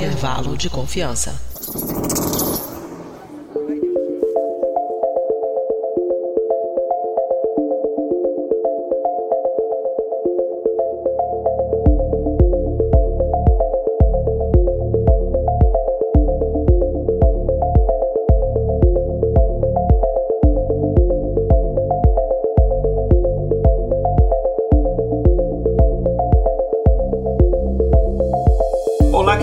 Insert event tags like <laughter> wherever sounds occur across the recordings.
Intervalo de confiança.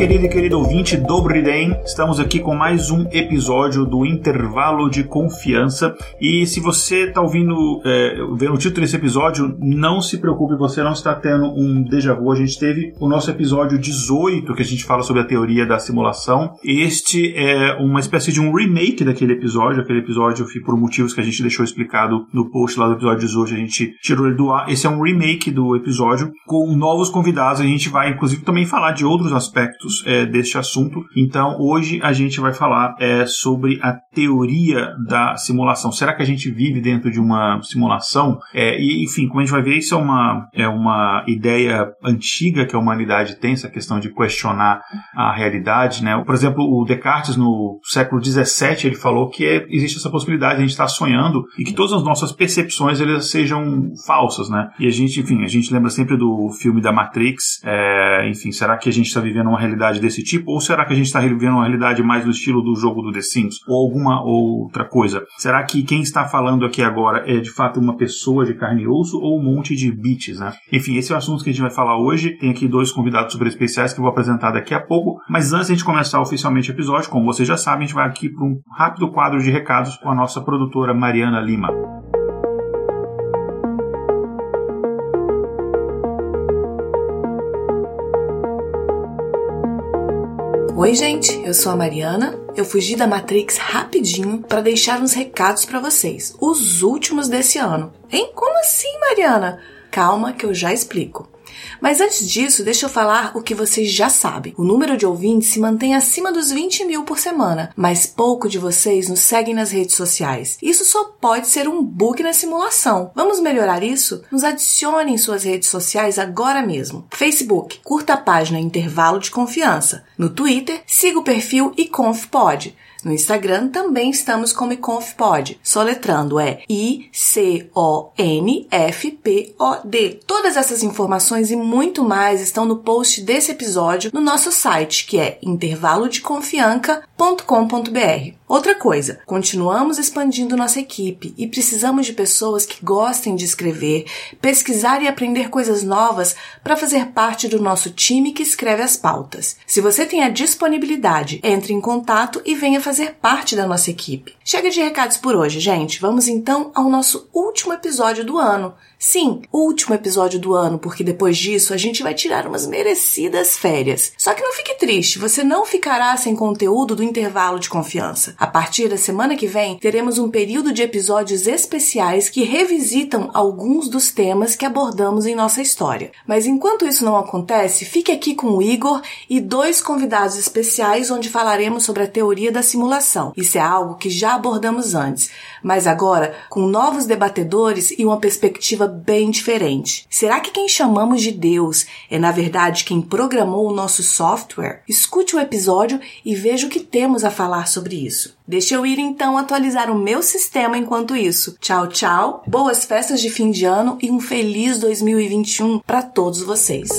Querido e querido ouvinte Dobry Den, estamos aqui com mais um episódio do Intervalo de Confiança. E se você está ouvindo, é, vendo o título desse episódio, não se preocupe, você não está tendo um déjà vu. A gente teve o nosso episódio 18, que a gente fala sobre a teoria da simulação. Este é uma espécie de um remake daquele episódio. Aquele episódio, por motivos que a gente deixou explicado no post lá do episódio 18, a gente tirou ele do ar. Esse é um remake do episódio com novos convidados. A gente vai, inclusive, também falar de outros aspectos é, deste assunto. Então, hoje a gente vai falar é, sobre a teoria da simulação. Será que a gente vive dentro de uma simulação? É, e, enfim, como a gente vai ver, isso é uma, é uma ideia antiga que a humanidade tem, essa questão de questionar a realidade. Né? Por exemplo, o Descartes, no século XVII, ele falou que é, existe essa possibilidade de a gente estar sonhando e que todas as nossas percepções elas sejam falsas. Né? E a gente, enfim, a gente lembra sempre do filme da Matrix. Enfim, será que a gente está vivendo uma realidade realidade desse tipo? Ou será que a gente está vivendo uma realidade mais do estilo do jogo do The Sims? Ou alguma outra coisa? Será que quem está falando aqui agora é de fato uma pessoa de carne e osso ou um monte de bits, né? Enfim, esse é o assunto que a gente vai falar hoje. Tem aqui dois convidados super especiais que eu vou apresentar daqui a pouco. Mas antes de a gente começar oficialmente o episódio, como vocês já sabem, a gente vai aqui para um rápido quadro de recados com a nossa produtora Mariana Lima. Oi, gente, eu sou a Mariana. Eu fugi da Matrix rapidinho para deixar uns recados para vocês, os últimos desse ano. Hein? Como assim, Mariana? Calma que eu já explico. Mas antes disso, deixa eu falar o que vocês já sabem. O número de ouvintes se mantém acima dos 20 mil por semana, mas pouco de vocês nos seguem nas redes sociais. Isso só pode ser um bug na simulação. Vamos melhorar isso? Nos adicione em suas redes sociais agora mesmo. Facebook, curta a página Intervalo de Confiança. No Twitter, siga o perfil iconfpod. No Instagram também estamos como iconfpod. Soletrando é I-C-O-N-F-P-O-D. Todas essas informações e muito mais estão no post desse episódio no nosso site, que é intervalodeconfianca.com.br. Outra coisa, continuamos expandindo nossa equipe e precisamos de pessoas que gostem de escrever, pesquisar e aprender coisas novas para fazer parte do nosso time que escreve as pautas. Se você tem a disponibilidade, entre em contato e venha fazer parte da nossa equipe. Chega de recados por hoje, gente. Vamos então ao nosso último episódio do ano. Sim, último episódio do ano, porque depois disso a gente vai tirar umas merecidas férias. Só que não fique triste, você não ficará sem conteúdo do intervalo de confiança. A partir da semana que vem, teremos um período de episódios especiais que revisitam alguns dos temas que abordamos em nossa história. Mas enquanto isso não acontece, fique aqui com o Igor e dois convidados especiais onde falaremos sobre a teoria da simulação. Isso é algo que já abordamos antes, mas agora com novos debatedores e uma perspectiva bem diferente. Será que quem chamamos de Deus é na verdade quem programou o nosso software? Escute o episódio e veja o que temos a falar sobre isso. Deixa eu ir então atualizar o meu sistema enquanto isso. Tchau, tchau, boas festas de fim de ano e um feliz 2021 para todos vocês.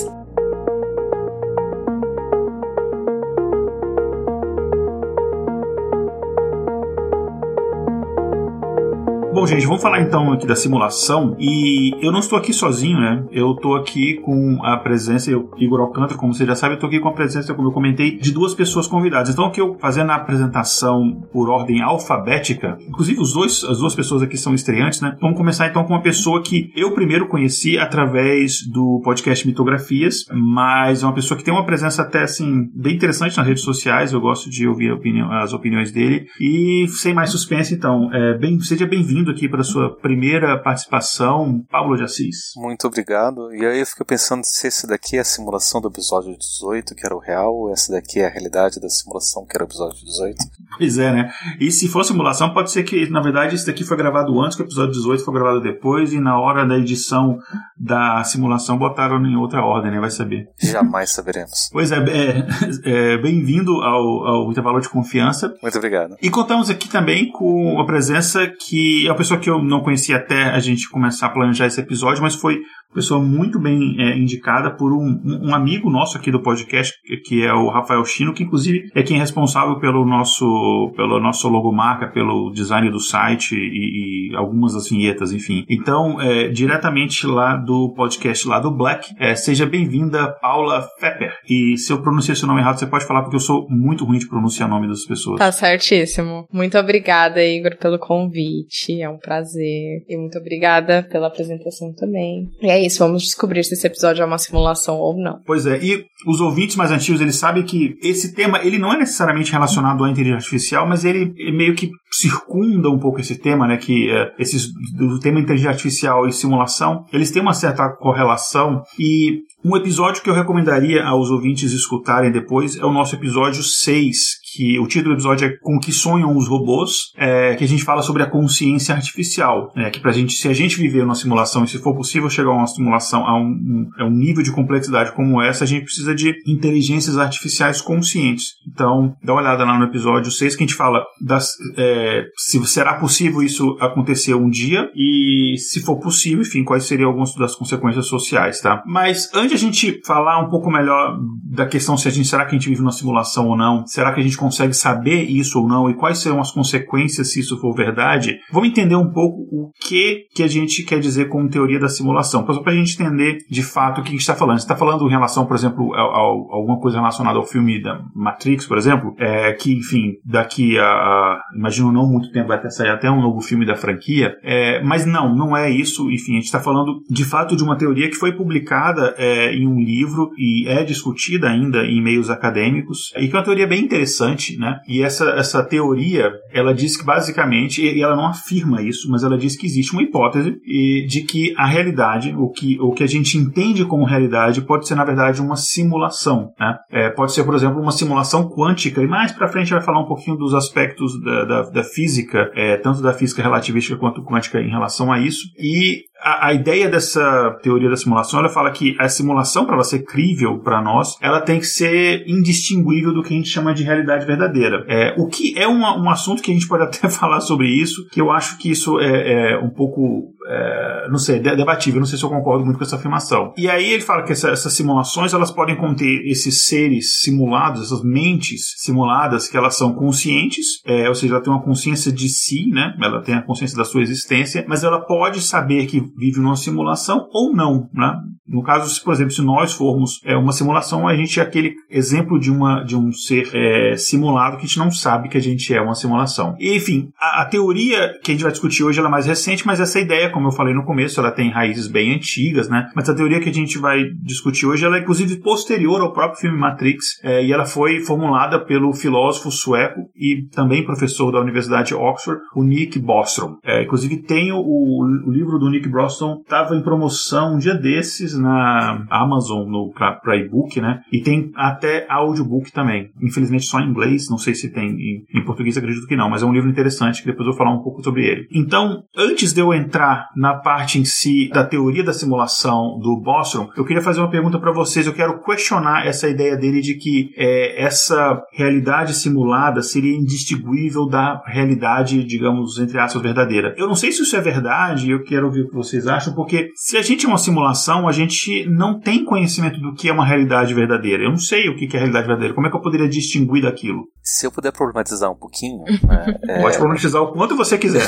Bom, gente, vamos falar então aqui da simulação. E eu não estou aqui sozinho, né? Eu estou aqui com a presença, eu, Igor Alcântara, como você já sabe, eu estou aqui com a presença, como eu comentei, de duas pessoas convidadas. Então, aqui eu fazendo a apresentação por ordem alfabética, inclusive os dois, as duas pessoas aqui são estreantes, né? Vamos começar então com uma pessoa que eu primeiro conheci através do podcast Mitografias, mas é uma pessoa que tem uma presença até assim bem interessante nas redes sociais. Eu gosto de ouvir opinião, as opiniões dele. E sem mais suspense, então, é, bem, seja bem-vindo bem-vindo aqui para sua primeira participação, Pablo de Assis. Muito obrigado. E aí eu fico pensando se esse daqui é a simulação do episódio 18, que era o real, ou essa daqui é a realidade da simulação, que era o episódio 18. Pois é, né? E se for simulação, pode ser que, na verdade, esse daqui foi gravado antes, que o episódio 18 foi gravado depois, e na hora da edição da simulação botaram em outra ordem, né? Vai saber. Jamais saberemos. <laughs> Pois é, é, é bem-vindo ao, ao intervalo de confiança. Muito obrigado. E contamos aqui também com a presença que pessoa que eu não conhecia até a gente começar a planejar esse episódio, mas foi pessoa muito bem é, indicada por um, um, amigo nosso aqui do podcast, que é o Rafael Chino, que inclusive é quem é responsável pelo nosso, pelo nosso logomarca, pelo design do site e, e algumas das vinhetas, enfim. Então, é, diretamente lá do podcast lá do Black, é, seja bem-vinda, Paula Fepper. E se eu pronunciei seu nome errado, você pode falar, porque eu sou muito ruim de pronunciar o nome das pessoas. Tá certíssimo. Muito obrigada, Igor, pelo convite. É um prazer. E muito obrigada pela apresentação também. E é isso, vamos descobrir se esse episódio é uma simulação ou não. Pois é, e os ouvintes mais antigos, eles sabem que esse tema, ele não é necessariamente relacionado à inteligência artificial, mas ele meio que circunda um pouco esse tema, né, que é, esses, do tema inteligência artificial e simulação, eles têm uma certa correlação e um episódio que eu recomendaria aos ouvintes escutarem depois é o nosso episódio 6, que o título do episódio é Com que sonham os robôs, é, que a gente fala sobre a consciência artificial, é, que pra gente, se a gente viver uma simulação e se for possível chegar a uma simulação a um, um, a um nível de complexidade como essa, a gente precisa de inteligências artificiais conscientes. Então, dá uma olhada lá no episódio 6 que a gente fala das, é, se será possível isso acontecer um dia e se for possível, enfim, quais seriam algumas das consequências sociais, tá? Mas antes de a gente falar um pouco melhor da questão se a gente será que a gente vive numa simulação ou não, será que a gente consegue saber isso ou não? E quais serão as consequências se isso for verdade, vamos entender um pouco o que, que a gente quer dizer com teoria da simulação, só para a gente entender de fato o que a gente está falando. Você está falando em relação, por exemplo, a, a, a, alguma coisa relacionada ao filme da Matrix, por exemplo, é, que, enfim, daqui a, a, imagino não muito tempo vai até sair até um novo filme da franquia, é, mas não, não é isso. Enfim, a gente está falando de fato de uma teoria que foi publicada é, em um livro e é discutida ainda em meios acadêmicos e que é uma teoria bem interessante interessante, né? E essa, essa teoria, ela diz que basicamente, e ela não afirma isso, mas ela diz que existe uma hipótese de que a realidade, o que, o que a gente entende como realidade, pode ser na verdade uma simulação, né? É, pode ser, por exemplo, uma simulação quântica, e mais para frente vai falar um pouquinho dos aspectos da, da, da física, é, tanto da física relativística quanto quântica em relação a isso, e a, a, ideia dessa teoria da simulação, ela fala que a simulação, para ela ser crível para nós, ela tem que ser indistinguível do que a gente chama de realidade verdadeira. É, o que é uma, um assunto que a gente pode <laughs> até falar sobre isso, que eu acho que isso é, é um pouco é, não sei, debatível, não sei se eu concordo muito com essa afirmação. E aí ele fala que essa, essas simulações elas podem conter esses seres simulados, essas mentes simuladas, que elas são conscientes, é, ou seja, ela tem uma consciência de si, né? Ela tem a consciência da sua existência, mas ela pode saber que vive numa simulação ou não, né? No caso, se, por exemplo, se nós formos é, uma simulação, a gente é aquele exemplo de, uma, de um ser é, simulado que a gente não sabe que a gente é uma simulação. E, enfim, a, a teoria que a gente vai discutir hoje é mais recente, mas essa ideia, como eu falei no começo, ela tem raízes bem antigas, né? Mas a teoria que a gente vai discutir hoje, ela é inclusive posterior ao próprio filme Matrix, é, e ela foi formulada pelo filósofo sueco e também professor da Universidade de Oxford, o Nick Bostrom. É, inclusive tem o, o, livro do Nick Bostrom, estava em promoção um dia desses na Amazon, no para e-book, né? E tem até audiobook também. Infelizmente só em inglês, não sei se tem em, em português, acredito que não, mas é um livro interessante que depois eu vou falar um pouco sobre ele. Então, antes de eu entrar na parte em si da teoria da simulação do Bostrom, eu queria fazer uma pergunta para vocês. Eu quero questionar essa ideia dele de que é, essa realidade simulada seria indistinguível da realidade, digamos, entre aspas, verdadeira. Eu não sei se isso é verdade, eu quero ouvir o que vocês acham, porque se a gente é uma simulação, a gente não tem conhecimento do que é uma realidade verdadeira. Eu não sei o que é realidade verdadeira. Como é que eu poderia distinguir daquilo? Se eu puder problematizar um pouquinho. <laughs> Né, é... Pode problematizar o quanto você quiser.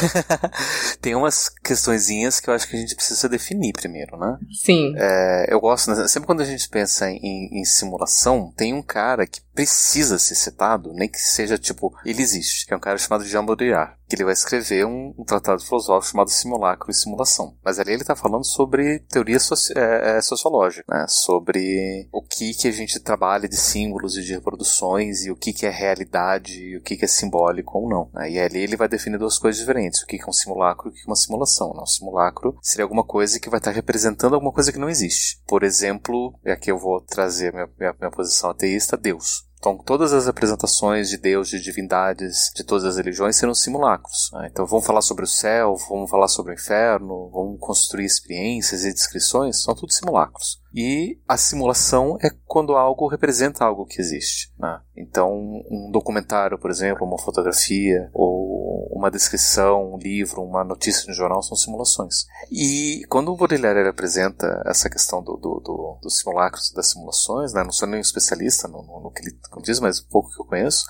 <laughs> tem umas questõezinhas que eu acho que a gente precisa definir primeiro, né? Sim. É, eu gosto, né? sempre quando a gente pensa em, em simulação, tem um cara que precisa ser citado, nem que seja tipo, ele existe, que é um cara chamado Jean Baudrillard, que ele vai escrever um, um tratado filosófico chamado Simulacro e Simulação. Mas ali ele está falando sobre teoria soci é, é, sociológica, né? sobre o que que a gente trabalha de símbolos e de reproduções e o que que é realidade e o que que é simbólico ou não. Né? E ali ele vai definir duas coisas diferentes, o que que é um simulacro e o que que é uma simulação. Né? Um simulacro seria alguma coisa que vai estar representando alguma coisa que não existe. Por exemplo, e aqui eu vou trazer minha, minha, minha posição ateísta, Deus. Então, todas as representações de Deus, de divindades, de todas as religiões serão simulacros. Né? Então, vamos falar sobre o céu, vamos falar sobre o inferno, vamos construir experiências e descrições, são tudo simulacros. E a simulação é quando algo representa algo que existe. Né? Então, um documentário, por exemplo, uma fotografia, ou uma descrição, um livro, uma notícia no jornal são simulações. E quando o Baudrillard apresenta essa questão do, do, do, dos simulacros das simulações, né? não sou nenhum especialista no, no, no que ele diz, mas pouco que eu conheço,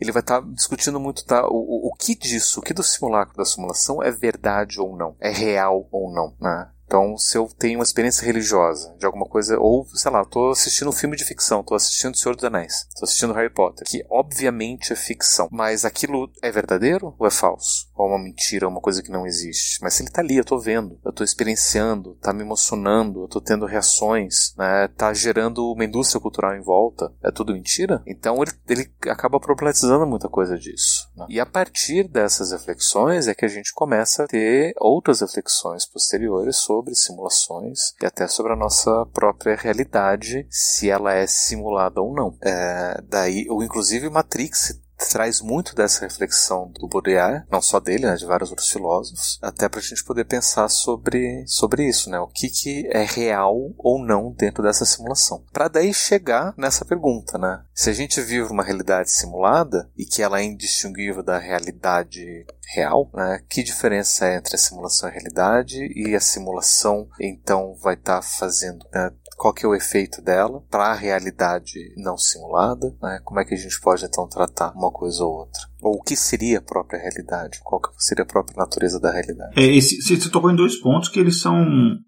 ele vai estar tá discutindo muito tá, o, o que disso, o que do simulacro da simulação é verdade ou não, é real ou não. Né? Então, se eu tenho uma experiência religiosa de alguma coisa, ou, sei lá, estou assistindo um filme de ficção, estou assistindo Senhor dos Anéis, estou assistindo Harry Potter, que obviamente é ficção, mas aquilo é verdadeiro ou é falso? Ou é uma mentira, uma coisa que não existe? Mas se ele está ali, eu estou vendo, eu estou experienciando, está me emocionando, eu estou tendo reações, né, tá gerando uma indústria cultural em volta, é tudo mentira? Então ele, ele acaba problematizando muita coisa disso. Né? E a partir dessas reflexões é que a gente começa a ter outras reflexões posteriores sobre sobre simulações e até sobre a nossa própria realidade, se ela é simulada ou não. É, daí, ou inclusive Matrix traz muito dessa reflexão do Baudrillard, não só dele, né, de vários outros filósofos, até para a gente poder pensar sobre, sobre isso, né, o que, que é real ou não dentro dessa simulação. Para daí chegar nessa pergunta, né, se a gente vive uma realidade simulada e que ela é indistinguível da realidade real, né? Que diferença é entre a simulação e a realidade e a simulação então vai estar tá fazendo né, qual que é o efeito dela para a realidade não simulada, né? Como é que a gente pode então tratar uma coisa ou outra? Ou o que seria a própria realidade? Qual seria a própria natureza da realidade? É, você tocou em dois pontos que eles são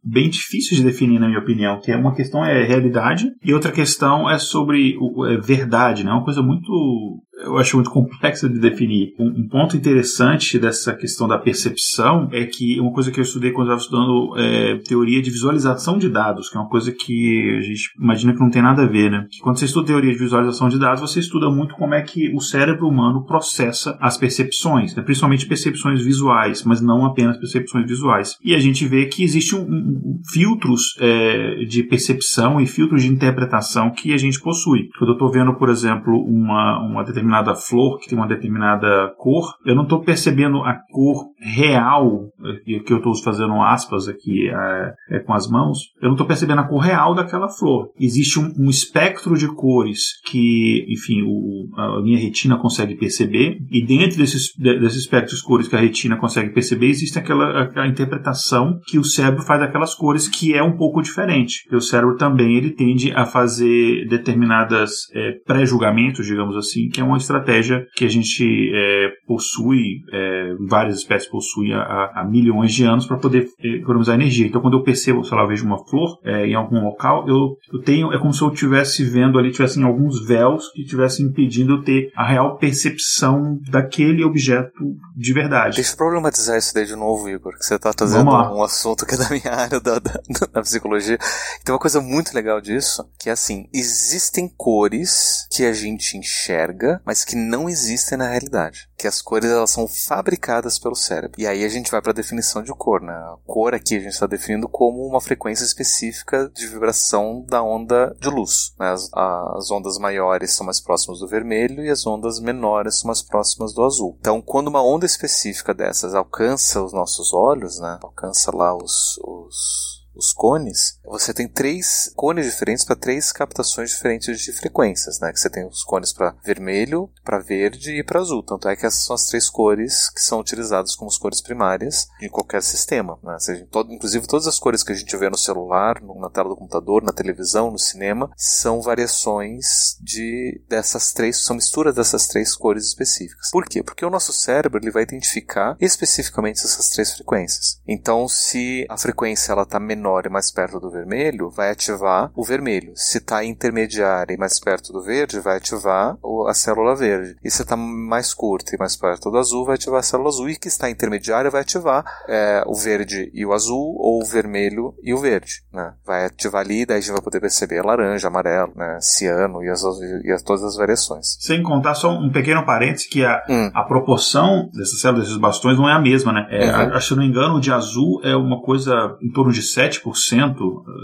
bem difíceis de definir, na minha opinião. Que é uma questão é realidade e outra questão é sobre o, é verdade, né? É uma coisa muito eu acho muito complexa de definir. Um, um, ponto interessante dessa questão da percepção é que uma coisa que eu estudei quando estava estudando é, teoria de visualização de dados, que é uma coisa que a gente imagina que não tem nada a ver, né? Que quando você estuda teoria de visualização de dados, você estuda muito como é que o cérebro humano processa as percepções, né? principalmente percepções visuais, mas não apenas percepções visuais. E a gente vê que existem um, um, filtros é, de percepção e filtros de interpretação que a gente possui. Quando eu estou vendo, por exemplo, uma, uma determinada flor que tem uma determinada cor, eu não estou percebendo a cor real, que eu estou fazendo aspas aqui é, é, com as mãos, eu não estou percebendo a cor real daquela flor. Existe um, um espectro de cores que, enfim, o, a minha retina consegue perceber, e dentro desses, desses espectros cores que a retina consegue perceber, existe aquela, aquela interpretação que o cérebro faz daquelas cores que é um pouco diferente. O cérebro também ele tende a fazer determinadas é, pré-julgamentos, digamos assim, que é uma estratégia que a gente é, possui, é, várias espécies possuem há, há milhões de anos para poder é, economizar energia. Então, quando eu percebo, sei lá, eu vejo uma flor é, em algum local, eu, eu tenho, é como se eu estivesse vendo ali, tivessem alguns véus que estivessem impedindo eu ter a real percepção daquele objeto de verdade. Deixa eu problematizar isso daí de novo, Igor, que você está trazendo um assunto que é da minha <laughs> área, da, da, da psicologia. Tem uma coisa muito legal disso, que é assim, existem cores que a gente enxerga, mas mas que não existem na realidade. Que as cores elas são fabricadas pelo cérebro. E aí a gente vai para a definição de cor, né? A cor aqui a gente está definindo como uma frequência específica de vibração da onda de luz. Né? As, as ondas maiores são mais próximas do vermelho e as ondas menores são mais próximas do azul. Então, quando uma onda específica dessas alcança os nossos olhos, né? Alcança lá os, os os cones, você tem três cones diferentes para três captações diferentes de frequências, né? Que você tem os cones para vermelho, para verde e para azul. Tanto é que essas são as três cores que são utilizadas como as cores primárias em qualquer sistema, né? Seja, todo, inclusive todas as cores que a gente vê no celular, na tela do computador, na televisão, no cinema, são variações de dessas três, são misturas dessas três cores específicas. Por quê? Porque o nosso cérebro ele vai identificar especificamente essas três frequências. Então, se a frequência ela está menor menor e mais perto do vermelho, vai ativar o vermelho. Se está intermediária e mais perto do verde, vai ativar a célula verde. E se está mais curta e mais perto do azul, vai ativar a célula azul. E que está intermediária vai ativar é, o verde e o azul, ou o vermelho e o verde. Né? Vai ativar ali, daí a gente vai poder perceber laranja, amarelo, né? ciano e, as, e as, todas as variações. Sem contar só um pequeno parênteses que a, hum. a proporção dessas células, desses bastões, não é a mesma. Né? É, uhum. a, se eu não me engano, o de azul é uma coisa em torno de 7%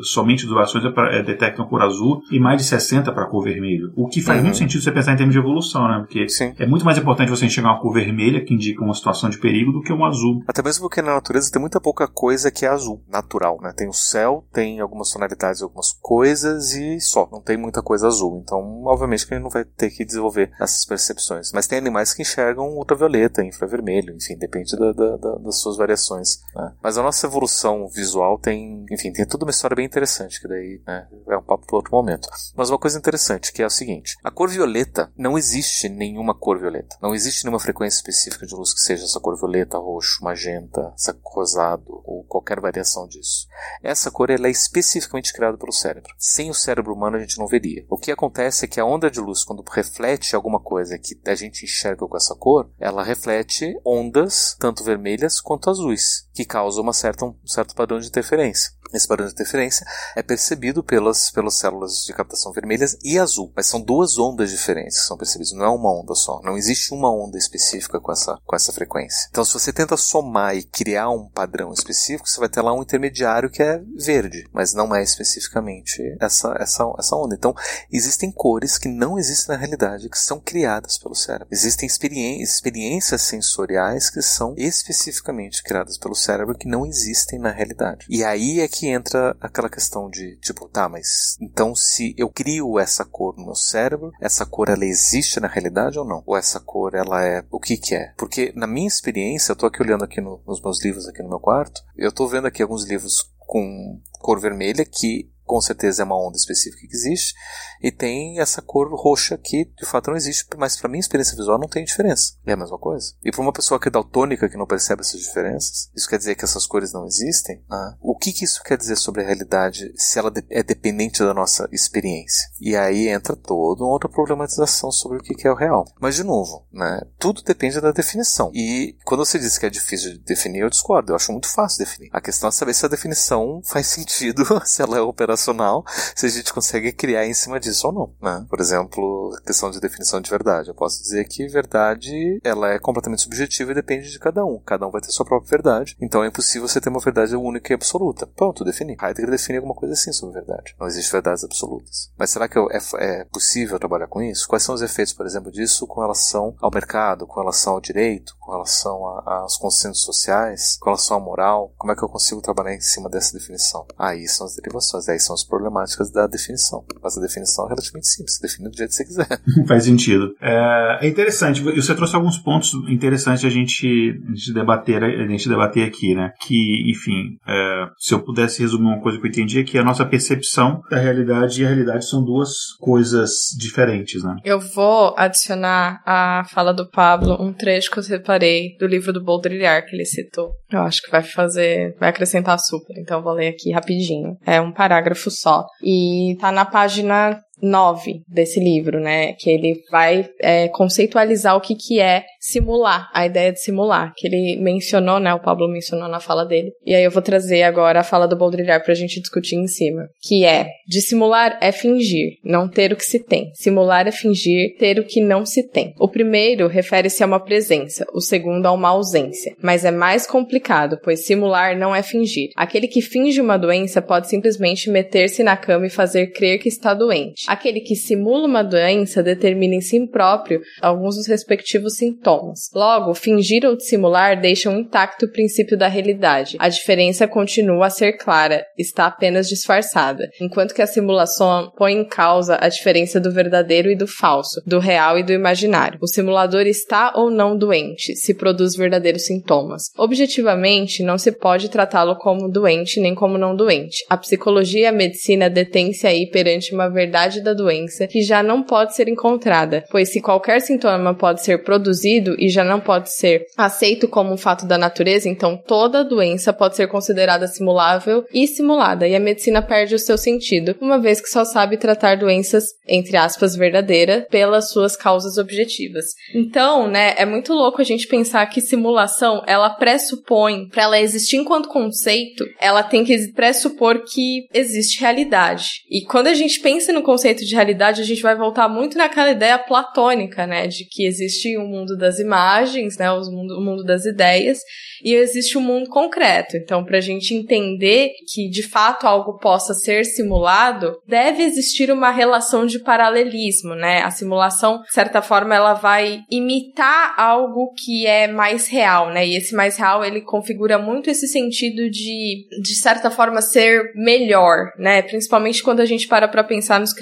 somente dos bastões é, é detectam cor azul e mais de 60% para cor vermelho. O que faz uhum. muito sentido você pensar em termos de evolução, né? Porque Sim. é muito mais importante você enxergar uma cor vermelha, que indica uma situação de perigo, do que um azul. Até mesmo porque na natureza tem muita pouca coisa que é azul, natural, né? Tem o céu, tem algumas tonalidades, algumas coisas e só. Não tem muita coisa azul. Então, obviamente que ele não vai ter que desenvolver essas percepções. Mas tem animais que enxergam ultravioleta, infravermelho, enfim, depende da, da, da, das suas variações. Né? Mas a nossa evolução visual tem, enfim, tem toda uma história bem interessante, que daí né, é um papo para outro momento. Mas uma coisa interessante, que é o seguinte: a cor violeta não existe nenhuma cor violeta. Não existe nenhuma frequência específica de luz que seja essa cor violeta, roxo, magenta, rosado ou qualquer variação disso. Essa cor ela é especificamente criada pelo cérebro. Sem o cérebro humano a gente não veria. O que acontece é que a onda de luz, quando reflete alguma coisa que a gente enxerga com essa cor, ela reflete ondas tanto vermelhas quanto azuis, que causam uma certa, um certo padrão de interferência. Esse padrão de interferência é percebido pelas, pelas células de captação vermelhas e azul, mas são duas ondas diferentes que são percebidas, não é uma onda só. Não existe uma onda específica com essa, com essa frequência. Então, se você tenta somar e criar um padrão específico, você vai ter lá um intermediário que é verde, mas não é especificamente essa, essa, essa onda. Então, existem cores que não existem na realidade, que são criadas pelo cérebro. Existem experiên experiências sensoriais que são especificamente criadas pelo cérebro que não existem na realidade. E aí é que que entra aquela questão de, tipo, tá, mas então se eu crio essa cor no meu cérebro, essa cor ela existe na realidade ou não? Ou essa cor ela é o que que é? Porque na minha experiência, eu tô aqui olhando aqui no, nos meus livros aqui no meu quarto, eu tô vendo aqui alguns livros com cor vermelha que com certeza é uma onda específica que existe, e tem essa cor roxa que de fato não existe, mas para mim, experiência visual não tem diferença. É a mesma coisa. E para uma pessoa que é daltônica, que não percebe essas diferenças, isso quer dizer que essas cores não existem? Né? O que, que isso quer dizer sobre a realidade se ela é dependente da nossa experiência? E aí entra toda uma outra problematização sobre o que, que é o real. Mas, de novo, né, tudo depende da definição. E quando você diz que é difícil de definir, eu discordo. Eu acho muito fácil definir. A questão é saber se a definição faz sentido, <laughs> se ela é operacional, se a gente consegue criar em cima disso ou não, né? Por exemplo, questão de definição de verdade. Eu posso dizer que verdade, ela é completamente subjetiva e depende de cada um. Cada um vai ter sua própria verdade. Então é impossível você ter uma verdade única e absoluta. Pronto, defini. Heidegger define alguma coisa assim sobre verdade. Não existe verdades absolutas. Mas será que é, é possível trabalhar com isso? Quais são os efeitos, por exemplo, disso com relação ao mercado, com relação ao direito, com relação aos consensos sociais, com relação à moral? Como é que eu consigo trabalhar em cima dessa definição? Aí são as derivações, aí são as problemáticas da definição. Mas a definição definição relativamente simples, define do jeito que você quiser. <laughs> Faz sentido. É, é interessante, você trouxe alguns pontos interessantes a gente, a gente, debater, a gente debater aqui, né? Que, enfim, é, se eu pudesse resumir uma coisa que eu entendi é que a nossa percepção da realidade e a realidade são duas coisas diferentes, né? Eu vou adicionar à fala do Pablo um trecho que eu separei do livro do Baudrillard que ele citou. Eu acho que vai fazer, vai acrescentar super, então eu vou ler aqui rapidinho. É um parágrafo só. E tá na página 9 desse livro, né? Que ele vai é, conceitualizar o que, que é simular, a ideia de simular, que ele mencionou, né? O Pablo mencionou na fala dele. E aí eu vou trazer agora a fala do Baudrillard pra gente discutir em cima. Que é, dissimular é fingir, não ter o que se tem. Simular é fingir, ter o que não se tem. O primeiro refere-se a uma presença, o segundo a uma ausência. Mas é mais complicado, pois simular não é fingir. Aquele que finge uma doença pode simplesmente meter-se na cama e fazer crer que está doente. Aquele que simula uma doença determina em si próprio alguns dos respectivos sintomas. Logo, fingir ou dissimular deixam intacto o princípio da realidade. A diferença continua a ser clara, está apenas disfarçada, enquanto que a simulação põe em causa a diferença do verdadeiro e do falso, do real e do imaginário. O simulador está ou não doente, se produz verdadeiros sintomas. Objetivamente, não se pode tratá-lo como doente nem como não doente. A psicologia e a medicina detêm-se aí perante uma verdade da doença que já não pode ser encontrada, pois se qualquer sintoma pode ser produzido e já não pode ser aceito como um fato da natureza, então toda doença pode ser considerada simulável e simulada, e a medicina perde o seu sentido, uma vez que só sabe tratar doenças, entre aspas, verdadeiras, pelas suas causas objetivas. Então, né, é muito louco a gente pensar que simulação, ela pressupõe, para ela existir enquanto conceito, ela tem que pressupor que existe realidade. E quando a gente pensa no conceito de realidade, a gente vai voltar muito naquela ideia platônica, né, de que existe o um mundo das imagens, né, o mundo, o mundo das ideias, e existe o um mundo concreto. Então, para a gente entender que de fato algo possa ser simulado, deve existir uma relação de paralelismo, né? A simulação, de certa forma, ela vai imitar algo que é mais real, né? E esse mais real, ele configura muito esse sentido de, de certa forma, ser melhor, né? Principalmente quando a gente para para pensar nos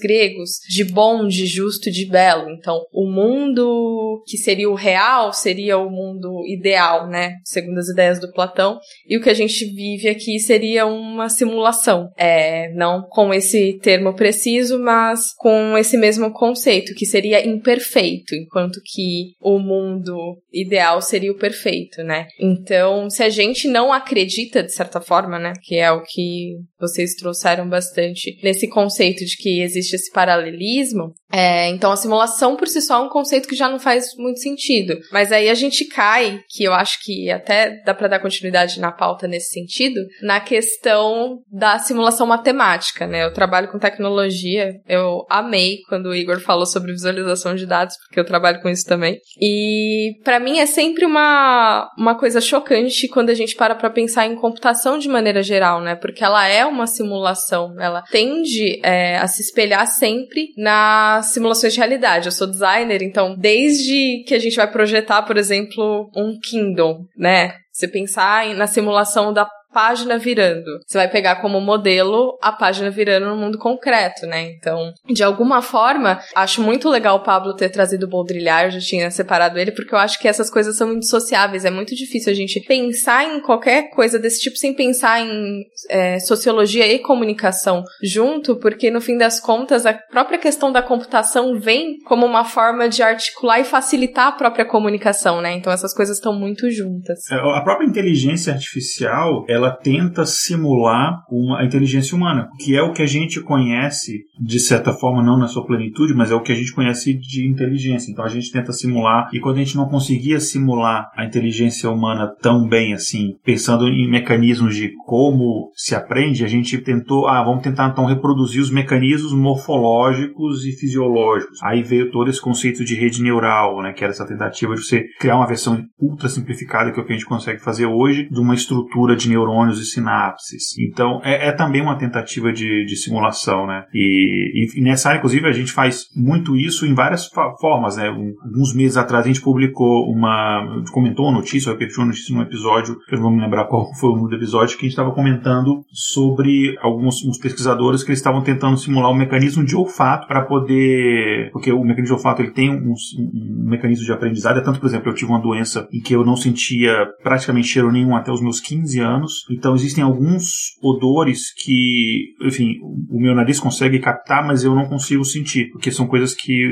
gregos de bom, de justo, de belo. Então, o mundo que seria o real seria o mundo ideal, né? segundo as ideias do Platão, e o que a gente vive aqui seria uma simulação. É, não com esse termo preciso, mas com esse mesmo conceito, que seria imperfeito, enquanto que o mundo ideal seria o perfeito, né? Então, se a gente não acredita, de certa forma, né, que é o que vocês trouxeram bastante nesse conceito de que existe esse paralelismo, é, então a simulação por si só é um conceito que já não faz muito sentido. Mas aí a gente cai, que eu acho que até dá para dar continuidade na pauta nesse sentido, na questão da simulação matemática, né? Eu trabalho com tecnologia, eu amei quando o Igor falou sobre visualização de dados, porque eu trabalho com isso também. E para mim é sempre uma, uma coisa chocante quando a gente para para pensar em computação de maneira geral, né? Porque ela é uma simulação, ela tende é, a se espelhar sempre nas simulações de realidade. Eu sou designer, então desde que a gente vai projetar, por exemplo, um Kindle, né? Você pensar na simulação da página virando. Você vai pegar como modelo a página virando no mundo concreto, né? Então, de alguma forma, acho muito legal o Pablo ter trazido o Baudrillard, eu já tinha separado ele, porque eu acho que essas coisas são indissociáveis. É muito difícil a gente pensar em qualquer coisa desse tipo sem pensar em é, sociologia e comunicação junto, porque no fim das contas, a própria questão da computação vem como uma forma de articular e facilitar a própria comunicação, né? Então essas coisas estão muito juntas. É, a própria inteligência artificial, ela ela tenta simular uma, a inteligência humana, que é o que a gente conhece, de certa forma, não na sua plenitude, mas é o que a gente conhece de inteligência. Então a gente tenta simular, e quando a gente não conseguia simular a inteligência humana tão bem assim, pensando em mecanismos de como se aprende, a gente tentou, ah, vamos tentar então reproduzir os mecanismos morfológicos e fisiológicos. Aí veio todo esse conceito de rede neural, né, que era essa tentativa de você criar uma versão ultra simplificada, que é o que a gente consegue fazer hoje, de uma estrutura de neurônios neurônios e sinapses. Então, é, é também uma tentativa de, de simulação, né? E, e, nessa área, inclusive, a gente faz muito isso em várias formas, né? Um, alguns meses atrás a gente publicou uma, comentou uma notícia, repetiu uma notícia num episódio, eu não vou me lembrar qual foi o nome do episódio, que a gente estava comentando sobre alguns pesquisadores que eles estavam tentando simular um mecanismo de olfato para poder, porque o mecanismo de olfato ele tem um, um, mecanismo de aprendizado, é tanto, por exemplo, eu tive uma doença em que eu não sentia praticamente cheiro nenhum até os meus 15 anos, então existem alguns odores que, enfim, o meu nariz consegue captar, mas eu não consigo sentir, porque são coisas que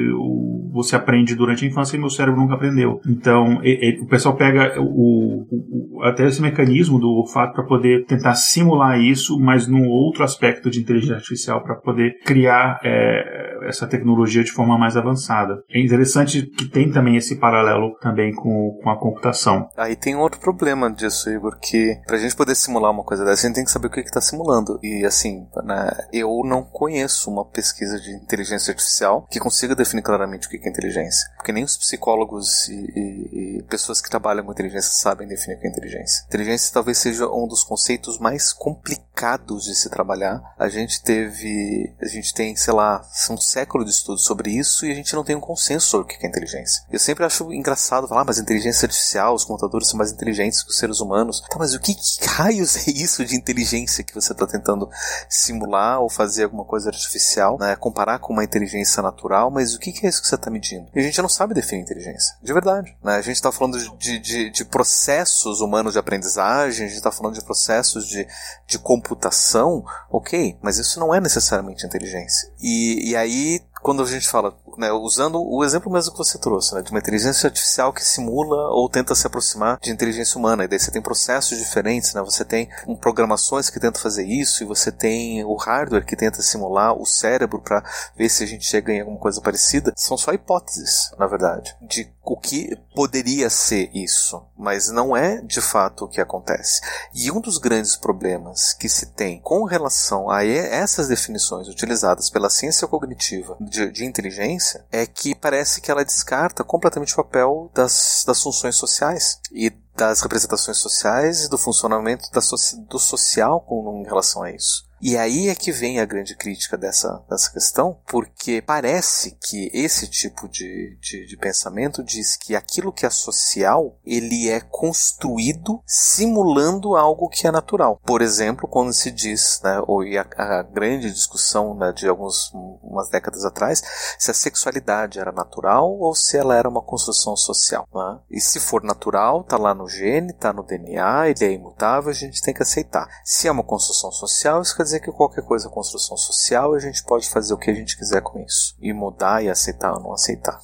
você aprende durante a infância e meu cérebro nunca aprendeu. Então o pessoal pega o, o, até esse mecanismo do olfato para poder tentar simular isso, mas num outro aspecto de inteligência artificial para poder criar é, essa tecnologia de forma mais avançada. É interessante que tem também esse paralelo também com, com a computação. Aí tem um outro problema disso, Igor, que para a gente poder simular uma coisa dessa, a gente tem que saber o que está simulando. E assim, né, eu não conheço uma pesquisa de inteligência artificial que consiga definir claramente o que é inteligência. Porque nem os psicólogos e, e, e pessoas que trabalham com inteligência sabem definir o que é inteligência. Inteligência talvez seja um dos conceitos mais complicados de se trabalhar. A gente teve. A gente tem, sei lá, um século de estudo sobre isso e a gente não tem um consenso sobre o que é inteligência. Eu sempre acho engraçado falar, ah, mas inteligência artificial, os computadores são mais inteligentes que os seres humanos. Tá, mas o que, que raios é isso de inteligência que você está tentando simular ou fazer alguma coisa artificial, né? Comparar com uma inteligência natural, mas o que, que é isso que você está medindo? E a gente não sabe definir inteligência, de verdade. Né? A gente está falando de, de, de, processos humanos de aprendizagem, a gente está falando de processos de, de computação, ok, mas isso não é necessariamente inteligência. E, e aí quando a gente fala, né, usando o exemplo mesmo que você trouxe, né, de uma inteligência artificial que simula ou tenta se aproximar de inteligência humana, e daí você tem processos diferentes, né, você tem um, programações que tentam fazer isso, e você tem o hardware que tenta simular o cérebro para ver se a gente chega em alguma coisa parecida, são só hipóteses, na verdade, de o que poderia ser isso, mas não é de fato o que acontece. E um dos grandes problemas que se tem com relação a essas definições utilizadas pela ciência cognitiva de, de inteligência é que parece que ela descarta completamente o papel das, das funções sociais e das representações sociais e do funcionamento da, do social com, em relação a isso. E aí é que vem a grande crítica dessa, dessa questão, porque parece que esse tipo de, de, de, pensamento diz que aquilo que é social, ele é construído simulando algo que é natural. Por exemplo, quando se diz, né, ou a, a grande discussão né, de algumas umas décadas atrás, se a sexualidade era natural ou se ela era uma construção social. Né? E se for natural, tá lá no gene, tá no DNA, ele é imutável, a gente tem que aceitar. Se é uma construção social, isso quer dizer dizer que qualquer coisa é construção social e a gente pode fazer o que a gente quiser com isso. E mudar e aceitar ou não aceitar.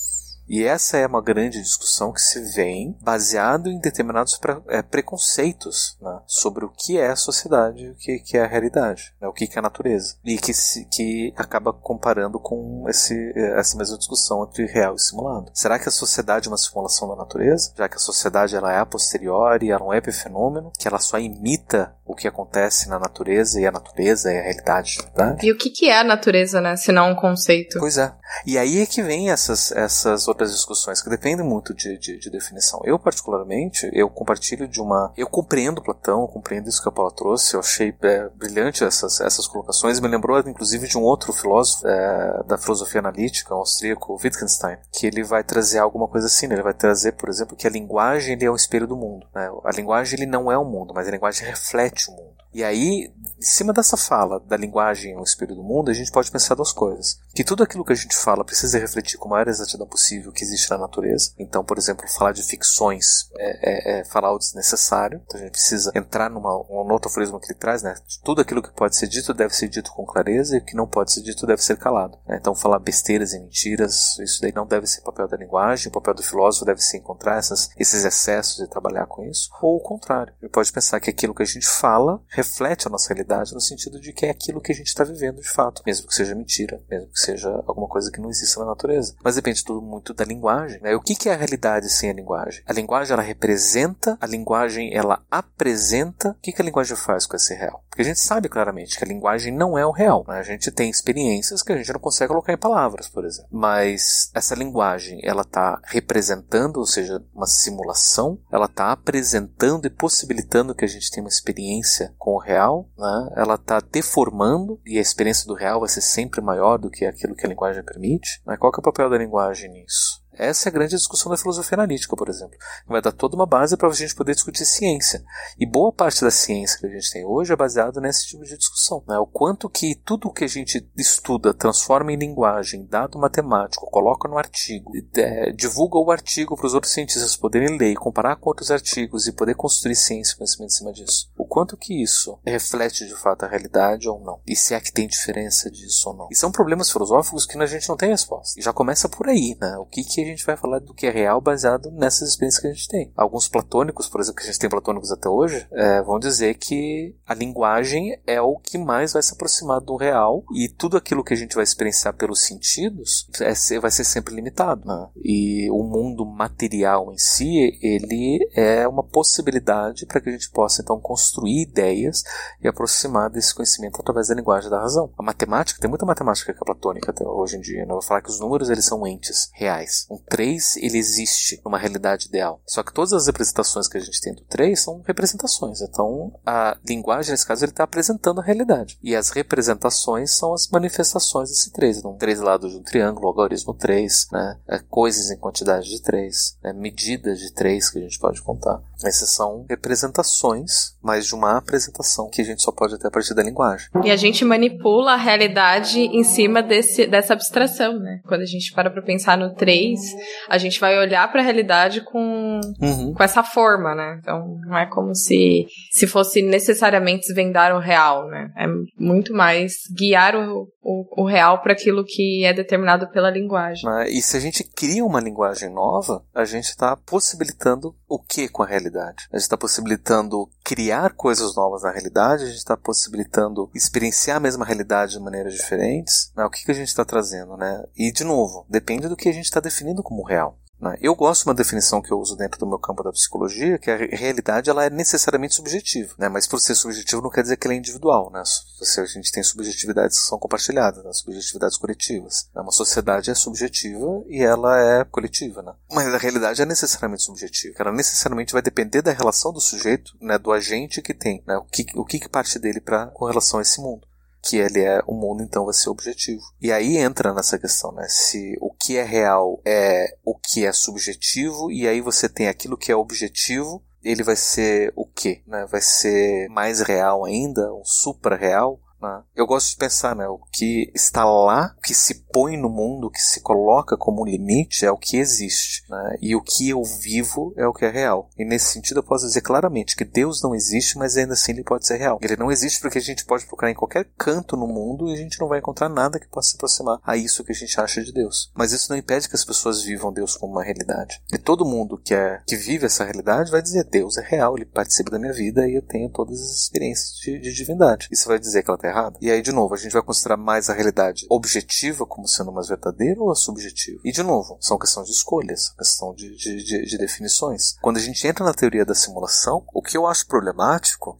E essa é uma grande discussão que se vem baseado em determinados pre é, preconceitos né, sobre o que é a sociedade, o que, que é a realidade, né, o que, que é a natureza. E que, se, que acaba comparando com esse, essa mesma discussão entre real e simulado. Será que a sociedade é uma simulação da natureza? Já que a sociedade ela é a posteriori, ela é um epifenômeno, que ela só imita o que acontece na natureza e a natureza é a realidade de verdade? E o que, que é a natureza, né? Se não um conceito? Pois é. E aí é que vem essas, essas outras discussões que dependem muito de, de, de, definição. Eu, particularmente, eu compartilho de uma. Eu compreendo Platão, eu compreendo isso que a Paula trouxe, eu achei é, brilhante essas, essas colocações. Me lembrou, inclusive, de um outro filósofo é, da filosofia analítica, um austríaco, Wittgenstein, que ele vai trazer alguma coisa assim. Né? Ele vai trazer, por exemplo, que a linguagem ele é o espelho do mundo. Né? A linguagem ele não é o mundo, mas a linguagem reflete o mundo. E aí, em cima dessa fala da linguagem o espelho do mundo, a gente pode pensar duas coisas. Que tudo aquilo que a gente fala precisa refletir com a maior exatidão possível que existe na natureza. Então, por exemplo, falar de ficções é, é, é falar o desnecessário. Então a gente precisa entrar numa um outro aforismo que ele traz, né? Tudo aquilo que pode ser dito deve ser dito com clareza e o que não pode ser dito deve ser calado. Né? Então, falar besteiras e mentiras, isso daí não deve ser papel da linguagem. O papel do filósofo deve ser encontrar essas, esses excessos e trabalhar com isso. Ou o contrário. Ele pode pensar que aquilo que a gente fala reflete a nossa realidade no sentido de que é aquilo que a gente está vivendo de fato, mesmo que seja mentira, mesmo que seja alguma coisa que não exista na natureza. Mas depende tudo muito da linguagem. Né? O que, é a realidade sem a linguagem? A linguagem ela representa, a linguagem ela apresenta. O que, que a linguagem faz com esse real? Porque a gente sabe claramente que a linguagem não é o real. Né? A gente tem experiências que a gente não consegue colocar em palavras, por exemplo. Mas essa linguagem ela está representando, ou seja, uma simulação, ela está apresentando e possibilitando que a gente tenha uma experiência com o real, né? ela está deformando e a experiência do real vai ser sempre maior do que aquilo que a linguagem permite. Né? Qual é o papel da linguagem nisso? Essa é a grande discussão da filosofia analítica, por exemplo. Vai dar toda uma base para a gente poder discutir ciência. E boa parte da ciência que a gente tem hoje é baseada nesse tipo de discussão. Né? O quanto que tudo o que a gente estuda transforma em linguagem, dado matemático, coloca no artigo, é, divulga o artigo para os outros cientistas poderem ler, comparar com outros artigos e poder construir ciência e conhecimento em cima disso. O quanto que isso reflete de fato a realidade ou não. E se é que tem diferença disso ou não. E são problemas filosóficos que a gente não tem resposta. E já começa por aí, né? O que, que gente vai falar do que é real baseado nessas experiências que a gente tem. Alguns platônicos, por exemplo, que a gente tem platônicos até hoje, é, vão dizer que a linguagem é o que mais vai se aproximar do real e tudo aquilo que a gente vai experienciar pelos sentidos é, vai ser sempre limitado. Né? E o mundo material em si, ele é uma possibilidade para que a gente possa então construir ideias e aproximar desse conhecimento através da linguagem da razão. A matemática, tem muita matemática que é platônica até hoje em dia. Né? Eu vou falar que os números eles são entes reais. Um 3 ele existe numa realidade ideal. Só que todas as representações que a gente tem do 3 são representações. Então a linguagem, nesse caso, ele está apresentando a realidade. E as representações são as manifestações desse 3. Então, três lados de um triângulo, logaritmo 3, né? É, coisas em quantidade de 3, né? medidas de 3 que a gente pode contar. Essas são representações, mas de uma apresentação que a gente só pode ter a partir da linguagem. E a gente manipula a realidade em cima desse, dessa abstração, né? Quando a gente para para pensar no 3, mas a gente vai olhar para a realidade com, uhum. com essa forma, né? Então não é como se se fosse necessariamente desvendar o real, né? É muito mais guiar o, o, o real para aquilo que é determinado pela linguagem. E se a gente cria uma linguagem nova, a gente está possibilitando o que com a realidade? A gente está possibilitando criar coisas novas na realidade, a gente está possibilitando experienciar a mesma realidade de maneiras diferentes. Né? O que, que a gente está trazendo, né? E de novo, depende do que a gente está definindo como real. Né? Eu gosto de uma definição que eu uso dentro do meu campo da psicologia, que a realidade ela é necessariamente subjetiva, né? mas por ser subjetivo não quer dizer que ela é individual. Né? A gente tem subjetividades que são compartilhadas, né? subjetividades coletivas. Né? Uma sociedade é subjetiva e ela é coletiva. Né? Mas a realidade é necessariamente subjetiva. Ela necessariamente vai depender da relação do sujeito, né? do agente que tem, né? o, que, o que parte dele pra, com relação a esse mundo que ele é o mundo então vai ser objetivo. E aí entra nessa questão, né? Se o que é real é o que é subjetivo e aí você tem aquilo que é objetivo, ele vai ser o quê? Né? Vai ser mais real ainda, um supra real? Né? Eu gosto de pensar, né, o que está lá, o que se põe no mundo, o que se coloca como limite é o que existe. Né? E o que eu vivo é o que é real. E nesse sentido eu posso dizer claramente que Deus não existe, mas ainda assim ele pode ser real. Ele não existe porque a gente pode procurar em qualquer canto no mundo e a gente não vai encontrar nada que possa se aproximar a isso que a gente acha de Deus. Mas isso não impede que as pessoas vivam Deus como uma realidade. E todo mundo que, é, que vive essa realidade vai dizer Deus é real, ele participa da minha vida e eu tenho todas as experiências de, de divindade. Isso vai dizer que ela está errada? E aí, de novo, a gente vai considerar mais a realidade objetiva como sendo mais verdadeira ou a subjetiva? E, de novo, são questões de escolhas, questão de, de, de, de definições. Quando a gente entra na teoria da simulação, o que eu acho problemático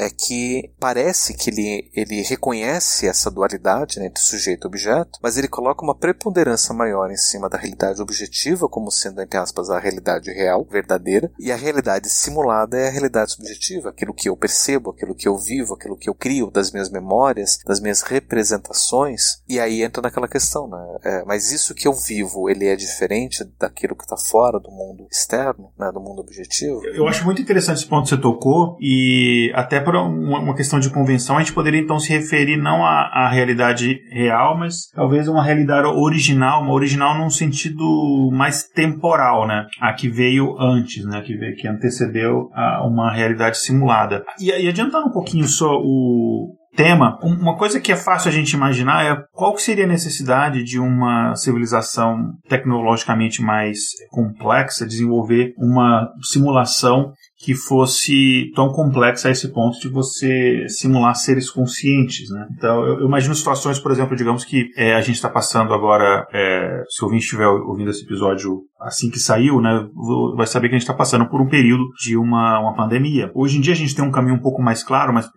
é que parece que ele, ele reconhece essa dualidade né, entre sujeito e objeto, mas ele coloca uma preponderância maior em cima da realidade objetiva, como sendo, entre aspas, a realidade real, verdadeira, e a realidade simulada é a realidade subjetiva, aquilo que eu percebo, aquilo que eu vivo, aquilo que eu crio das minhas memórias, das minhas representações, e aí entra naquela questão, né? É, mas isso que eu vivo, ele é diferente daquilo que está fora do mundo externo, né, do mundo objetivo? Eu acho muito interessante esse ponto que você tocou, e até por uma, questão de convenção, a gente poderia então se referir não à, à, realidade real, mas talvez uma realidade original, uma original num sentido mais temporal, né? A que veio antes, né? Que, veio, que antecedeu a uma realidade simulada. E, e adiantando um pouquinho só o, tema, uma coisa que é fácil a gente imaginar é qual seria a necessidade de uma civilização tecnologicamente mais complexa desenvolver uma simulação que fosse tão complexa a esse ponto de você simular seres conscientes, né? Então, eu, eu imagino situações, por exemplo, digamos que é, a gente está passando agora, é, se o ouvinte estiver ouvindo esse episódio assim que saiu, né, vai saber que a gente está passando por um período de uma, uma pandemia. Hoje em dia a gente tem um caminho um pouco mais claro, mas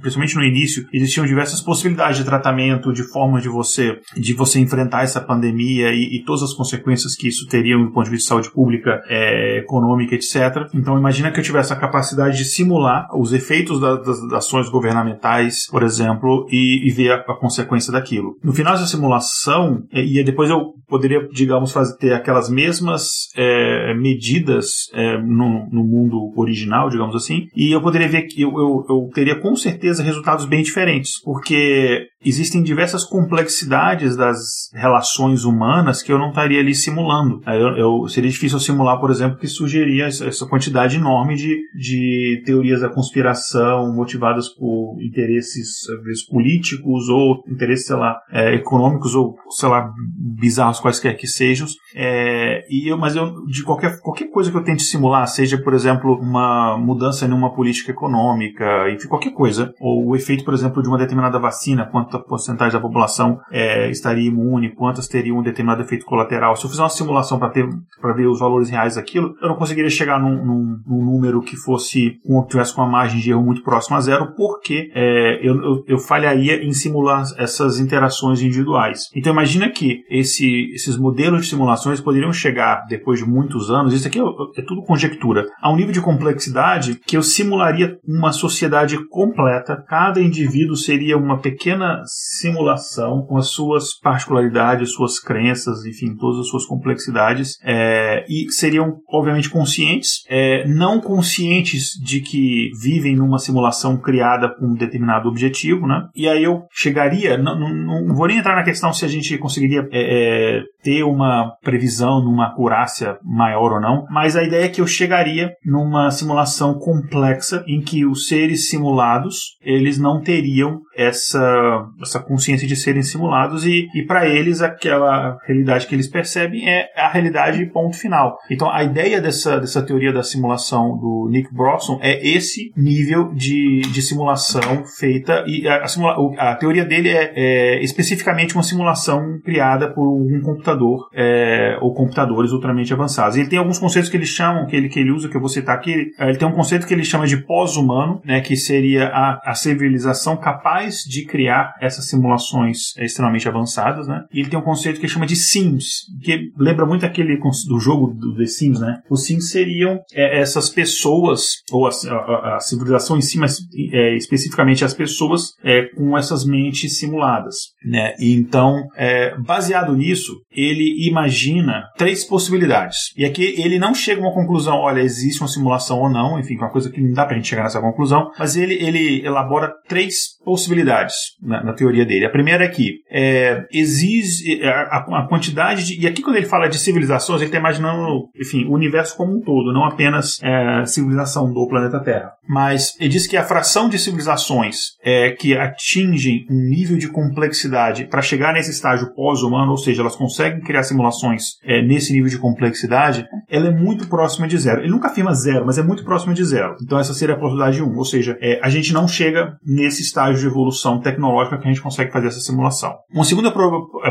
principalmente no início existiam diversas possibilidades de tratamento, de formas de você de você enfrentar essa pandemia e, e todas as consequências que isso teria do ponto de vista de saúde pública, é, econômica, etc. Então imagina que eu tivesse a capacidade de simular os efeitos da, das, das, ações governamentais, por exemplo, e, e ver a, a, consequência daquilo. No final dessa simulação, é, e depois eu poderia, digamos, fazer ter aquelas mesmas é, medidas é, no, no, mundo original, digamos assim, e eu poderia ver que eu, eu, eu teria com certeza resultados bem diferentes, porque existem diversas complexidades das relações humanas que eu não estaria ali simulando. Eu, eu seria difícil simular, por exemplo, que surgiria essa quantidade enorme de, teorias da conspiração motivadas por interesses vezes, políticos ou interesses, sei lá, é, econômicos ou, sei lá, bizarros quaisquer que sejam. É, e eu, mas eu, de qualquer, qualquer coisa que eu tente simular, seja, por exemplo, uma mudança em uma política econômica, enfim, qualquer coisa, ou o efeito, por exemplo, de uma determinada vacina, quanta porcentagem da população é, estaria imune, quantas teriam um determinado efeito colateral. Se eu fizer uma simulação para ver os valores reais daquilo, eu não conseguiria chegar num, num, num número que fosse com, tivesse com uma margem de erro muito próxima a zero, porque é, eu, eu, eu, falharia em simular essas interações individuais. Então imagina que esse, esses modelos de simulações poderiam chegar depois de muitos anos, isso aqui é, é tudo conjectura, a um nível de complexidade que eu simularia uma sociedade completa, cada indivíduo seria uma pequena simulação com as suas particularidades, suas crenças, enfim, todas as suas complexidades, é, e seriam, obviamente, conscientes, é, não com conscientes de que vivem numa simulação criada com um determinado objetivo, né? E aí eu chegaria, não, não, não vou nem entrar na questão se a gente conseguiria é, é, ter uma previsão numa acurácia maior ou não, mas a ideia é que eu chegaria numa simulação complexa em que os seres simulados eles não teriam essa, essa consciência de serem simulados e, e para eles aquela realidade que eles percebem é a realidade ponto final. Então a ideia dessa, dessa teoria da simulação do Nick Brosson é esse nível de, de simulação feita e a, a, simula, a teoria dele é, é, especificamente uma simulação criada por um computador é, ou computadores ultramente avançados. Ele tem alguns conceitos que ele chama, que ele, que ele usa, que eu vou citar aqui. Ele tem um conceito que ele chama de pós-humano, né, que seria a, a civilização capaz de criar essas simulações extremamente avançadas, né? E ele tem um conceito que chama de Sims, que lembra muito aquele do jogo do The Sims, né? Os Sims seriam é, essas pessoas, ou a, a, a, civilização em si, mas é, especificamente as pessoas é, com essas mentes simuladas, né? E então, é, baseado nisso, ele imagina três possibilidades. E aqui ele não chega a uma conclusão, olha, existe uma simulação ou não, enfim, uma coisa que não dá pra gente chegar nessa conclusão, mas ele, ele elabora três possibilidades na, na teoria dele. A primeira é que é, exige é, a, a, quantidade de. E aqui, quando ele fala de civilizações, ele está imaginando, enfim, o universo como um todo, não apenas é, civilização do planeta Terra. Mas ele diz que a fração de civilizações é, que atingem um nível de complexidade para chegar nesse estágio pós-humano, ou seja, elas conseguem criar simulações é, nesse nível de complexidade, ela é muito próxima de zero. Ele nunca afirma zero, mas é muito próxima de zero. Então essa seria a possibilidade 1. Um. Ou seja, é, a gente não chega nesse estágio de evolução tecnológica que a gente consegue fazer essa simulação. Uma segunda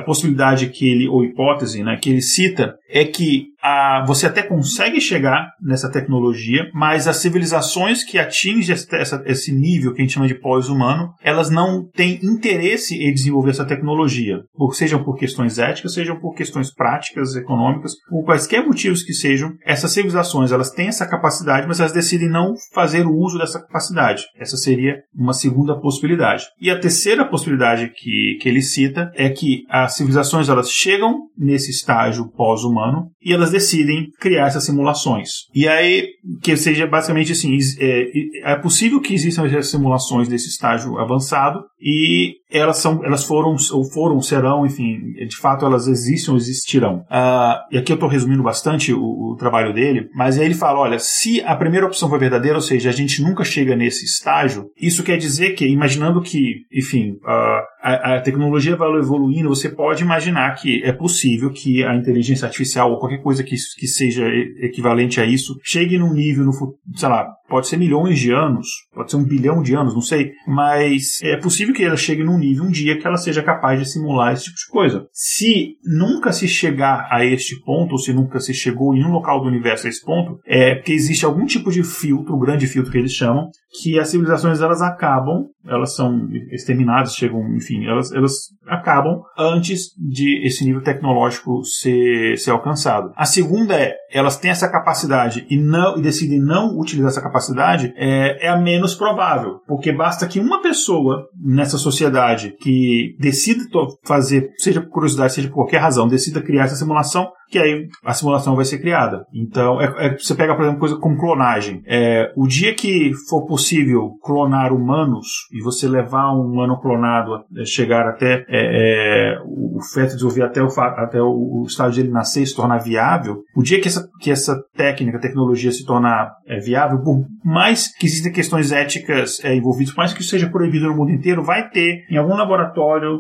possibilidade que ele, ou hipótese, né, que ele cita é que a, você até consegue chegar nessa tecnologia, mas as civilizações que atingem essa, esse nível que a gente chama de pós-humano, elas não têm interesse em desenvolver essa tecnologia, por, sejam por questões éticas, sejam por questões práticas, econômicas, por quaisquer motivos que sejam, essas civilizações elas têm essa capacidade, mas elas decidem não fazer o uso dessa capacidade. Essa seria uma segunda possibilidade. E a terceira possibilidade que, que ele cita é que as civilizações elas chegam nesse estágio pós-humano e elas decidem criar essas simulações. E aí, que seja basicamente assim, é, é possível que existam essas simulações nesse estágio avançado e elas são, elas foram ou foram, serão, enfim, de fato elas existem ou existirão. Uh, e aqui eu estou resumindo bastante o, o, trabalho dele, mas aí ele fala, olha, se a primeira opção for verdadeira, ou seja, a gente nunca chega nesse estágio, isso quer dizer que, imaginando que, enfim, uh, a, a, tecnologia vai evoluindo, você pode imaginar que é possível que a inteligência artificial ou qualquer coisa que, que seja equivalente a isso chegue num nível, no, sei lá, pode ser milhões de anos, pode ser um bilhão de anos, não sei, mas é possível que ela chegue num nível um dia que ela seja capaz de simular esse tipo de coisa. Se nunca se chegar a este ponto, ou se nunca se chegou em um local do universo a esse ponto, é porque existe algum tipo de filtro, o grande filtro que eles chamam, que as civilizações elas acabam, elas são exterminadas, chegam, enfim, elas, elas acabam antes de esse nível tecnológico ser, ser alcançado. A segunda é, elas têm essa capacidade e, não, e decidem não utilizar essa capacidade, é, é a menos provável, porque basta que uma pessoa nessa sociedade que decida fazer, seja por curiosidade, seja por qualquer razão, decida criar essa simulação, que aí a simulação vai ser criada. Então, é, é, você pega, por exemplo, coisa como clonagem. É, o dia que for possível clonar humanos e você levar um humano clonado a chegar até é, é o feto desenvolver até o, até o, o estágio de ele nascer e se tornar viável, o dia que essa, que essa técnica, tecnologia se tornar é, viável, por mais que existam questões éticas é, envolvidas, por mais que isso seja proibido no mundo inteiro, vai ter em algum laboratório,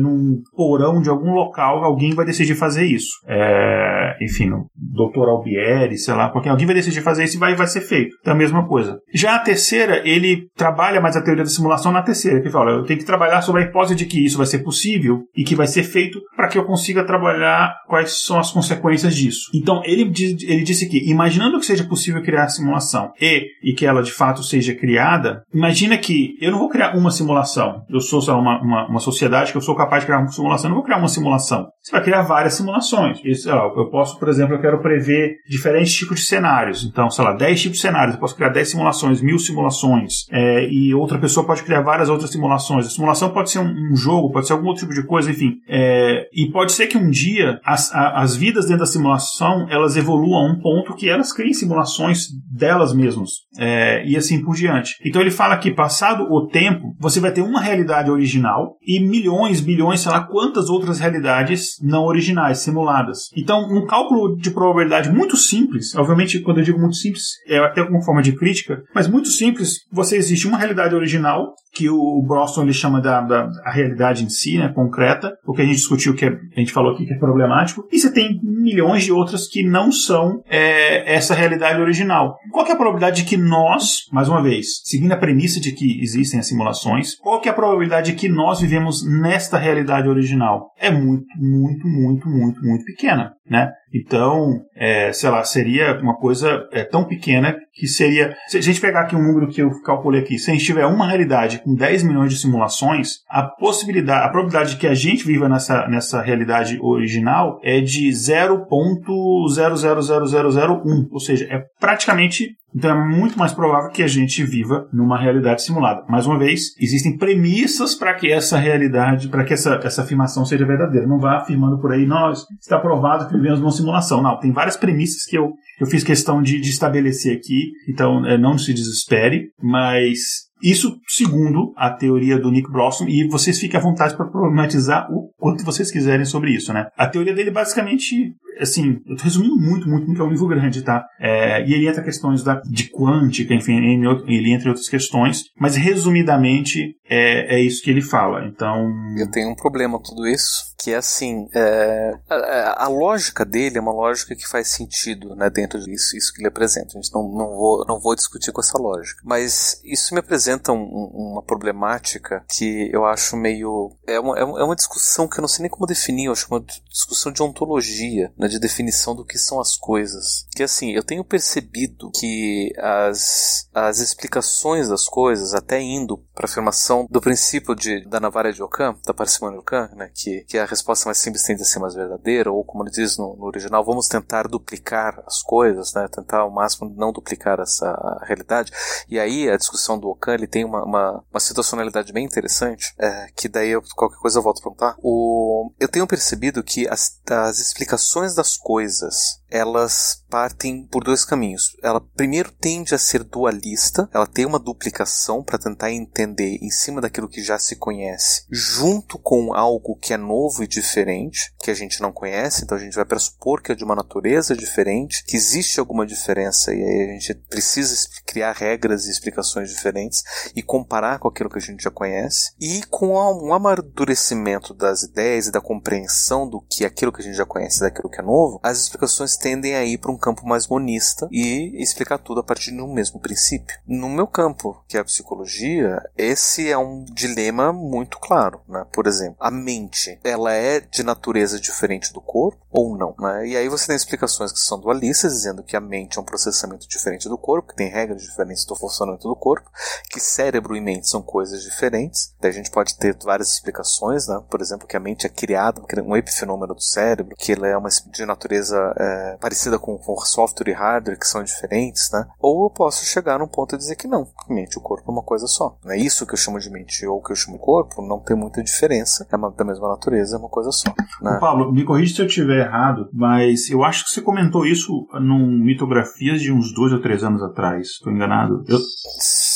num porão de algum local, alguém vai decidir fazer isso. É, é, enfim, o Dr. Albieri, sei lá, qualquer alguém vai decidir fazer isso e vai, vai ser feito. Então, a mesma coisa. Já a terceira, ele trabalha mais a teoria da simulação na terceira, que fala, eu tenho que trabalhar sobre a hipótese de que isso vai ser possível e que vai ser feito para que eu consiga trabalhar quais são as consequências disso. Então, ele, ele disse que, imaginando que seja possível criar a simulação e, e que ela de fato seja criada, imagina que eu não vou criar uma simulação. Eu sou uma, uma, uma sociedade que eu sou capaz de criar uma simulação. Eu não vou criar uma simulação. Você vai criar várias simulações. Isso, eu posso, por exemplo, eu quero prever diferentes tipos de cenários. Então, sei lá, 10 tipos de cenários. Eu posso criar 10 simulações, mil simulações. É, e outra pessoa pode criar várias outras simulações. A simulação pode ser um, um, jogo, pode ser algum outro tipo de coisa, enfim. É, e pode ser que um dia as, a, as vidas dentro da simulação elas evoluam a um ponto que elas criem simulações delas mesmas é, e assim por diante. Então ele fala que passado o tempo você vai ter uma realidade original e milhões, bilhões, sei lá quantas outras realidades não originais simuladas. Um cálculo de probabilidade muito simples, obviamente quando eu digo muito simples é até uma forma de crítica, mas muito simples. Você existe uma realidade original que o Broston ele chama da, da realidade em si, né, concreta, o que a gente discutiu que é, a gente falou aqui que é problemático, e você tem milhões de outras que não são é, essa realidade original. Qual é a probabilidade de que nós, mais uma vez, seguindo a premissa de que existem as simulações, qual é a probabilidade de que nós vivemos nesta realidade original? É muito, muito, muito, muito, muito pequena, né? Então, é, sei lá, seria uma coisa é, tão pequena que seria. Se a gente pegar aqui um número que eu calculei aqui, se a gente tiver uma realidade com 10 milhões de simulações, a possibilidade, a probabilidade de que a gente viva nessa, nessa realidade original é de 0.000001. Ou seja, é praticamente então é muito mais provável que a gente viva numa realidade simulada. Mais uma vez, existem premissas para que essa realidade, para que essa, essa afirmação seja verdadeira. Não vá afirmando por aí, nós está provado que vivemos numa simulação. Não, tem várias premissas que eu, eu fiz questão de, de estabelecer aqui, então é, não se desespere, mas isso segundo a teoria do Nick Brosson, e vocês fiquem à vontade para problematizar o quanto vocês quiserem sobre isso, né? A teoria dele basicamente assim, eu tô resumindo muito, muito, porque é um livro grande, tá? É, e ele entra questões da, de quântica, enfim, ele entra outras questões, mas resumidamente é, é isso que ele fala. Então. Eu tenho um problema com tudo isso, que é assim, é, a, a, lógica dele é uma lógica que faz sentido, né, dentro disso, isso que ele apresenta. A gente não, não, vou, não vou discutir com essa lógica. Mas isso me apresenta um, uma problemática que eu acho meio. É uma, é uma discussão que eu não sei nem como definir, eu acho uma discussão de ontologia, né? de definição do que são as coisas. Que assim, eu tenho percebido que as, as explicações das coisas, até indo para a afirmação do princípio de, da navalha de Ockham, da parcimônia Ockham, né, que, que a resposta mais simples tende a ser mais verdadeira, ou como ele diz no, no original, vamos tentar duplicar as coisas, né, tentar ao máximo não duplicar essa realidade. E aí a discussão do Ockham, ele tem uma, uma, uma situacionalidade bem interessante, é, que daí eu, qualquer coisa eu volto a perguntar. O, eu tenho percebido que as, as explicações das coisas elas partem por dois caminhos. Ela primeiro tende a ser dualista, ela tem uma duplicação para tentar entender em cima daquilo que já se conhece, junto com algo que é novo e diferente, que a gente não conhece, então a gente vai pressupor que é de uma natureza diferente, que existe alguma diferença e aí a gente precisa criar regras e explicações diferentes e comparar com aquilo que a gente já conhece, e com um amadurecimento das ideias e da compreensão do que é aquilo que a gente já conhece daquilo que é novo, as explicações tendem a ir para um campo mais monista e explicar tudo a partir de um mesmo princípio. No meu campo, que é a psicologia, esse é um dilema muito claro, né? Por exemplo, a mente, ela é de natureza diferente do corpo ou não, né? E aí você tem explicações que são dualistas, dizendo que a mente é um processamento diferente do corpo, que tem regras diferentes do funcionamento do corpo, que cérebro e mente são coisas diferentes. Daí a gente pode ter várias explicações, né? Por exemplo, que a mente é criada, um epifenômeno do cérebro, que ele é uma de natureza é, parecida com, com software e hardware que são diferentes, né? Ou eu posso chegar num ponto e dizer que não, mente e o corpo é uma coisa só. É isso que eu chamo de mente ou que eu chamo de corpo, não tem muita diferença, é uma, da mesma natureza, é uma coisa só. Né? Pablo, me corrija se eu estiver errado, mas eu acho que você comentou isso num Mitografias de uns dois ou três anos atrás. Estou enganado? Eu... Sim,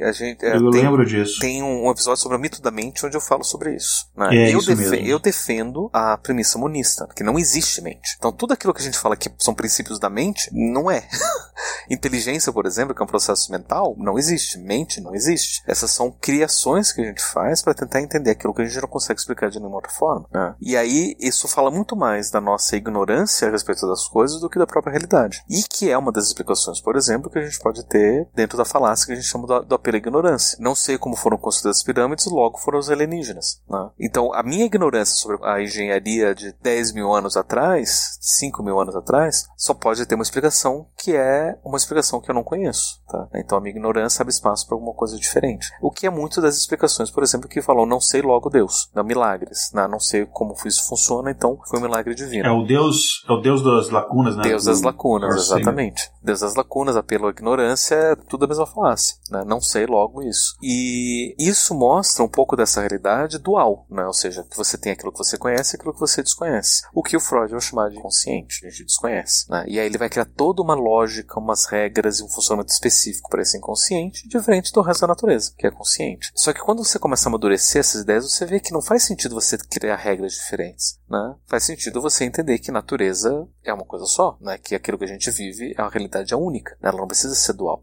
a gente. É, eu tem, lembro disso. Tem um, episódio sobre o mito da mente onde eu falo sobre isso. Né? É eu, isso mesmo. eu defendo a premissa monista, que não existe mente. Então tudo aquilo que a gente fala que são princípios da mente, não é. <laughs> Inteligência, por exemplo, que é um processo mental, não existe. Mente não existe. Essas são criações que a gente faz para tentar entender aquilo que a gente não consegue explicar de nenhuma outra forma. Né? E aí isso fala muito mais da nossa ignorância a respeito das coisas do que da própria realidade. E que é uma das explicações, por exemplo, que a gente pode ter dentro da falácia que a gente chama do, apelo à ignorância. Não sei como foram construídas as pirâmides, logo foram os alienígenas. Né? Então, a minha ignorância sobre a engenharia de 10 mil anos atrás, 5 mil anos atrás, só pode ter uma explicação que é uma explicação que eu não conheço. Tá? Então, a minha ignorância abre espaço para alguma coisa diferente. O que é muito das explicações, por exemplo, que falam não sei logo Deus, não milagres, né? não sei como isso funciona, então foi um milagre divino. É o Deus, é o Deus das lacunas, né? Deus das lacunas, exatamente. Deus das lacunas, apelo à ignorância, é tudo a mesma falácia. Né? Não Não sei logo isso. E isso mostra um pouco dessa realidade dual, né? Ou seja, que você tem aquilo que você conhece e aquilo que você desconhece. O que o Freud vai chamar de consciente, a gente desconhece. Né? E aí ele vai criar toda uma lógica, umas regras e um funcionamento específico para esse inconsciente, diferente do resto da natureza, que é consciente. Só que quando você começa a amadurecer essas ideias, você vê que não faz sentido você criar regras diferentes. Né? Faz sentido você entender que natureza é uma coisa só, né? que aquilo que a gente vive é uma realidade única, né? ela não precisa ser dual.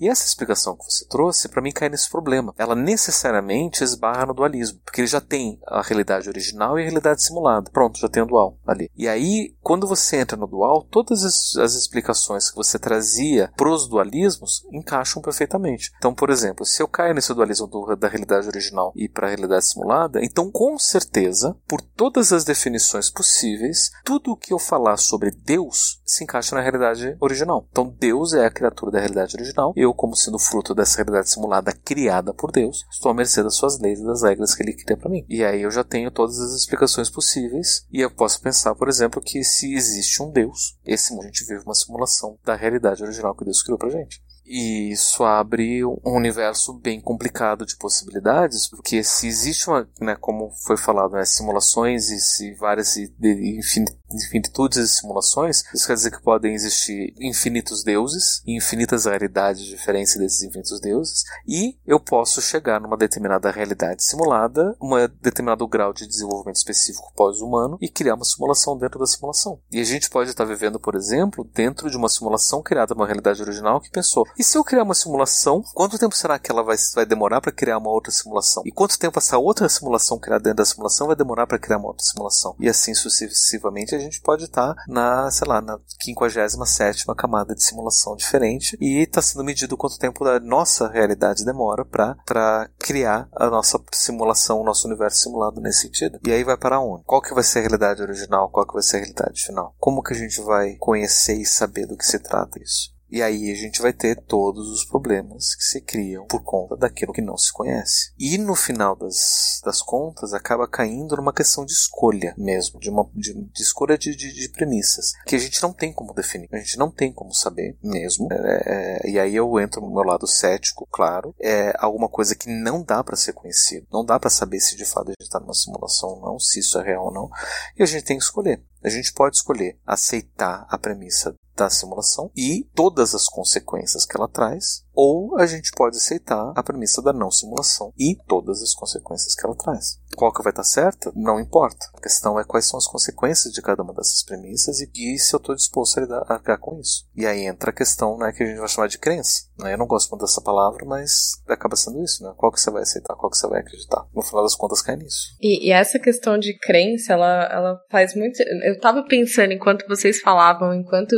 E essa explicação que você trouxe, para mim, cai nesse problema. Ela necessariamente esbarra no dualismo, porque ele já tem a realidade original e a realidade simulada. Pronto, já tem o dual ali. E aí, quando você entra no dual, todas as, as explicações que você trazia pros dualismos encaixam perfeitamente. Então, por exemplo, se eu caio nesse dualismo do, da realidade original e para a realidade simulada, então com certeza, por todas as definições possíveis, tudo o que eu falar sobre Deus se encaixa na realidade original. Então, Deus é a criatura da realidade original. Eu, como sendo fruto dessa realidade simulada criada por Deus, estou à mercê das suas leis e das regras que Ele cria para mim. E aí eu já tenho todas as explicações possíveis e eu posso pensar, por exemplo, que se existe um Deus, esse a gente vive uma simulação da realidade original que Deus criou pra gente. E isso abre um universo bem complicado de possibilidades, porque se existe uma, né, como foi falado, né, simulações e se várias infinitudes de simulações, isso quer dizer que podem existir infinitos deuses, infinitas realidades diferentes desses infinitos deuses, e eu posso chegar numa determinada realidade simulada, um determinado grau de desenvolvimento específico pós-humano e criar uma simulação dentro da simulação. E a gente pode estar vivendo, por exemplo, dentro de uma simulação criada numa realidade original que pensou e se eu criar uma simulação, quanto tempo será que ela vai, vai demorar para criar uma outra simulação? E quanto tempo essa outra simulação criada dentro da simulação vai demorar para criar uma outra simulação? E assim sucessivamente a gente pode estar tá na, sei lá, na 57 camada de simulação diferente e está sendo medido quanto tempo da nossa realidade demora para criar a nossa simulação, o nosso universo simulado nesse sentido. E aí vai para onde? Qual que vai ser a realidade original? Qual que vai ser a realidade final? Como que a gente vai conhecer e saber do que se trata isso? E aí a gente vai ter todos os problemas que se criam por conta daquilo que não se conhece. E no final das, das contas acaba caindo numa questão de escolha mesmo, de uma de, de escolha de, de, de, premissas, que a gente não tem como definir, a gente não tem como saber mesmo. É, é, e aí eu entro no meu lado cético, claro, é alguma coisa que não dá para ser conhecido, não dá para saber se de fato a gente está numa simulação ou não, se isso é real ou não, e a gente tem que escolher. A gente pode escolher aceitar a premissa da simulação e todas as consequências que ela traz, ou a gente pode aceitar a premissa da não simulação e todas as consequências que ela traz. Qual que vai estar certa? Não importa. A questão é quais são as consequências de cada uma dessas premissas e, se eu estou disposto a lidar com isso. E aí entra a questão né, que a gente vai chamar de crença. Né? Eu não gosto muito dessa palavra, mas acaba sendo isso. Né? Qual que você vai aceitar, qual que você vai acreditar. No final das contas, cai nisso. E, e essa questão de crença, ela, ela faz muito. Estava pensando enquanto vocês falavam, enquanto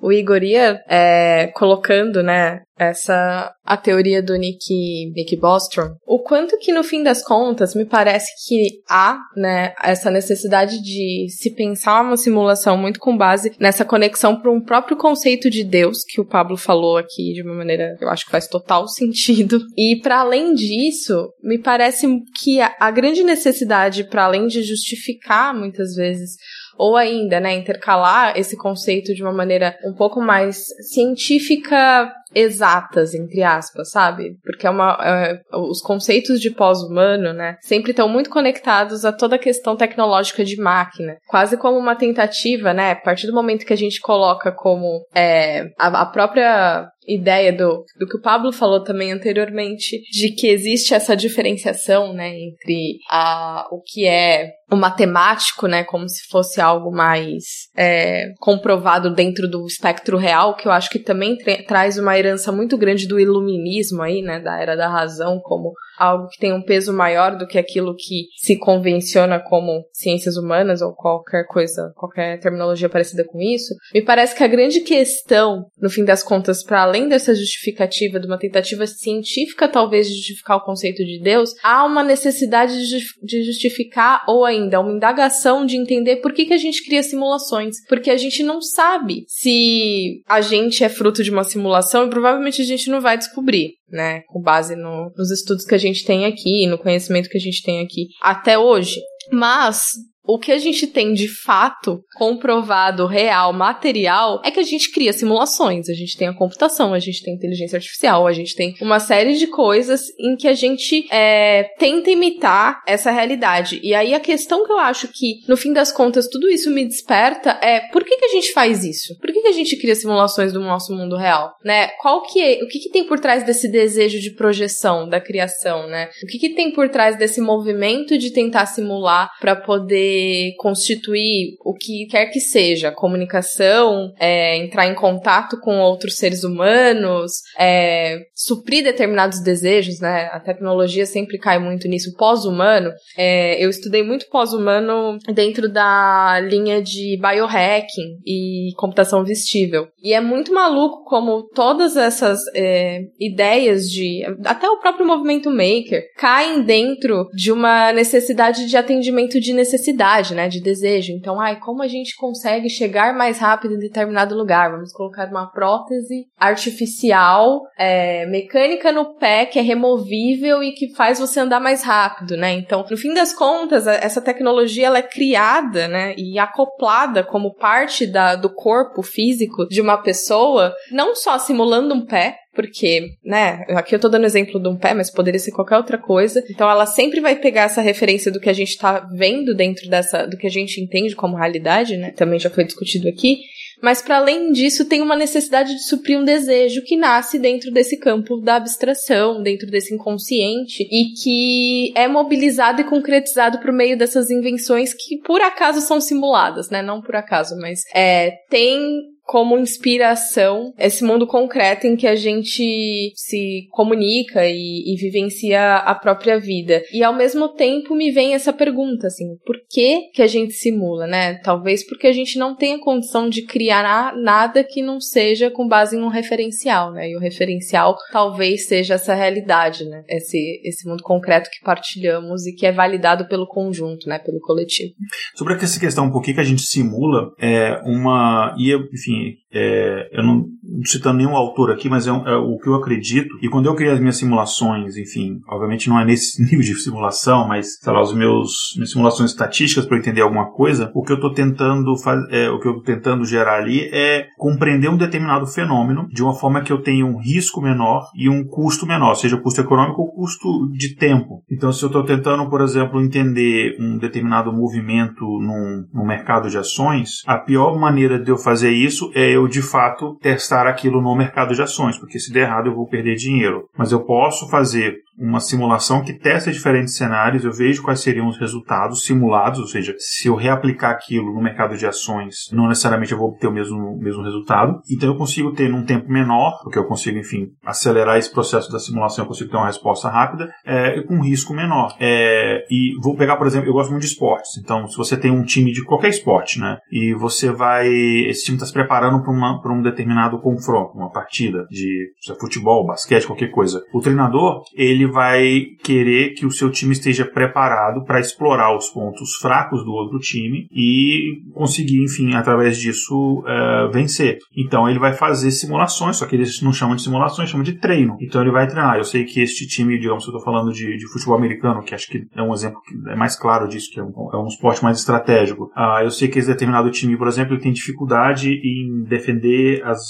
o Igor ia é, colocando, né, essa a teoria do Nick, Nick Bostrom, o quanto que no fim das contas me parece que há, né, essa necessidade de se pensar uma simulação muito com base nessa conexão para um próprio conceito de Deus que o Pablo falou aqui de uma maneira que eu acho que faz total <laughs> sentido. E para além disso, me parece que a, a grande necessidade para além de justificar muitas vezes ou ainda, né, intercalar esse conceito de uma maneira um pouco mais científica exatas, entre aspas, sabe? Porque é uma, é, os conceitos de pós-humano, né, sempre estão muito conectados a toda a questão tecnológica de máquina. Quase como uma tentativa, né, a partir do momento que a gente coloca como é, a, a própria ideia do, do que o Pablo falou também anteriormente, de que existe essa diferenciação, né, entre a, o que é o matemático, né, como se fosse algo mais é, comprovado dentro do espectro real, que eu acho que também traz uma herança muito grande do iluminismo aí, né, da era da razão, como algo que tem um peso maior do que aquilo que se convenciona como ciências humanas ou qualquer coisa, qualquer terminologia parecida com isso, me parece que a grande questão, no fim das contas, para além dessa justificativa, de uma tentativa científica talvez de justificar o conceito de Deus, há uma necessidade de justificar ou ainda uma indagação de entender por que, que a gente cria simulações, porque a gente não sabe se a gente é fruto de uma simulação e provavelmente a gente não vai descobrir né? Com base no, nos estudos que a gente tem aqui, no conhecimento que a gente tem aqui até hoje. Mas o que a gente tem de fato comprovado, real, material, é que a gente cria simulações. A gente tem a computação, a gente tem inteligência artificial, a gente tem uma série de coisas em que a gente é, tenta imitar essa realidade. E aí a questão que eu acho que, no fim das contas, tudo isso me desperta é por que, que a gente faz isso? Por que, que a gente cria simulações do nosso mundo real? Né? Qual que é, o que, que tem por trás desse desejo de projeção, da criação, né? O que, que tem por trás desse movimento de tentar simular para poder constituir o que quer que seja, comunicação, é, entrar em contato com outros seres humanos, é, suprir determinados desejos, né? A tecnologia sempre cai muito nisso. Pós-humano, é, eu estudei muito pós-humano dentro da linha de biohacking e computação vestível. E é muito maluco como todas essas é, ideias de. até o próprio movimento maker caem dentro de uma necessidade de atendimento de necessidade, né? De desejo. Então, ai, como a gente consegue chegar mais rápido em determinado lugar? Vamos colocar uma prótese artificial, é, mecânica no pé, que é removível e que faz você andar mais rápido, né? Então, no fim das contas, essa tecnologia ela é criada, né? E acoplada como parte da, do corpo físico de uma pessoa, não só simulando um pé, porque, né, aqui eu tô dando exemplo de um pé, mas poderia ser qualquer outra coisa. Então ela sempre vai pegar essa referência do que a gente tá vendo dentro dessa, do que a gente entende como realidade, né? Também já foi discutido aqui. Mas para além disso, tem uma necessidade de suprir um desejo que nasce dentro desse campo da abstração, dentro desse inconsciente e que é mobilizado e concretizado por meio dessas invenções que por acaso são simuladas, né? Não por acaso, mas é, tem como inspiração esse mundo concreto em que a gente se comunica e, e, vivencia a própria vida. E ao mesmo tempo me vem essa pergunta, assim, por que que a gente simula, né? Talvez porque a gente não tenha condição de criar nada que não seja com base em um referencial, né? E o referencial talvez seja essa realidade, né? Esse, esse mundo concreto que partilhamos e que é validado pelo conjunto, né? Pelo coletivo. Sobre essa questão, por que, que a gente simula, é uma. E, enfim, que é, eu não citando nenhum autor aqui, mas é, é, o que eu acredito. E quando eu criei as minhas simulações, enfim, obviamente não é nesse <laughs> nível de simulação, mas, sei lá, os meus minhas simulações estatísticas para entender alguma coisa, o que eu estou tentando é, o que eu tô tentando gerar ali é compreender um determinado fenômeno de uma forma que eu tenha um risco menor e um custo menor, seja custo econômico ou custo de tempo. Então, se eu estou tentando, por exemplo, entender um determinado movimento num mercado de ações, a pior maneira de eu fazer isso é eu de fato testar aquilo no mercado de ações, porque se der errado eu vou perder dinheiro. Mas eu posso fazer uma simulação que testa diferentes cenários, eu vejo quais seriam os resultados simulados, ou seja, se eu reaplicar aquilo no mercado de ações, não necessariamente eu vou obter o mesmo, mesmo resultado. Então eu consigo ter num tempo menor, porque eu consigo, enfim, acelerar esse processo da simulação, eu consigo ter uma resposta rápida, é, com risco menor. É, e vou pegar, por exemplo, eu gosto muito de esportes, então se você tem um time de qualquer esporte, né, e você vai, esse time está se preparando para um determinado confronto, uma partida de futebol, basquete, qualquer coisa. O treinador, ele vai querer que o seu time esteja preparado para explorar os pontos fracos do outro time e conseguir, enfim, através disso, uh, vencer. Então ele vai fazer simulações, só que eles não chamam de simulações, chamam de treino. Então ele vai treinar. Eu sei que este time, digamos eu estou falando de, de, futebol americano, que acho que é um exemplo que é mais claro disso, que é um, é um esporte mais estratégico. Uh, eu sei que esse determinado time, por exemplo, ele tem dificuldade em defender as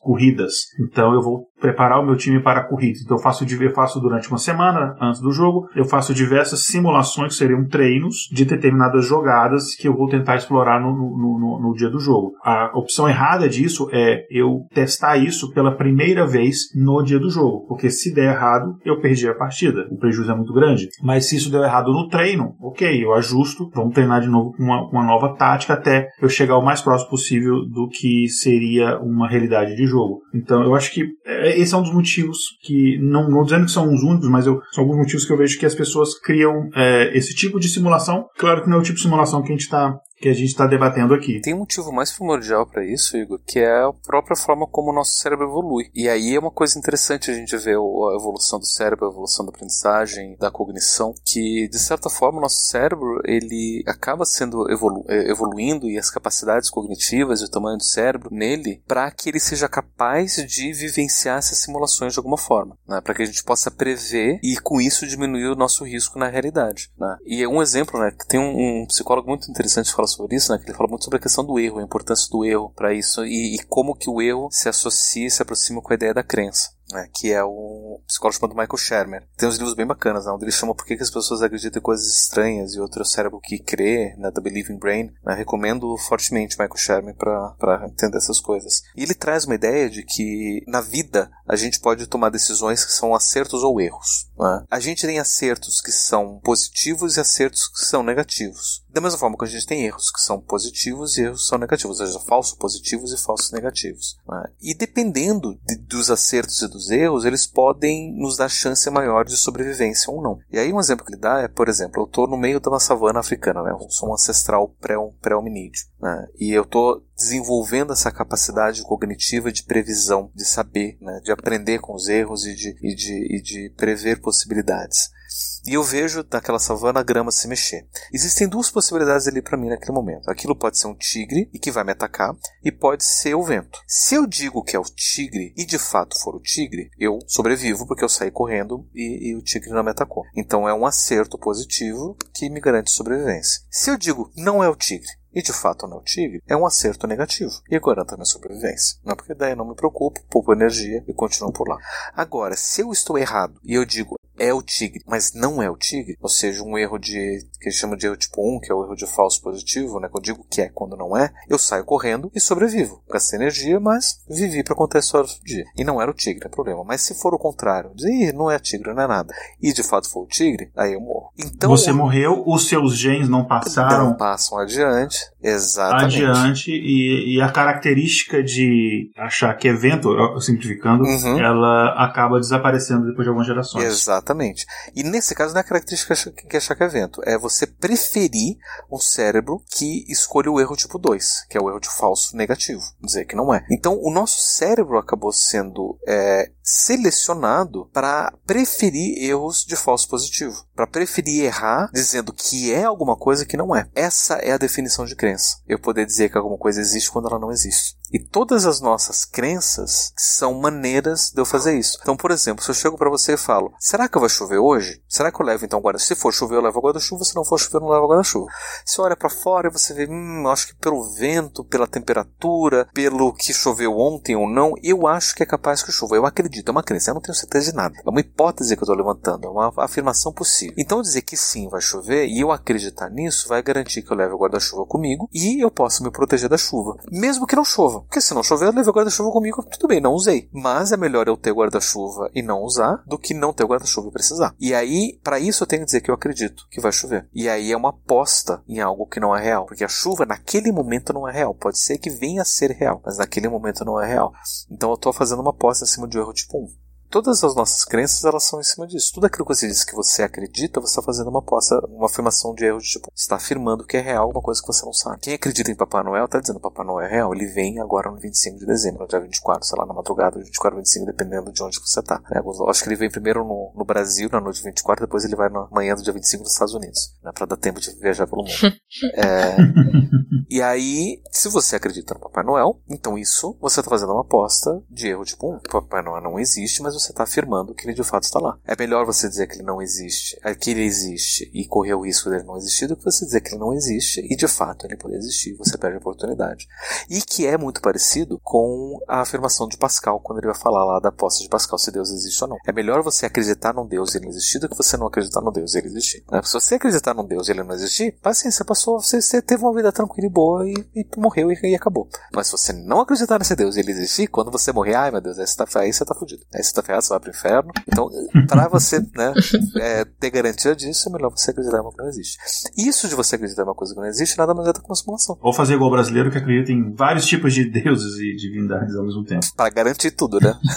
corridas. Então eu vou preparar o meu time para a corrida. Então eu faço, eu faço durante uma semana antes do jogo, eu faço diversas simulações que seriam treinos de determinadas jogadas que eu vou tentar explorar no, no, no, no dia do jogo. A opção errada disso é eu testar isso pela primeira vez no dia do jogo, porque se der errado, eu perdi a partida. O prejuízo é muito grande. Mas se isso deu errado no treino, ok, eu ajusto, vamos treinar de novo com uma, uma nova tática até eu chegar o mais próximo possível do que seria uma realidade de jogo. Então eu acho que é, esse é um dos motivos que, não, não dizendo que são os únicos, mas eu, são alguns motivos que eu vejo que as pessoas criam é, esse tipo de simulação. Claro que não é o tipo de simulação que a gente está que a gente está debatendo aqui. Tem um motivo mais primordial para isso, Igor, que é a própria forma como o nosso cérebro evolui. E aí é uma coisa interessante a gente ver a evolução do cérebro, a evolução da aprendizagem, da cognição, que de certa forma o nosso cérebro ele acaba sendo evolu é, evoluindo e as capacidades cognitivas e o tamanho do cérebro nele para que ele seja capaz de vivenciar essas simulações de alguma forma, né? para que a gente possa prever e com isso diminuir o nosso risco na realidade. Né? E um exemplo, né, tem um, um psicólogo muito interessante que fala sobre isso, né, que ele fala muito sobre a questão do erro, a importância do erro para isso e, e como que o erro se associa, se aproxima com a ideia da crença né, que é psicólogo chamado Michael Shermer. Tem uns livros bem bacanas, né, onde ele chama Por que, que as pessoas acreditam em coisas estranhas e outro é cérebro que crê, né, The Believing Brain. Né, recomendo fortemente Michael Shermer para entender essas coisas. E ele traz uma ideia de que na vida a gente pode tomar decisões que são acertos ou erros. Né? A gente tem acertos que são positivos e acertos que são negativos. Da mesma forma que a gente tem erros que são positivos e erros que são negativos, ou seja, falsos positivos e falsos negativos. Né? E dependendo de, dos acertos e dos erros, eles podem nos dar chance maior de sobrevivência ou não. E aí um exemplo que ele dá é, por exemplo, eu estou no meio de uma savana africana, né? Eu sou um ancestral pré-hominídeo, né? E eu estou desenvolvendo essa capacidade cognitiva de previsão, de saber, né? De aprender com os erros e de, e de, e de prever possibilidades. E eu vejo naquela savana a grama se mexer. Existem duas possibilidades ali para mim naquele momento. Aquilo pode ser um tigre e que vai me atacar, e pode ser o vento. Se eu digo que é o tigre e de fato for o tigre, eu sobrevivo porque eu saí correndo e, e o tigre não me atacou. Então é um acerto positivo que me garante sobrevivência. Se eu digo não é o tigre, e de fato não é o tigre, é um acerto negativo e garanta minha sobrevivência. Não porque daí eu não me preocupo, poupo energia e continuo por lá. Agora, se eu estou errado e eu digo é o tigre, mas não é o tigre, ou seja, um erro de que chama de erro tipo 1, que é o erro de falso positivo, né, que eu digo que é quando não é, eu saio correndo e sobrevivo. Gastei energia, mas vivi para contar a história do dia. E não era o tigre, é problema. Mas se for o contrário, dizer, não é tigre, não é nada, e de fato for o tigre, aí eu morro. Então você morreu, os seus genes não passaram, não passam adiante, exatamente. Adiante e, e a característica de achar que é vento, simplificando, uhum. ela acaba desaparecendo depois de algumas gerações. Exatamente. Exatamente. E nesse caso não é característica que achar que é vento, é você preferir um cérebro que escolha o erro tipo 2, que é o erro de falso negativo, dizer que não é. Então o nosso cérebro acabou sendo é, selecionado para preferir erros de falso positivo, para preferir errar dizendo que é alguma coisa que não é. Essa é a definição de crença. Eu poder dizer que alguma coisa existe quando ela não existe. E todas as nossas crenças são maneiras de eu fazer isso. Então, por exemplo, se eu chego para você e falo: será que vai chover hoje? Será que eu levo então guarda-chuva? Se for chover, eu levo guarda-chuva. Se não for chover, eu não levo guarda-chuva. Você olha para fora e você vê: hum, acho que pelo vento, pela temperatura, pelo que choveu ontem ou não, eu acho que é capaz que chova. Eu acredito, é uma crença. Eu não tenho certeza de nada. É uma hipótese que eu estou levantando, é uma afirmação possível. Então, dizer que sim, vai chover e eu acreditar nisso vai garantir que eu leve o guarda-chuva comigo e eu posso me proteger da chuva, mesmo que não chova. Porque se não chover, eu levei o guarda-chuva comigo, tudo bem, não usei. Mas é melhor eu ter guarda-chuva e não usar do que não ter guarda-chuva e precisar. E aí, para isso eu tenho que dizer que eu acredito que vai chover. E aí é uma aposta em algo que não é real. Porque a chuva naquele momento não é real. Pode ser que venha a ser real, mas naquele momento não é real. Então eu estou fazendo uma aposta em cima de um erro tipo 1 todas as nossas crenças elas são em cima disso. Tudo aquilo que você diz que você acredita, você está fazendo uma aposta, uma afirmação de erro de tipo, você está afirmando que é real alguma coisa que você não sabe. Quem acredita em Papai Noel está dizendo que Papai Noel é real, ele vem agora no 25 de dezembro, no dia 24, sei lá, na madrugada, 24, 25, dependendo de onde você está. Né? Acho que ele vem primeiro no, no Brasil, na noite 24, depois ele vai na manhã do dia 25 nos Estados Unidos, né? para dar tempo de viajar pelo mundo. <laughs> é... E aí, se você acredita no Papai Noel, então isso você está fazendo uma aposta de erro tipo, um, Papai Noel não existe, mas você está afirmando que ele de fato está lá. É melhor você dizer que ele não existe, é, que ele existe e correr o risco dele não existir, do que você dizer que ele não existe e de fato ele poder existir, você perde a oportunidade. E que é muito parecido com a afirmação de Pascal, quando ele vai falar lá da aposta de Pascal, se Deus existe ou não. É melhor você acreditar num Deus e ele não existir do que você não acreditar num Deus e ele existir. Né? Se você acreditar num Deus e ele não existir, paciência, passou, você, você teve uma vida tranquila e boa e, e morreu e, e, acabou. Mas se você não acreditar nesse Deus e ele existir, quando você morrer, ai meu Deus, aí você tá, aí você tá fudido. Aí você tá você vai pro inferno. Então, para <laughs> você né, é, ter garantia disso, é melhor você acreditar em uma coisa que não existe. Isso de você acreditar em uma coisa que não existe, nada mais é do que uma simulação. Ou fazer igual o brasileiro que acredita em vários tipos de deuses e divindades ao mesmo tempo. Para garantir tudo, né? <laughs>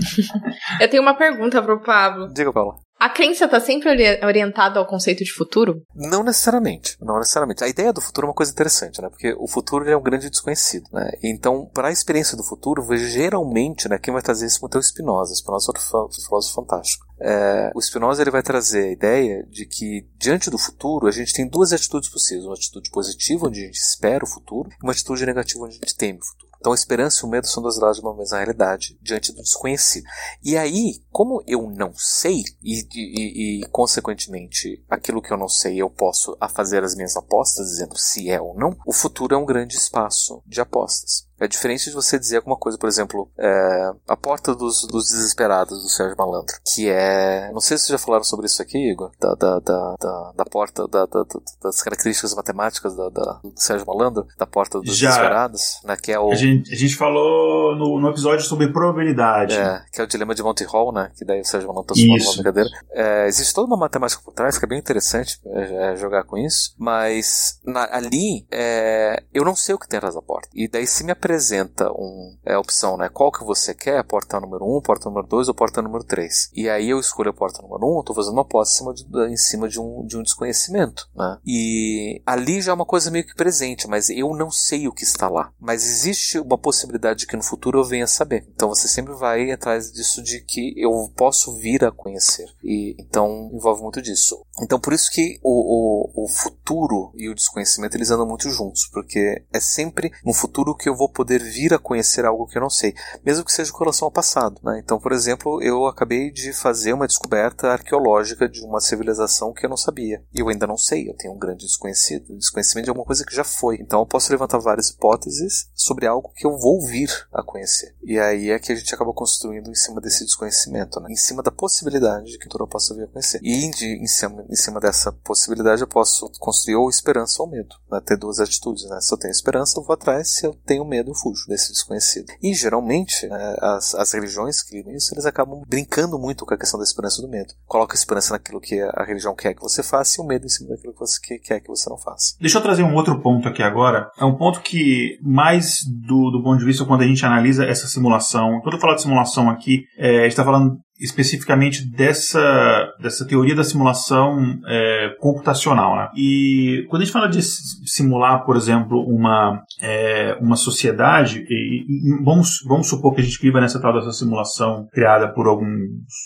<laughs> Eu tenho uma pergunta pro Pablo. Diga, Paulo. A crença está sempre orientada ao conceito de futuro? Não necessariamente, não necessariamente. A ideia do futuro é uma coisa interessante, né? Porque o futuro é um grande desconhecido, né? Então, para a experiência do futuro, geralmente, né, quem vai trazer isso é o Spinoza. Spinoza é outro filósofo fantástico. É, o Spinoza ele vai trazer a ideia de que, diante do futuro, a gente tem duas atitudes possíveis. Uma atitude positiva, onde a gente espera o futuro, e uma atitude negativa, onde a gente teme o futuro. Então a esperança e o medo são dois lados de uma mesma realidade diante do desconhecido. E aí, como eu não sei, e, e, e, consequentemente aquilo que eu não sei eu posso fazer as minhas apostas, dizendo se é ou não, o futuro é um grande espaço de apostas. É diferente de você dizer alguma coisa, por exemplo, é, A Porta dos, dos, Desesperados, do Sérgio Malandro, que é. Não sei se vocês já falaram sobre isso aqui, Igor, da, da, da, da, da porta, da, da, das características matemáticas da, da, do Sérgio Malandro, da Porta dos já. Desesperados, né, que é o. A gente, a gente falou no, no episódio sobre probabilidade. É, que é o dilema de Monty Hall, né, que daí o Sérgio Malandro transforma numa brincadeira. É, existe toda uma matemática por trás que é bem interessante é, é jogar com isso, mas na, ali é, eu não sei o que tem atrás da porta. E daí se me apresenta um, é, a opção, né? Qual que você quer? Porta número 1, porta número 2 ou porta número 3? E aí eu escolho a porta número 1, eu tô fazendo uma aposta em cima, de, em cima de, um, de um desconhecimento, né? E ali já é uma coisa meio que presente, mas eu não sei o que está lá. Mas existe uma possibilidade de que no futuro eu venha saber. Então você sempre vai atrás disso de que eu posso vir a conhecer. E então envolve muito disso. Então por isso que o, o, o futuro e o desconhecimento eles andam muito juntos, porque é sempre no futuro que eu vou poder vir a conhecer algo que eu não sei, mesmo que seja com relação ao passado. Né? Então, por exemplo, eu acabei de fazer uma descoberta arqueológica de uma civilização que eu não sabia. E eu ainda não sei, eu tenho um grande desconhecido, desconhecimento de alguma coisa que já foi. Então eu posso levantar várias hipóteses sobre algo que eu vou vir a conhecer. E aí é que a gente acaba construindo em cima desse desconhecimento, né? em cima da possibilidade de que tudo eu possa vir a conhecer. E em, cima, em cima dessa possibilidade eu posso construir ou esperança ou medo. Né? Ter duas atitudes. Né? Se eu tenho esperança, eu vou atrás. Se eu tenho medo, fujo desse desconhecido. E geralmente, né, as, as religiões que lidam isso, eles acabam brincando muito com a questão da esperança do medo. Coloca a esperança naquilo que a religião quer que você faça e o medo em cima daquilo que você quer que você não faça. Deixa eu trazer um outro ponto aqui agora. É um ponto que, mais do, do ponto de vista quando a gente analisa essa simulação, quando eu falo de simulação aqui, é, a gente está falando especificamente dessa, dessa teoria da simulação é, computacional. Né? E quando a gente fala de simular, por exemplo, uma, é, uma sociedade, e, e vamos, vamos supor que a gente viva nessa tal dessa simulação criada por algum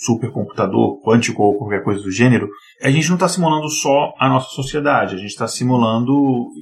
supercomputador quântico ou qualquer coisa do gênero, a gente não está simulando só a nossa sociedade, a gente está simulando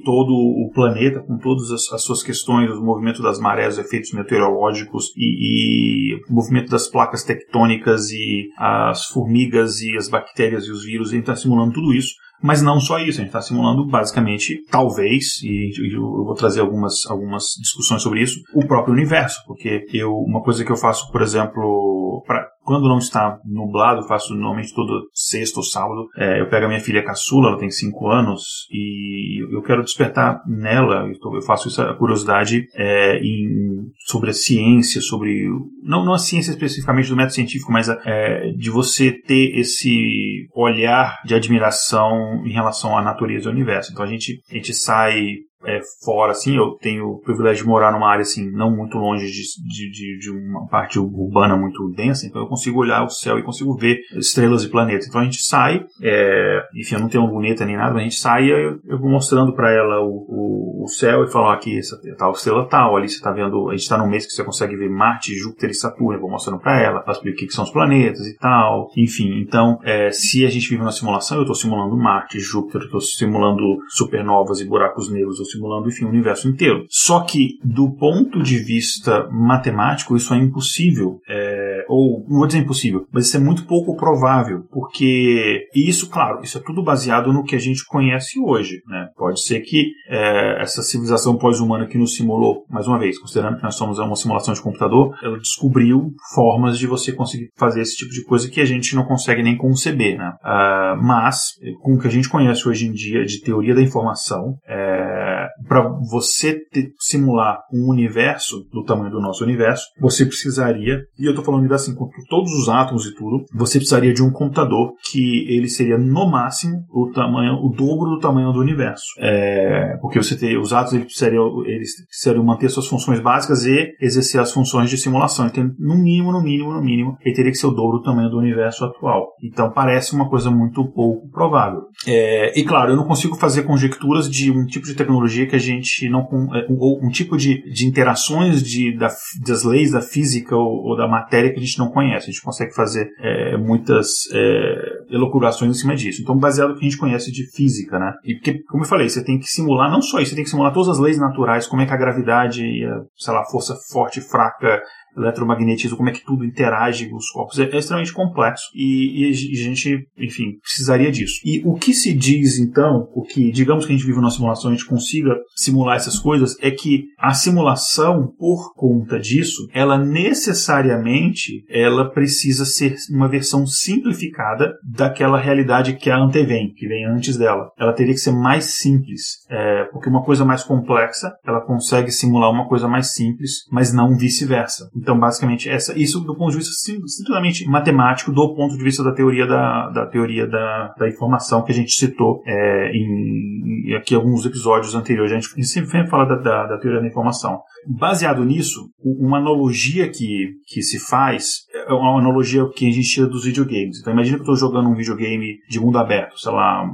todo o planeta com todas as, as, suas questões, o movimento das marés, os efeitos meteorológicos e, e o movimento das placas tectônicas e as formigas e as bactérias e os vírus, a gente está simulando tudo isso. Mas não só isso, a gente está simulando basicamente, talvez, e eu vou trazer algumas, algumas discussões sobre isso, o próprio universo, porque eu, uma coisa que eu faço, por exemplo, pra, quando não está nublado, faço normalmente todo sexta ou sábado. É, eu pego a minha filha caçula, ela tem 5 anos, e eu quero despertar nela, eu faço isso a curiosidade é, em, sobre a ciência, sobre. Não, não a ciência especificamente do método científico, mas a, é, de você ter esse olhar de admiração em relação à natureza do universo. Então a gente, a gente sai é, fora, assim, eu tenho o privilégio de morar numa área, assim, não muito longe de, de, de, uma parte urbana muito densa, então eu consigo olhar o céu e consigo ver estrelas e planetas. Então a gente sai, é, enfim, eu não tenho boneta nem nada, mas a gente sai e eu, eu vou mostrando para ela o, o, o, céu e falo, aqui, essa tal estrela tal, ali você tá vendo, a gente tá num mês que você consegue ver Marte, Júpiter e Saturno, eu vou mostrando para ela, faço explicar o que, são os planetas e tal, enfim, então, é, se a gente vive uma simulação, eu estou simulando Marte, Júpiter, eu estou simulando supernovas e buracos negros, eu simulando, enfim, o universo inteiro. Só que, do ponto de vista matemático, isso é impossível. É, ou, não vou dizer impossível, mas isso é muito pouco provável, porque isso, claro, isso é tudo baseado no que a gente conhece hoje. Né? Pode ser que é, essa civilização pós-humana que nos simulou, mais uma vez, considerando que nós somos uma simulação de computador, ela descobriu formas de você conseguir fazer esse tipo de coisa que a gente não consegue nem conceber. Né? Uh, mas, com o que a gente conhece hoje em dia de teoria da informação, é, para você ter, simular um universo do tamanho do nosso universo, você precisaria, e eu estou falando universo assim, com todos os átomos e tudo, você precisaria de um computador que ele seria no máximo o tamanho, o dobro do tamanho do universo. É, porque você ter, os átomos eles precisariam, eles precisariam manter suas funções básicas e exercer as funções de simulação. Então, no mínimo, no mínimo, no mínimo, ele teria que ser o dobro do tamanho do universo atual. Então, parece uma coisa muito pouco provável. É, e claro, eu não consigo fazer conjecturas de um tipo de tecnologia que a gente não. É, ou um tipo de, de interações de, da, das leis da física ou, ou, da matéria que a gente não conhece. A gente consegue fazer é, muitas é, elocurações em cima disso. Então, baseado no que a gente conhece de física, né? E porque, como eu falei, você tem que simular não só isso, você tem que simular todas as leis naturais, como é que a gravidade e a, sei lá, força forte, fraca, eletromagnetismo, como é que tudo interage com os corpos, é, é extremamente complexo e, e, a gente, enfim, precisaria disso. E o que se diz então, o que, digamos que a gente vive numa simulação a gente consiga simular essas coisas, é que a simulação, por conta disso, ela necessariamente ela precisa ser uma versão simplificada daquela realidade que a antevém, que vem antes dela. Ela teria que ser mais simples, é, porque uma coisa mais complexa, ela consegue simular uma coisa mais simples, mas não vice-versa. Então, basicamente, essa, isso do ponto de vista simplesmente matemático, do ponto de vista da teoria da, da teoria da, da informação que a gente citou é, em, em, aqui alguns episódios anteriores. A gente sempre fala da, da, da teoria da informação. Baseado nisso, uma analogia que, que se faz é uma analogia que a gente tira dos videogames. Então imagina que eu estou jogando um videogame de mundo aberto, sei lá,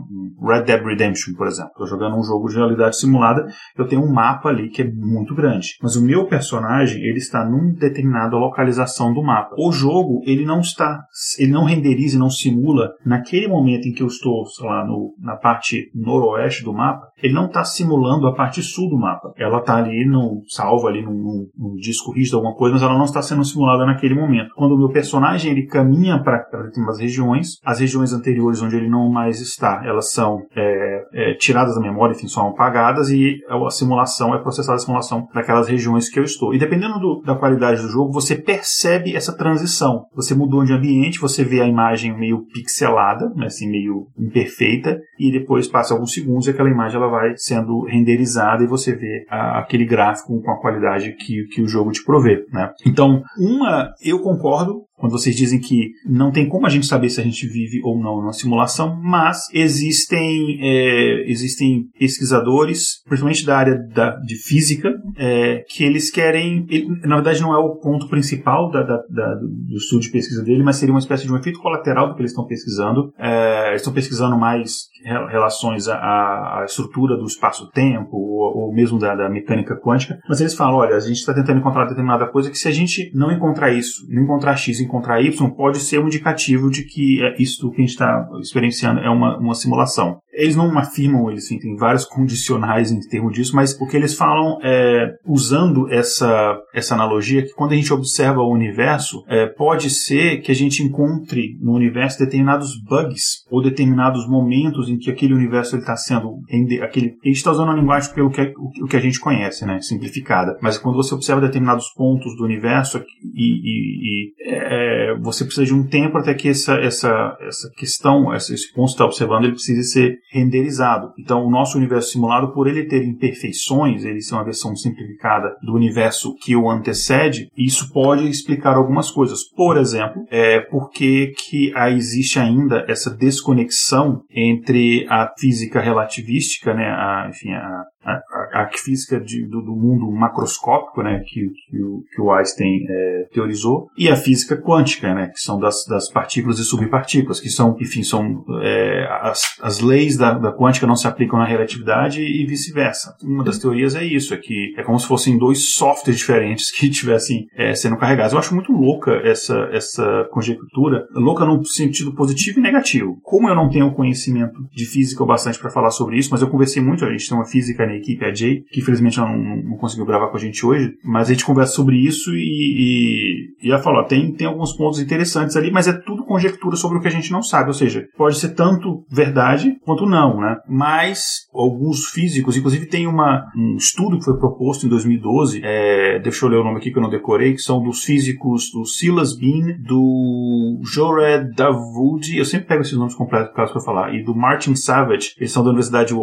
Red Dead Redemption, por exemplo. Estou jogando um jogo de realidade simulada, eu tenho um mapa ali que é muito grande. Mas o meu personagem, ele está num determinada localização do mapa. O jogo, ele não está, ele não renderiza não simula naquele momento em que eu estou, sei lá, no, na parte noroeste do mapa, ele não está simulando a parte sul do mapa. Ela está ali no ali num, num, disco rígido alguma coisa, mas ela não está sendo simulada naquele momento. Quando o meu personagem ele caminha para determinadas regiões, as regiões anteriores onde ele não mais está, elas são é, é, tiradas da memória, enfim, são apagadas e a simulação é processada a simulação daquelas regiões que eu estou. E dependendo do, da qualidade do jogo, você percebe essa transição. Você mudou de ambiente, você vê a imagem meio pixelada, né, assim meio imperfeita, e depois passa alguns segundos e aquela imagem ela vai sendo renderizada e você vê a, aquele gráfico com a qualidade que, que o jogo te provê. Né? Então, uma, eu concordo quando vocês dizem que não tem como a gente saber se a gente vive ou não numa simulação, mas existem, é, existem pesquisadores, principalmente da área da, de física, é, que eles querem. Ele, na verdade, não é o ponto principal da, da, da, do estudo de pesquisa dele, mas seria uma espécie de um efeito colateral do que eles estão pesquisando. É, eles estão pesquisando mais relações à, à estrutura do espaço-tempo, ou, ou, mesmo da, mecânica quântica, mas eles falam: olha, a gente está tentando encontrar determinada coisa que se a gente não encontrar isso, não encontrar X, encontrar Y, pode ser um indicativo de que é isso que a gente está experienciando é uma, uma simulação. Eles não afirmam, eles enfim, tem vários condicionais em termos disso, mas o que eles falam é, usando essa, essa analogia, que quando a gente observa o universo, é, pode ser que a gente encontre no universo determinados bugs ou determinados momentos em que aquele universo está sendo. Aquele, a gente está usando a linguagem pelo que, o, o que a gente conhece, né, simplificada, mas quando você observa determinados pontos do universo e, e, e é, você precisa de um tempo até que essa, essa, essa questão, esse ponto que está observando, ele precise ser renderizado. Então, o nosso universo simulado, por ele ter imperfeições, ele ser uma versão simplificada do universo que o antecede, isso pode explicar algumas coisas. Por exemplo, é porque que existe ainda essa desconexão entre a física relativística, né, a, enfim, a, a, a física de, do, do, mundo macroscópico, né, que, que, o, que o Einstein é, teorizou, e a física quântica, né, que são das, das partículas e subpartículas, que são, enfim, são é, as, as leis da, da quântica não se aplicam na relatividade e vice-versa. Uma das teorias é isso, é que é como se fossem dois softwares diferentes <laughs> que estivessem é, sendo carregados. Eu acho muito louca essa, essa conjectura, louca no sentido positivo e negativo. Como eu não tenho conhecimento de física o bastante para falar sobre isso, mas eu conversei muito, a gente tem uma física na equipe, a Jay, que infelizmente não, não, conseguiu gravar com a gente hoje, mas a gente conversa sobre isso e, e, e ela falou, tem, tem alguns pontos interessantes ali, mas é tudo conjectura sobre o que a gente não sabe, ou seja, pode ser tanto verdade quanto não, né? Mas alguns físicos, inclusive tem uma, um estudo que foi proposto em 2012, é, deixa eu ler o nome aqui que eu não decorei, que são dos físicos do Silas Bean, do Jored Davoudi, eu sempre pego esses nomes completos eu falar, e do Martin Savage, eles são da Universidade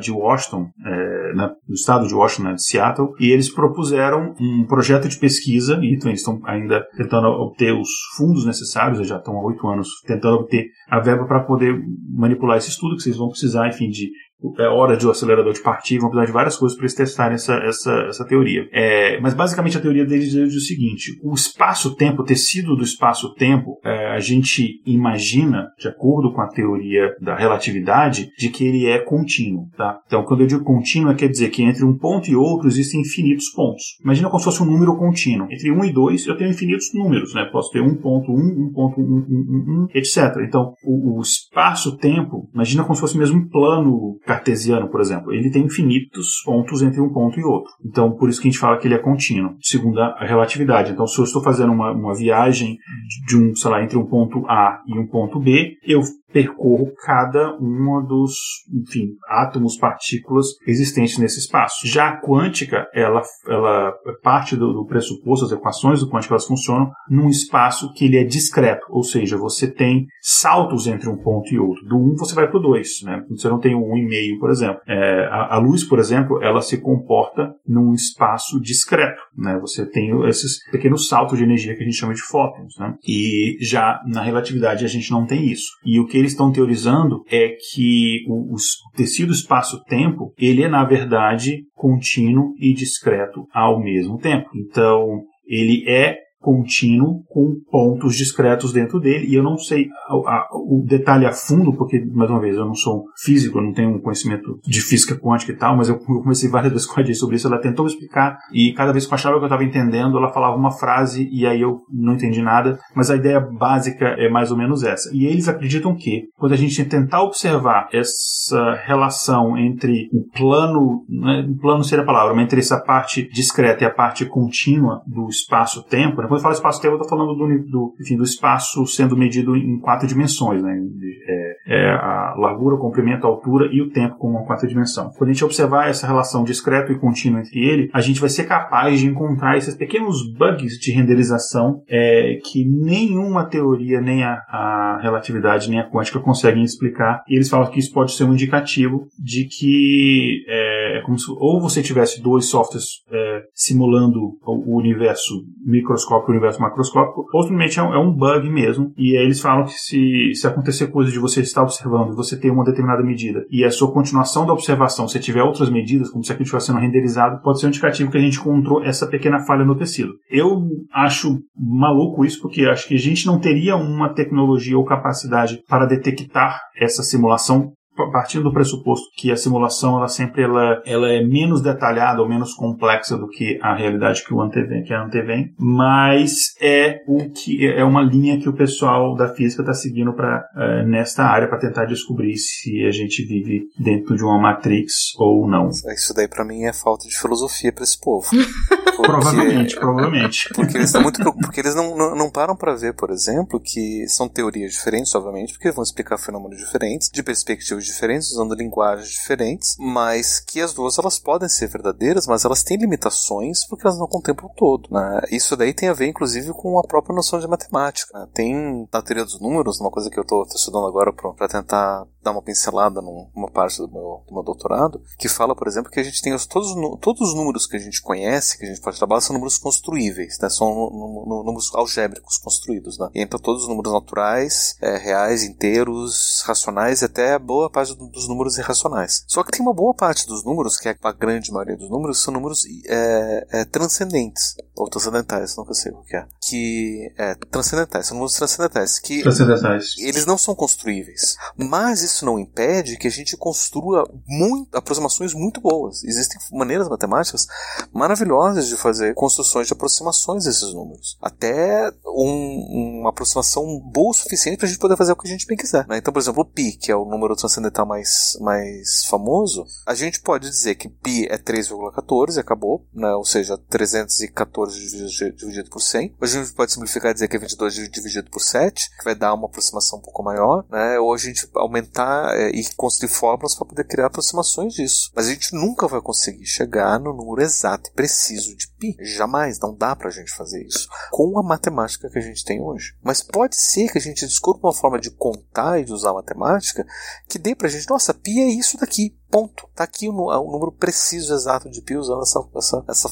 de Washington, é, na, no estado de Washington, né, de Seattle, e eles propuseram um projeto de pesquisa, e então eles estão ainda tentando obter os fundos necessários, já estão há oito anos tentando obter a verba para poder manipular esse estudo, que vocês vão precisar, enfim, de é hora de o um acelerador de partir, vão precisar de várias coisas para eles testarem essa, essa, essa teoria. É, mas basicamente a teoria deles diz o seguinte: o espaço-tempo, o tecido do espaço-tempo, é, a gente imagina, de acordo com a teoria da relatividade, de que ele é contínuo. Tá? Então, quando eu digo contínuo, quer dizer que entre um ponto e outro existem infinitos pontos. Imagina como se fosse um número contínuo. Entre 1 e 2 eu tenho infinitos números, né? Posso ter 1.1, 1.1, etc. Então, o, o espaço-tempo, imagina como se fosse mesmo um plano cartesiano, por exemplo, ele tem infinitos pontos entre um ponto e outro. Então, por isso que a gente fala que ele é contínuo, segundo a relatividade. Então, se eu estou fazendo uma, uma viagem de um, sei lá, entre um ponto A e um ponto B, eu percorro cada um dos, enfim, átomos, partículas existentes nesse espaço. Já a quântica, ela, ela parte do, do pressuposto, as equações do quântico, elas funcionam num espaço que ele é discreto, ou seja, você tem saltos entre um ponto e outro. Do 1 um você vai para o 2, né? Você não tem o um 1,5, por exemplo. É, a, a, luz, por exemplo, ela se comporta num espaço discreto, né? Você tem esses pequenos saltos de energia que a gente chama de fótons, né? E já na relatividade a gente não tem isso. E o que eles estão teorizando é que o, o tecido espaço-tempo, ele é, na verdade, contínuo e discreto ao mesmo tempo. Então, ele é contínuo com pontos discretos dentro dele. E eu não sei a, a, o detalhe a fundo porque mais uma vez eu não sou físico eu não tenho um conhecimento de física quântica e tal mas eu comecei várias vezes <laughs> com a Jay sobre isso. Ela tentou me explicar e cada vez que eu achava que eu estava entendendo ela falava uma frase e aí eu não entendi nada. Mas a ideia básica é mais ou menos essa. E eles acreditam que quando a gente tentar observar essa relação entre o plano né, plano seria a palavra mas entre essa parte discreta e a parte contínua do espaço-tempo né, quando eu falo espaço-tempo, eu estou falando do, do, enfim, do espaço sendo medido em quatro dimensões, né? É, é a largura, o comprimento, a altura e o tempo como uma quarta dimensão. Quando a gente observar essa relação discreta e contínua entre ele, a gente vai ser capaz de encontrar esses pequenos bugs de renderização é, que nenhuma teoria, nem a, a, relatividade, nem a quântica conseguem explicar. E eles falam que isso pode ser um indicativo de que é, é como se ou você tivesse dois softwares é, simulando o universo microscópico microscópico, o universo macroscópico, ou simplesmente é um, é um bug mesmo. E aí eles falam que se, se acontecer coisa de você estar observando e você ter uma determinada medida e a sua continuação da observação, se tiver outras medidas, como se aquilo estivesse sendo renderizado, pode ser um indicativo que a gente encontrou essa pequena falha no tecido. Eu acho maluco isso, porque acho que a gente não teria uma tecnologia ou capacidade para detectar essa simulação partindo do pressuposto que a simulação ela sempre ela, ela é menos detalhada ou menos complexa do que a realidade que o antevém, que a antevém, mas é o que é uma linha que o pessoal da física está seguindo para uh, eh, nesta área para tentar descobrir se a gente vive dentro de uma matrix ou não. Isso daí para mim é falta de filosofia para esse povo. <laughs> Porque, provavelmente, provavelmente. Porque eles, muito, porque eles não, não, não param para ver, por exemplo, que são teorias diferentes, obviamente, porque vão explicar fenômenos diferentes, de perspectivas diferentes, usando linguagens diferentes, mas que as duas elas podem ser verdadeiras, mas elas têm limitações porque elas não contemplam o todo. Né? Isso daí tem a ver, inclusive, com a própria noção de matemática. Né? Tem na teoria dos números, uma coisa que eu estou estudando agora para tentar dar uma pincelada numa parte do meu, do meu doutorado, que fala, por exemplo, que a gente tem os, todos, todos os números que a gente conhece, que a gente pode trabalhar, são números construíveis, né? são números algébricos construídos. Né? E entra todos os números naturais, é, reais, inteiros, racionais e até boa parte dos números irracionais. Só que tem uma boa parte dos números, que é a grande maioria dos números, são números é, é, transcendentes, ou transcendentais, nunca sei o que é. Que é transcendentais, são números transcendentais. Que transcendentais. Eles não são construíveis. Mas isso não impede que a gente construa muito, aproximações muito boas. Existem maneiras matemáticas maravilhosas de fazer construções de aproximações desses números. Até um, uma aproximação boa o suficiente para a gente poder fazer o que a gente bem quiser. Né? Então, por exemplo, o pi, que é o número transcendental mais, mais famoso, a gente pode dizer que pi é 3,14 e acabou, né? ou seja, 314 dividido, por 100. Hoje a gente pode simplificar e dizer que é 22 dividido por 7, que vai dar uma aproximação um pouco maior, né? ou a gente aumentar é, e construir fórmulas para poder criar aproximações disso. Mas a gente nunca vai conseguir chegar no número exato e preciso de pi. Jamais, não dá para a gente fazer isso com a matemática que a gente tem hoje. Mas pode ser que a gente descubra uma forma de contar e de usar a matemática que dê pra gente, nossa, pi é isso daqui, ponto. Tá aqui o, o número preciso, exato de pi usando essa, essa, essa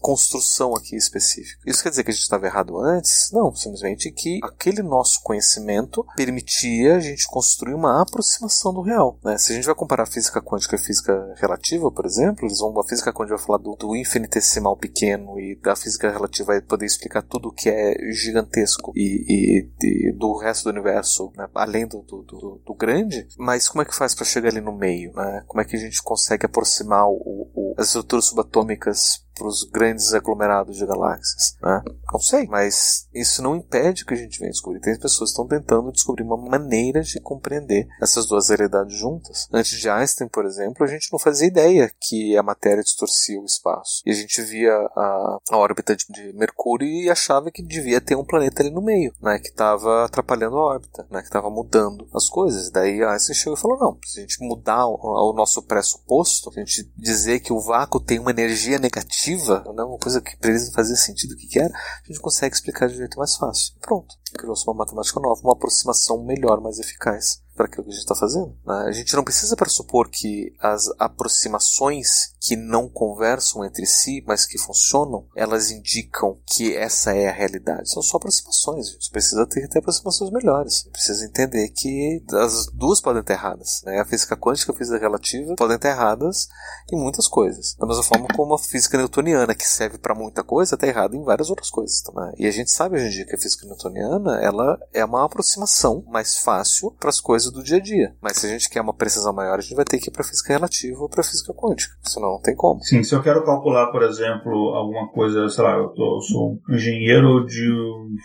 construção aqui específica. Isso quer dizer que a gente estava errado antes? Não, simplesmente que aquele nosso conhecimento permitia a gente construir uma aproximação do real. Né? Se a gente vai comparar física quântica e física relativa, por exemplo, eles vão, a física quântica vai falar do, do infinitesimal pequeno e da física relativa vai poder explicar tudo o que é gigantesco e, e, e do resto do universo, né? além do, do, do, do, grande. Mas como é que faz para chegar ali no meio? Né? Como é que a gente consegue aproximar o, o, as estruturas subatômicas os grandes aglomerados de galáxias. Né? Não sei, mas isso não impede que a gente venha descobrir. Tem pessoas que estão tentando descobrir uma maneira de compreender essas duas realidades juntas. Antes de Einstein, por exemplo, a gente não fazia ideia que a matéria distorcia o espaço. E a gente via a, a órbita de, de, Mercúrio e achava que devia ter um planeta ali no meio, né, que estava atrapalhando a órbita, né, que estava mudando as coisas. Daí Einstein chegou e falou: não, se a gente mudar o, o nosso pressuposto, se a gente dizer que o vácuo tem uma energia negativa, né, uma coisa que para eles não fazia sentido o que, que era, a gente consegue explicar de um jeito mais fácil. Pronto. Criou-se uma matemática nova, uma aproximação melhor, mais eficaz para aquilo que a gente está fazendo. Né? A gente não precisa pressupor que as aproximações que não conversam entre si, mas que funcionam, elas indicam que essa é a realidade. São só aproximações. A gente precisa ter, ter aproximações melhores. Precisa entender que as duas podem estar erradas. Né? A física quântica e a física relativa podem estar erradas em muitas coisas. Da mesma forma como a física newtoniana, que serve para muita coisa, está errada em várias outras coisas. Né? E a gente sabe hoje em dia que a física newtoniana ela é uma aproximação mais fácil para as coisas do dia a dia. Mas se a gente quer uma precisão maior, a gente vai ter que ir para física relativa ou para física quântica. Senão não tem como. Sim, se eu quero calcular, por exemplo, alguma coisa, sei lá, eu, tô, eu sou um engenheiro de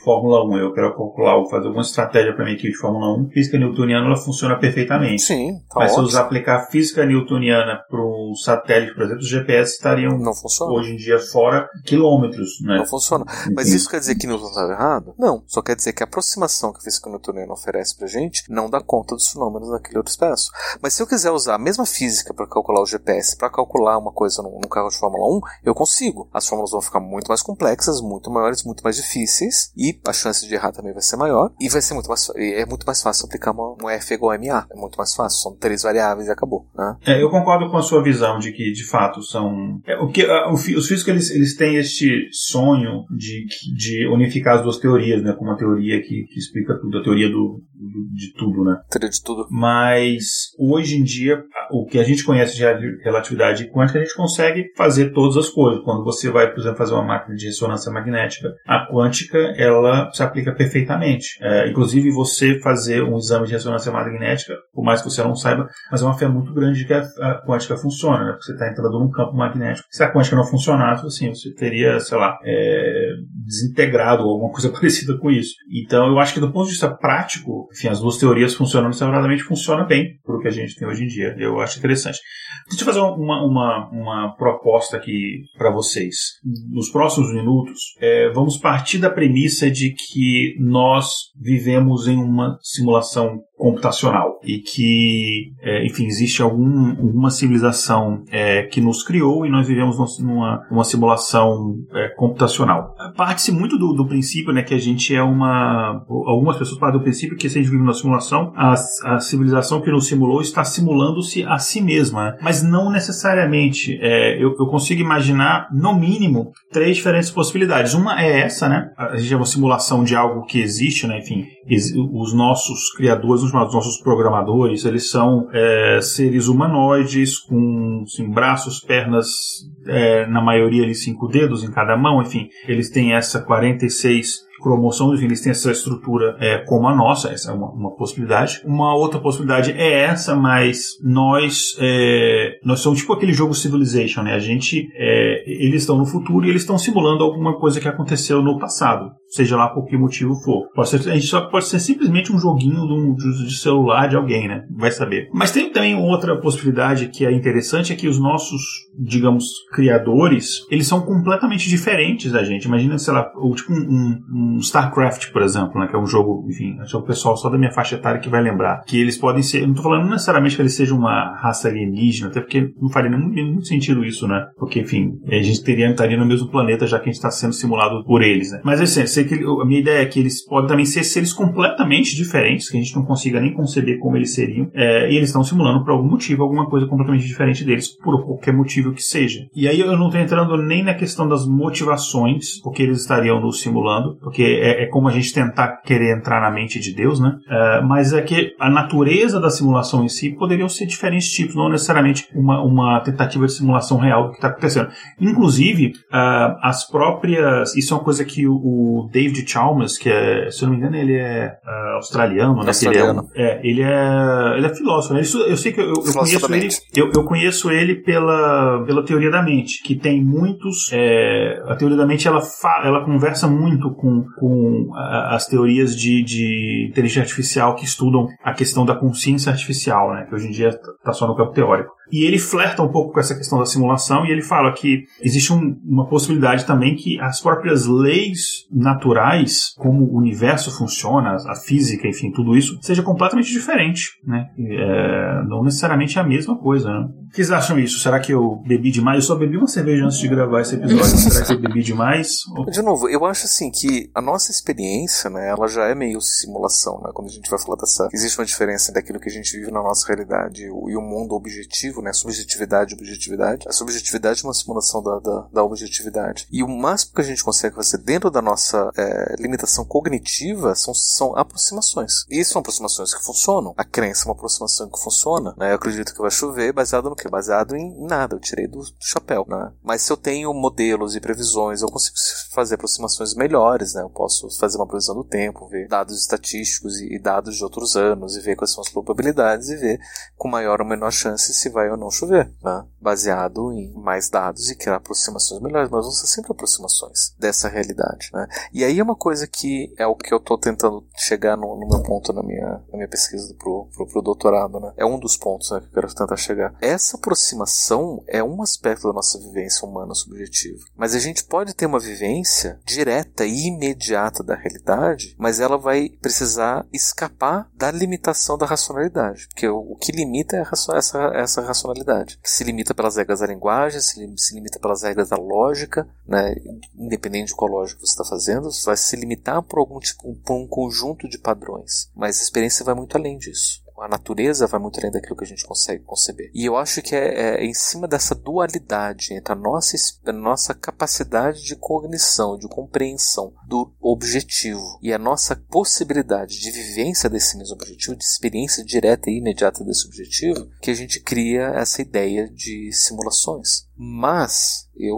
Fórmula 1, eu quero calcular ou fazer alguma estratégia para minha equipe de Fórmula 1, física newtoniana ela funciona perfeitamente. Sim, tá Mas ótimo. se eu aplicar física newtoniana para um satélite, por exemplo, os GPS estariam não funciona. hoje em dia fora quilômetros, né? Não funciona. Mas isso quer dizer que Newton estava errado? Não. Só quer dizer que a aproximação que a física newtoniana oferece pra gente não dá conta dos fenômenos naquele outro espaço. Mas se eu quiser usar a mesma física para calcular o GPS, para calcular uma coisa num, carro de Fórmula 1, eu consigo. As fórmulas vão ficar muito mais complexas, muito maiores, muito mais difíceis, e a chance de errar também vai ser maior, e vai ser muito mais é muito mais fácil aplicar uma, um F igual a MA. É muito mais fácil, são três variáveis e acabou. Né? É, eu concordo com a sua visão de que, de fato, são. É, o que, a, o, os físicos eles, eles têm este sonho de, de unificar as duas teorias, né? Com uma teoria que, que explica tudo, a teoria do, do de tudo, né? Teoria de tudo. Mas hoje em dia, o que a gente conhece de relatividade quântica, a gente consegue fazer todas as coisas. Quando você vai, por exemplo, fazer uma máquina de ressonância magnética, a quântica ela se aplica perfeitamente. É, inclusive, você fazer um exame de ressonância magnética, por mais que você não saiba, mas é uma fé muito grande de que a, a quântica funciona, né? Porque você está entrando num campo magnético. Se a quântica não funcionasse, assim, você teria, sei lá, é, desintegrado ou alguma coisa <laughs> parecida com isso. Então, eu acho que do ponto de vista prático, enfim, as duas teorias funcionando separadamente funciona bem para o que a gente tem hoje em dia. Eu acho interessante. Deixa eu fazer uma, uma, uma proposta aqui para vocês. Nos próximos minutos, é, vamos partir da premissa de que nós vivemos em uma simulação computacional e que, é, enfim, existe algum, alguma civilização é, que nos criou e nós vivemos numa, numa simulação é, computacional. Parte-se muito do, do, princípio né, que a gente é uma. Algumas pessoas partem do princípio que se a gente vive numa simulação, a, a civilização que nos simulou está simulando-se a si mesma. Né? Mas não necessariamente. É, eu, eu, consigo imaginar, no mínimo, três diferentes possibilidades. Uma é essa, né? A gente é uma simulação de algo que existe, né? Enfim, os nossos criadores, os nossos programadores, eles são é, seres humanoides com assim, braços, pernas, é, na maioria ali cinco dedos em cada mão, enfim, eles têm essa 46 cromossomos, eles têm essa estrutura é, como a nossa, essa é uma, uma, possibilidade. Uma outra possibilidade é essa, mas nós é, nós somos tipo aquele jogo Civilization, né? A gente, é, eles estão no futuro e eles estão simulando alguma coisa que aconteceu no passado. Seja lá por que motivo for. Pode ser, a gente só pode ser simplesmente um joguinho de, de celular de alguém, né? Vai saber. Mas tem também outra possibilidade que é interessante, é que os nossos, digamos, criadores, eles são completamente diferentes da gente. Imagina, sei lá, tipo um, um, StarCraft, por exemplo, né? Que é um jogo, enfim, é o pessoal só da minha faixa etária que vai lembrar. Que eles podem ser, não tô falando necessariamente que eles sejam uma raça alienígena, até porque não faria muito, muito sentido isso, né? Porque, enfim, a gente teria, estaria no mesmo planeta já que a gente está sendo simulado por eles, né? Mas assim, sei que a minha ideia é que eles podem também ser seres completamente diferentes, que a gente não consiga nem conceber como eles seriam, é, e eles estão simulando por algum motivo alguma coisa completamente diferente deles, por qualquer motivo que seja. E aí eu não estou entrando nem na questão das motivações, porque eles estariam nos simulando, porque é, é como a gente tentar querer entrar na mente de Deus, né? É, mas é que a natureza da simulação em si poderiam ser diferentes tipos, não necessariamente uma, uma tentativa de simulação real do que está acontecendo. Inclusive, uh, as próprias. Isso é uma coisa que o, o, David Chalmers, que é, se eu não me engano, ele é uh, australiano, né? Australiano. Ele é, é, ele é, ele é filósofo. Né? Isso, eu sei que eu, eu conheço ele. Eu, eu, conheço ele pela, pela teoria da mente, que tem muitos. É, a teoria da mente ela, fa, ela conversa muito com, com as teorias de, de inteligência artificial que estudam a questão da consciência artificial, né? Que hoje em dia está só no campo teórico. E ele flerta um pouco com essa questão da simulação e ele fala que existe um, uma possibilidade também que as próprias leis naturais, como o universo funciona, a física, enfim, tudo isso, seja completamente diferente, né? É, não necessariamente a mesma coisa, né? O que vocês acham isso? Será que eu bebi demais? Eu só bebi uma cerveja antes de gravar esse episódio. Será que eu bebi demais? De novo, eu acho assim que a nossa experiência, né, ela já é meio simulação, né? Quando a gente vai falar dessa... Existe uma diferença daquilo que a gente vive na nossa realidade e o mundo objetivo, né? Subjetividade e objetividade. A subjetividade é uma simulação da, da, da objetividade. E o máximo que a gente consegue fazer dentro da nossa é, limitação cognitiva são, são aproximações. E são aproximações que funcionam. A crença é uma aproximação que funciona. Né? Eu acredito que vai chover baseado no quê? Baseado em nada. Eu tirei do, do chapéu. Né? Mas se eu tenho modelos e previsões, eu consigo fazer aproximações melhores. Né? Eu posso fazer uma previsão do tempo, ver dados estatísticos e, e dados de outros anos e ver quais são as probabilidades e ver com maior ou menor chance se vai ou não chover, né? baseado em mais dados e criar aproximações melhores, mas vão ser sempre aproximações dessa realidade. Né? E aí é uma coisa que é o que eu estou tentando chegar no, no, meu ponto na minha, na minha pesquisa pro, pro doutorado. Né? É um dos pontos né, que eu quero tentar chegar. Essa aproximação é um aspecto da nossa vivência humana subjetiva, mas a gente pode ter uma vivência direta e imediata da realidade, mas ela vai precisar escapar da limitação da racionalidade, porque o, o que limita é essa, essa racionalidade que se limita pelas regras da linguagem, se, se limita pelas regras da lógica, né? independente de qual lógica você está fazendo, você vai se limitar por algum tipo, por um conjunto de padrões. Mas a experiência vai muito além disso a natureza vai muito além daquilo que a gente consegue conceber. E eu acho que é, é em cima dessa dualidade entre a nossa, a nossa capacidade de cognição, de compreensão do objetivo e a nossa possibilidade de vivência desse mesmo objetivo, de experiência direta e imediata desse objetivo, que a gente cria essa ideia de simulações. Mas eu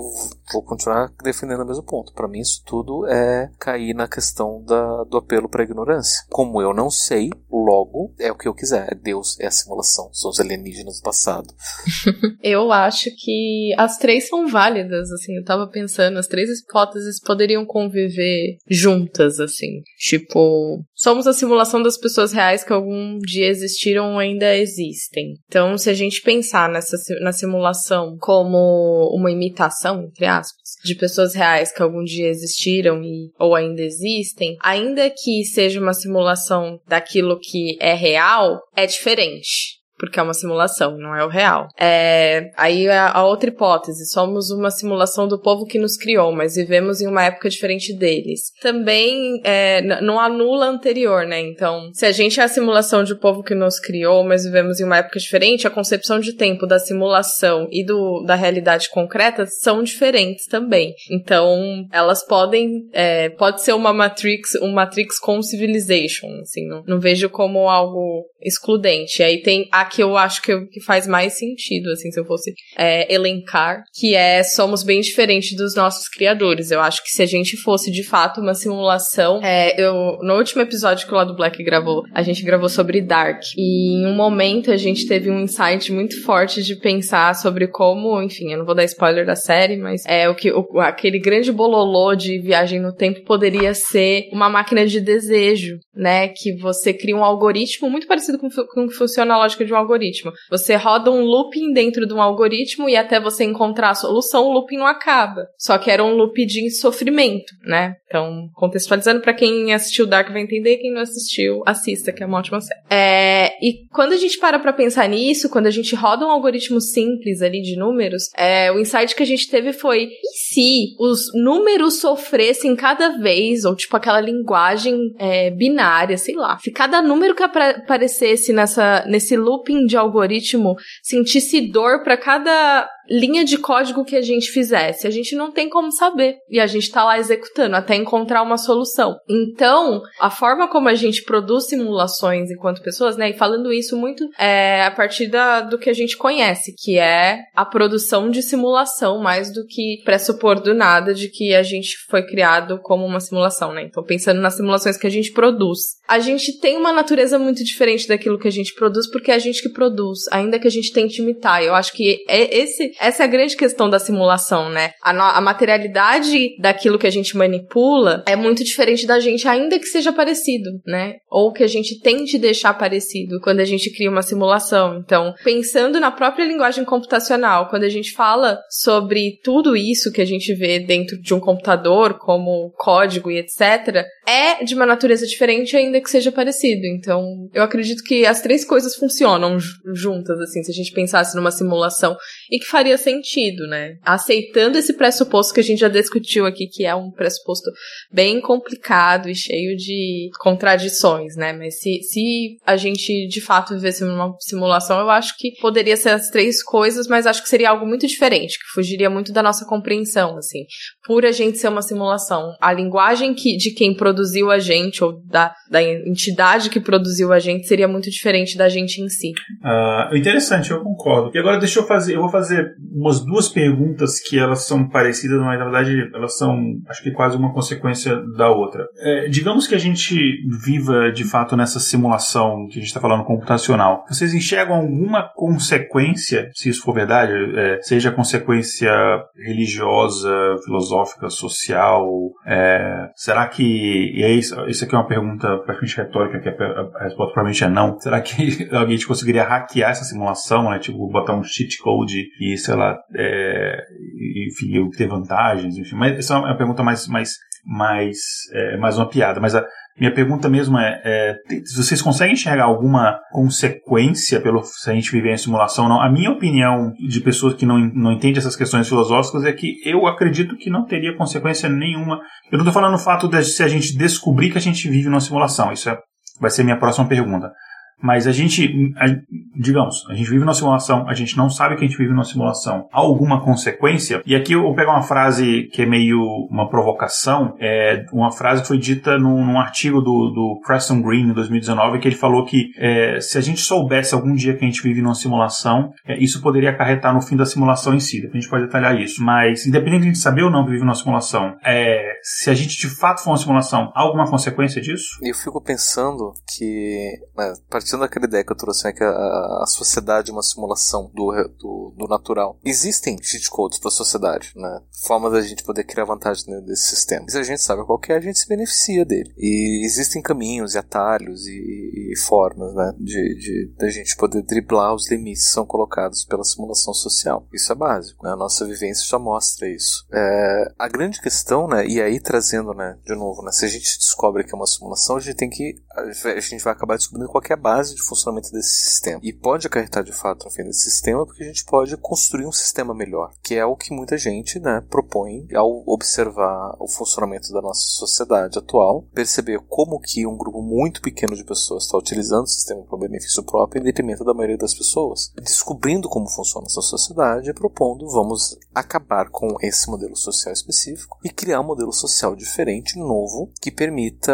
vou continuar defendendo o mesmo ponto. Para mim, isso tudo é cair na questão da, do apelo para ignorância. Como eu não sei, logo é o que eu quiser. É Deus é a simulação, são os alienígenas do passado. <laughs> eu acho que as três são válidas, assim. Eu tava pensando, as três hipóteses poderiam conviver juntas, assim. Tipo, somos a simulação das pessoas reais que algum dia existiram ou ainda existem. Então, se a gente pensar nessa na simulação como uma imitação, entre aspas, de pessoas reais que algum dia existiram e ou ainda existem, ainda que seja uma simulação daquilo que é real, é diferente porque é uma simulação, não é o real. É, aí a, outra hipótese, somos uma simulação do povo que nos criou, mas vivemos em uma época diferente deles. Também é, não anula anterior, né? Então, se a gente é a simulação um povo que nos criou, mas vivemos em uma época diferente, a concepção de tempo da simulação e do, da realidade concreta são diferentes também. Então, elas podem, é, pode ser uma Matrix, um Matrix com Civilization, assim, não, não vejo como algo excludente. Aí tem a que eu acho que, eu, que faz mais sentido, assim, se eu fosse é, elencar, que é somos bem diferentes dos nossos criadores. Eu acho que se a gente fosse de fato uma simulação, é, eu no último episódio que o Lado Black gravou, a gente gravou sobre Dark e em um momento a gente teve um insight muito forte de pensar sobre como, enfim, eu não vou dar spoiler da série, mas é o que o, aquele grande bololô de viagem no tempo poderia ser uma máquina de desejo, né? Que você cria um algoritmo muito parecido com, com que funciona a lógica de um algoritmo. Você roda um looping dentro de um algoritmo e até você encontrar a solução, o looping não acaba. Só que era um loop de sofrimento, né? Então, contextualizando para quem assistiu Dark vai entender, quem não assistiu, assista, que é uma ótima série. É, e quando a gente para pra pensar nisso, quando a gente roda um algoritmo simples ali de números, é, o insight que a gente teve foi: e se os números sofressem cada vez, ou tipo aquela linguagem é, binária, sei lá, se cada número que aparecesse nessa, nesse looping de algoritmo sentisse dor para cada linha de código que a gente fizesse. A gente não tem como saber. E a gente tá lá executando até encontrar uma solução. Então, a forma como a gente produz simulações enquanto pessoas, né? E falando isso muito é a partir da, do que a gente conhece, que é a produção de simulação, mais do que pressupor do nada de que a gente foi criado como uma simulação, né? Então, pensando nas simulações que a gente produz. A gente tem uma natureza muito diferente daquilo que a gente produz, porque é a gente que produz, ainda que a gente tente imitar. Eu acho que é esse essa é a grande questão da simulação, né? A, a materialidade daquilo que a gente manipula é muito diferente da gente, ainda que seja parecido, né? Ou que a gente tente deixar parecido quando a gente cria uma simulação. Então, pensando na própria linguagem computacional, quando a gente fala sobre tudo isso que a gente vê dentro de um computador, como código e etc., é de uma natureza diferente, ainda que seja parecido. Então, eu acredito que as três coisas funcionam juntas, assim, se a gente pensasse numa simulação e que faria sentido, né? Aceitando esse pressuposto que a gente já discutiu aqui, que é um pressuposto bem complicado e cheio de contradições, né? Mas se, se a gente de fato vivesse numa simulação, eu acho que poderia ser as três coisas, mas acho que seria algo muito diferente, que fugiria muito da nossa compreensão, assim. Por a gente ser uma simulação, a linguagem que, de quem produziu a gente, ou da, da entidade que produziu a gente, seria muito diferente da gente em si. Uh, interessante, eu concordo. E agora deixa eu fazer, eu vou fazer umas duas perguntas que elas são parecidas, mas na verdade elas são, acho que quase uma consequência da outra. É, digamos que a gente viva de fato nessa simulação que a gente está falando computacional. Vocês enxergam alguma consequência, se isso for verdade, é, seja consequência religiosa, filosófica, social? É, será que, e é isso, isso aqui é uma pergunta praticamente retórica, que a, resposta provavelmente é não. Será que <laughs> alguém conseguiria hackear essa simulação, né? Tipo, botar um cheat code e, sei lá, é, enfim, ter vantagens, enfim. Mas essa é uma pergunta mais, mais, mais, é, mais uma piada. Mas a minha pergunta mesmo é, é vocês conseguem enxergar alguma consequência pelo se a gente viver em simulação ou não? A minha opinião de pessoas que não, não entendem essas questões filosóficas é que eu acredito que não teria consequência nenhuma. Eu não estou falando o fato de se a gente descobrir que a gente vive numa simulação. Isso é, vai ser minha próxima pergunta. Mas a gente, a, digamos, a gente vive numa simulação, a gente não sabe que a gente vive numa simulação. Há alguma consequência? E aqui eu vou pegar uma frase que é meio uma provocação, é uma frase que foi dita num, num artigo do, do Preston Green em 2019, que ele falou que é, se a gente soubesse algum dia que a gente vive numa simulação, é, isso poderia acarretar no fim da simulação em si. A gente pode detalhar isso. Mas, independente de a gente saber ou não que vive numa simulação, é, se a gente de fato for uma simulação, há alguma consequência disso? Eu fico pensando que, né, partindo daquela ideia que eu trouxe, né, que a, a sociedade é uma simulação do, do, do natural. Existem cheat codes para a sociedade, né? Formas da gente poder criar vantagem desse sistema. Se a gente sabe qual é, a gente se beneficia dele. E existem caminhos e atalhos e, e formas, né, de, de da gente poder driblar os limites que são colocados pela simulação social. Isso é básico, né? A nossa vivência já mostra isso. É, a grande questão, né, e aí trazendo, né, de novo, né, se a gente descobre que é uma simulação, a gente tem que a gente vai acabar descobrindo qual é a base de funcionamento desse sistema. E pode acarretar de fato no fim desse sistema, porque a gente pode construir um sistema melhor, que é o que muita gente né, propõe ao observar o funcionamento da nossa sociedade atual, perceber como que um grupo muito pequeno de pessoas está utilizando o sistema para benefício próprio em detrimento da maioria das pessoas, descobrindo como funciona essa sociedade e propondo vamos acabar com esse modelo social específico e criar um modelo social diferente, novo, que permita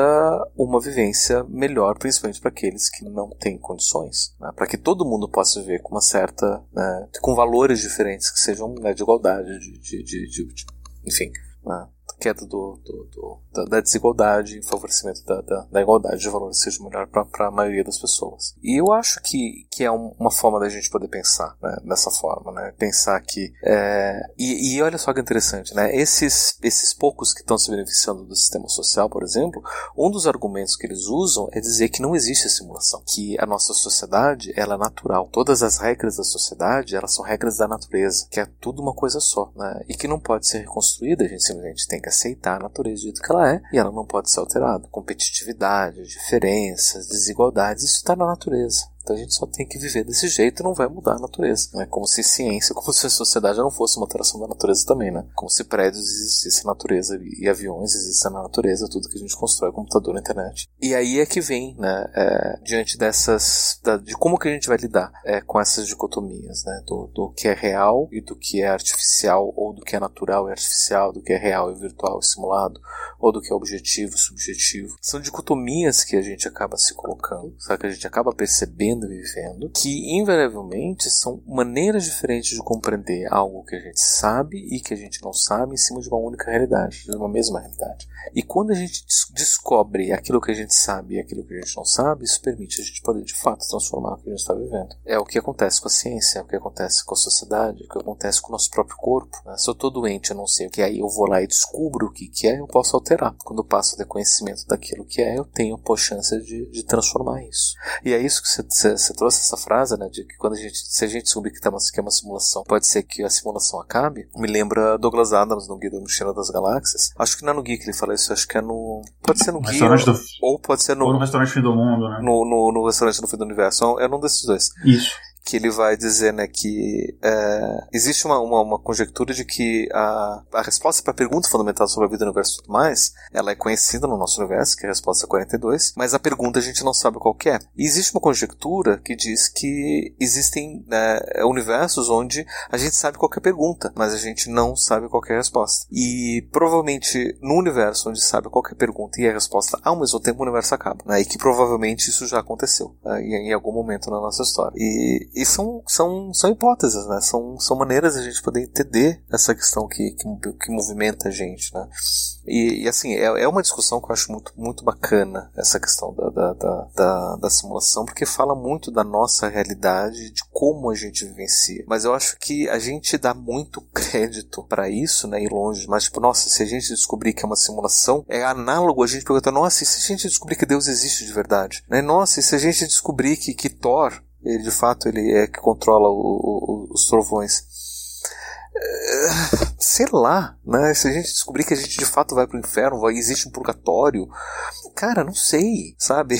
uma vivência melhor, principalmente para aqueles que não têm condições, né? para que todo mundo possa viver com uma certa, né, com valores diferentes que sejam né, de igualdade, de, de, de, de enfim, né? Queda do, do, do da, da, desigualdade e favorecimento da, da, da, igualdade de valores seja melhor para a maioria das pessoas. E eu acho que, que é um, uma forma da gente poder pensar né, dessa forma, né? Pensar que é, e, e, olha só que interessante, né? Esses esses poucos que estão se beneficiando do sistema social, por exemplo, um dos argumentos que eles usam é dizer que não existe simulação, que a nossa sociedade ela é natural, todas as regras da sociedade elas são regras da natureza, que é tudo uma coisa só, né? E que não pode ser reconstruída, a gente simplesmente tem que aceitar a natureza do que ela é e ela não pode ser alterada. Competitividade, diferenças, desigualdades, isso está na natureza. Então a gente só tem que viver desse jeito e não vai mudar a natureza. Né? Como se ciência, <laughs> como se a sociedade não fosse uma alteração da natureza também, né? Como se prédios existissem na natureza e aviões existem na natureza, tudo que a gente constrói, computador, internet. E aí é que vem, né? É, diante dessas, da, de como que a gente vai lidar é, com essas dicotomias, né? Do, do que é real e do que é artificial, ou do que é natural e artificial, do que é real e virtual e simulado, ou do que é objetivo e subjetivo. São dicotomias que a gente acaba se colocando, sabe? Que a gente acaba percebendo e vivendo, que invariavelmente são maneiras diferentes de compreender algo que a gente sabe e que a gente não sabe em cima de uma única realidade, de uma mesma realidade. E quando a gente descobre aquilo que a gente sabe e aquilo que a gente não sabe, isso permite a gente poder de fato transformar o que a gente está vivendo. É o que acontece com a ciência, é o que acontece com a sociedade, é o que acontece com o nosso próprio corpo. Né? Se eu estou doente, eu não sei o que é, aí eu vou lá e descubro o que, que é, eu posso alterar. Quando eu passo a ter conhecimento daquilo que é, eu tenho a chance de, de transformar isso. E é isso que você você trouxe essa frase, né, de que quando a gente, se a gente descobrir que, tá que é uma simulação, pode ser que a simulação acabe. Me lembra Douglas Adams no Guia do Mochila das Galáxias. Acho que não é no Guia que ele fala isso, acho que é no. Pode ser no, Guia. Do... Ou pode ser no. Ou no Restaurante Fim do Mundo, né? No, no, no Restaurante do Fim do Universo. É um desses dois. Isso que ele vai dizer né, que é, existe uma, uma, uma, conjectura de que a, a resposta para a pergunta fundamental sobre a vida no universo e tudo mais, ela é conhecida no nosso universo, que é a resposta 42, mas a pergunta a gente não sabe qual é. E existe uma conjectura que diz que existem né, universos onde a gente sabe qual é pergunta, mas a gente não sabe qual é resposta. E provavelmente no universo onde sabe qual é a pergunta e a resposta ao mesmo tempo o universo acaba. Né, e que provavelmente isso já aconteceu né, em algum momento na nossa história. E e são, são, são hipóteses, né? São, são maneiras de a gente poder entender essa questão que, que, que movimenta a gente, né? E, e, assim, é, é uma discussão que eu acho muito, muito bacana, essa questão da, da, da, da, da simulação, porque fala muito da nossa realidade, de como a gente vivencia. Mas eu acho que a gente dá muito <laughs> crédito para isso, né? Ir longe. Mas, tipo, nossa, se a gente descobrir que é uma simulação, é análogo a gente perguntar, nossa, e se a gente descobrir que Deus existe de verdade? Né? Nossa, e se a gente descobrir que, que Thor ele de fato ele é que controla o, o, os trovões. É, sei lá, né? Se a gente descobrir que a gente de fato vai pro inferno, vai, existe um purgatório, cara, não sei, sabe?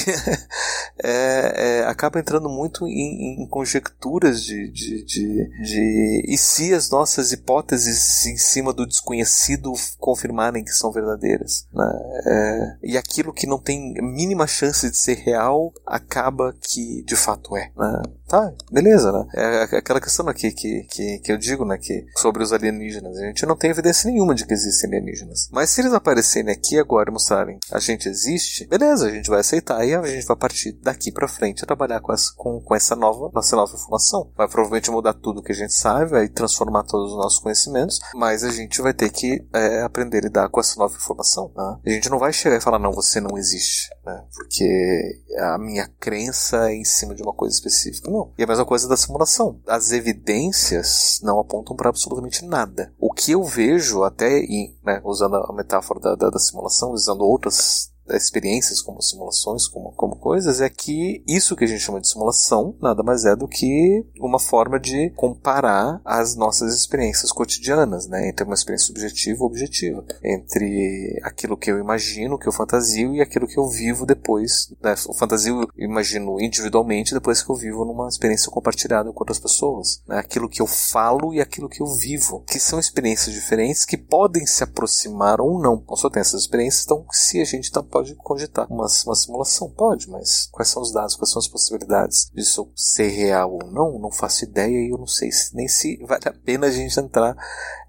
<laughs> é, é, acaba entrando muito em, em conjecturas de, de, de, de, E se as nossas hipóteses em cima do desconhecido confirmarem que são verdadeiras? Né? É, e aquilo que não tem mínima chance de ser real acaba que de fato é. Né? Tá, beleza, né? É aquela questão aqui que, que, que eu digo, né? Que sobre os alienígenas. A gente não tem evidência nenhuma de que existem alienígenas. Mas se eles aparecerem aqui agora e mostrarem a gente existe, beleza, a gente vai aceitar e a gente vai partir daqui para frente a trabalhar com essa, com, com essa nova, nossa nova informação. Vai provavelmente mudar tudo que a gente sabe, vai transformar todos os nossos conhecimentos, mas a gente vai ter que é, aprender a lidar com essa nova informação. Né? A gente não vai chegar e falar, não, você não existe, né? porque a minha crença é em cima de uma coisa específica. Não. E a mesma coisa da simulação. As evidências não apontam para absolutamente nada. O que eu vejo, até em, né, usando a metáfora da, da, da simulação, usando outras experiências como simulações, como, como coisas, é que isso que a gente chama de simulação nada mais é do que uma forma de comparar as nossas experiências cotidianas, né? Entre uma experiência subjetiva e objetiva. Entre aquilo que eu imagino, que eu fantasio e aquilo que eu vivo depois. Né? O fantasio eu imagino individualmente depois que eu vivo numa experiência compartilhada com outras pessoas. Né? Aquilo que eu falo e aquilo que eu vivo. Que são experiências diferentes que podem se aproximar ou não. Com certeza essas experiências, então se a gente tá, pode cogitar uma, uma simulação? Pode, mas quais são os dados, quais são as possibilidades disso ser real ou não? Não faço ideia e eu não sei se, nem se vale a pena a gente entrar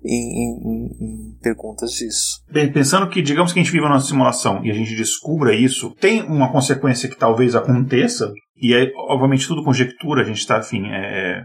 em, em, em, perguntas disso. Bem, pensando que, digamos que a gente viva numa simulação e a gente descubra isso, tem uma consequência que talvez aconteça, e é, obviamente, tudo conjectura, a gente está, enfim, é,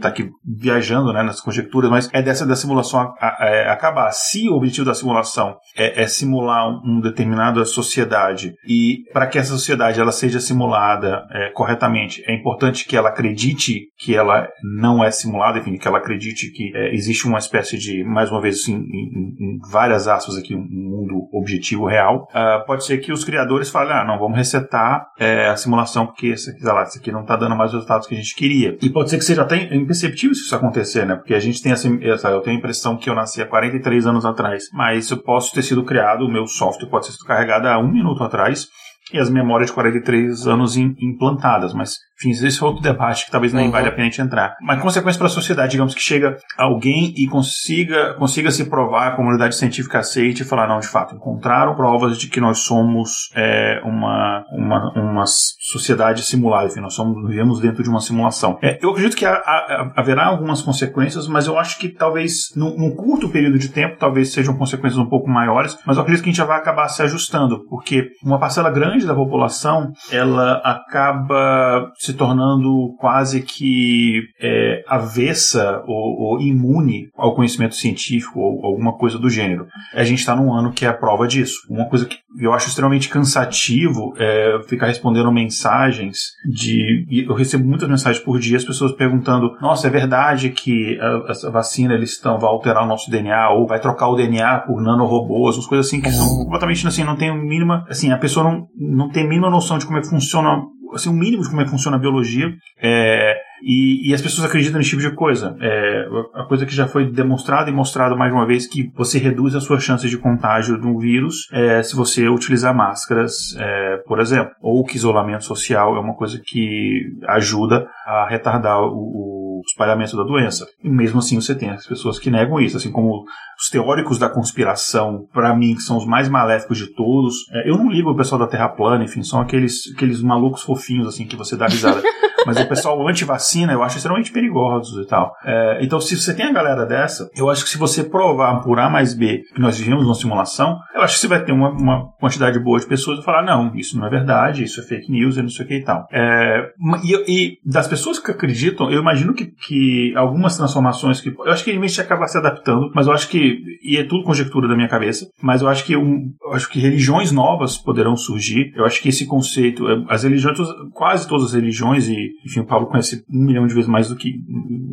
tá aqui viajando né, nas conjecturas, mas é dessa da simulação a, a, a é, acabar. Se o objetivo da simulação é, é simular um, um determinada sociedade e para que essa sociedade ela seja simulada é, corretamente, é importante que ela acredite que ela não é simulada, enfim, que ela acredite que é, existe uma espécie de, mais uma vez, assim, em, em, em várias aspas aqui, um mundo objetivo real. Uh, pode ser que os criadores falem, ah, não, vamos resetar é, a simulação porque esse lá, isso aqui não está dando mais os resultados que a gente queria. E pode ser que seja até imperceptível se isso acontecer, né? Porque a gente tem essa, essa eu tenho a impressão que eu nasci há 43 anos atrás, mas eu posso ter sido criado, o meu software pode ter sido carregado há um minuto atrás e as memórias de 43 anos implantadas, mas enfim, esse é outro debate que talvez nem uhum. vale a pena a gente entrar. Mas consequência para a sociedade, digamos que chega alguém e consiga, consiga se provar, a comunidade científica aceite e falar, não, de fato, encontraram provas de que nós somos é, uma, uma, uma sociedade simulada, enfim, nós somos, vivemos dentro de uma simulação. É, eu acredito que há, há, haverá algumas consequências, mas eu acho que talvez num, num, curto período de tempo, talvez sejam consequências um pouco maiores, mas eu acredito que a gente já vai acabar se ajustando, porque uma parcela grande da população, ela acaba se tornando quase que é, avessa ou, ou, imune ao conhecimento científico ou alguma coisa do gênero. A gente está num ano que é a prova disso. Uma coisa que eu acho extremamente cansativo é ficar respondendo mensagens de. Eu recebo muitas mensagens por dia, as pessoas perguntando: nossa, é verdade que a, a vacina eles estão, vai alterar o nosso DNA ou vai trocar o DNA por nanorobôs, umas coisas assim que são completamente assim, não tem mínima. Assim, a pessoa não, não tem a mínima noção de como é que funciona assim, um mínimo de como é que funciona a biologia. É, e, e, as pessoas acreditam nesse tipo de coisa. É, a coisa que já foi demonstrada e mostrada mais uma vez que você reduz as suas chances de contágio de um vírus é, se você utilizar máscaras, é, por exemplo. Ou que isolamento social é uma coisa que ajuda a retardar o, o espalhamento da doença. E mesmo assim você tem as pessoas que negam isso, assim como os teóricos da conspiração, para mim, que são os mais maléficos de todos. É, eu não ligo o pessoal da Terra plana, enfim, são aqueles, aqueles malucos fofinhos assim que você dá risada. <laughs> Mas o pessoal anti-vacina eu acho extremamente perigosos e tal. É, então, se você tem a galera dessa, eu acho que se você provar por A mais B que nós vivemos uma simulação, eu acho que você vai ter uma, uma quantidade boa de pessoas que falar, não, isso não é verdade, isso é fake news e não sei o que e tal. É, e, e, das pessoas que acreditam, eu imagino que, que algumas transformações que. Eu acho que a gente acaba se adaptando, mas eu acho que. E é tudo conjectura da minha cabeça, mas eu acho que um, eu acho que religiões novas poderão surgir. Eu acho que esse conceito, as religiões, quase todas as religiões, e enfim, o Paulo conhece um milhão de vezes mais do que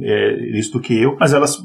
é, isso do que eu, mas elas,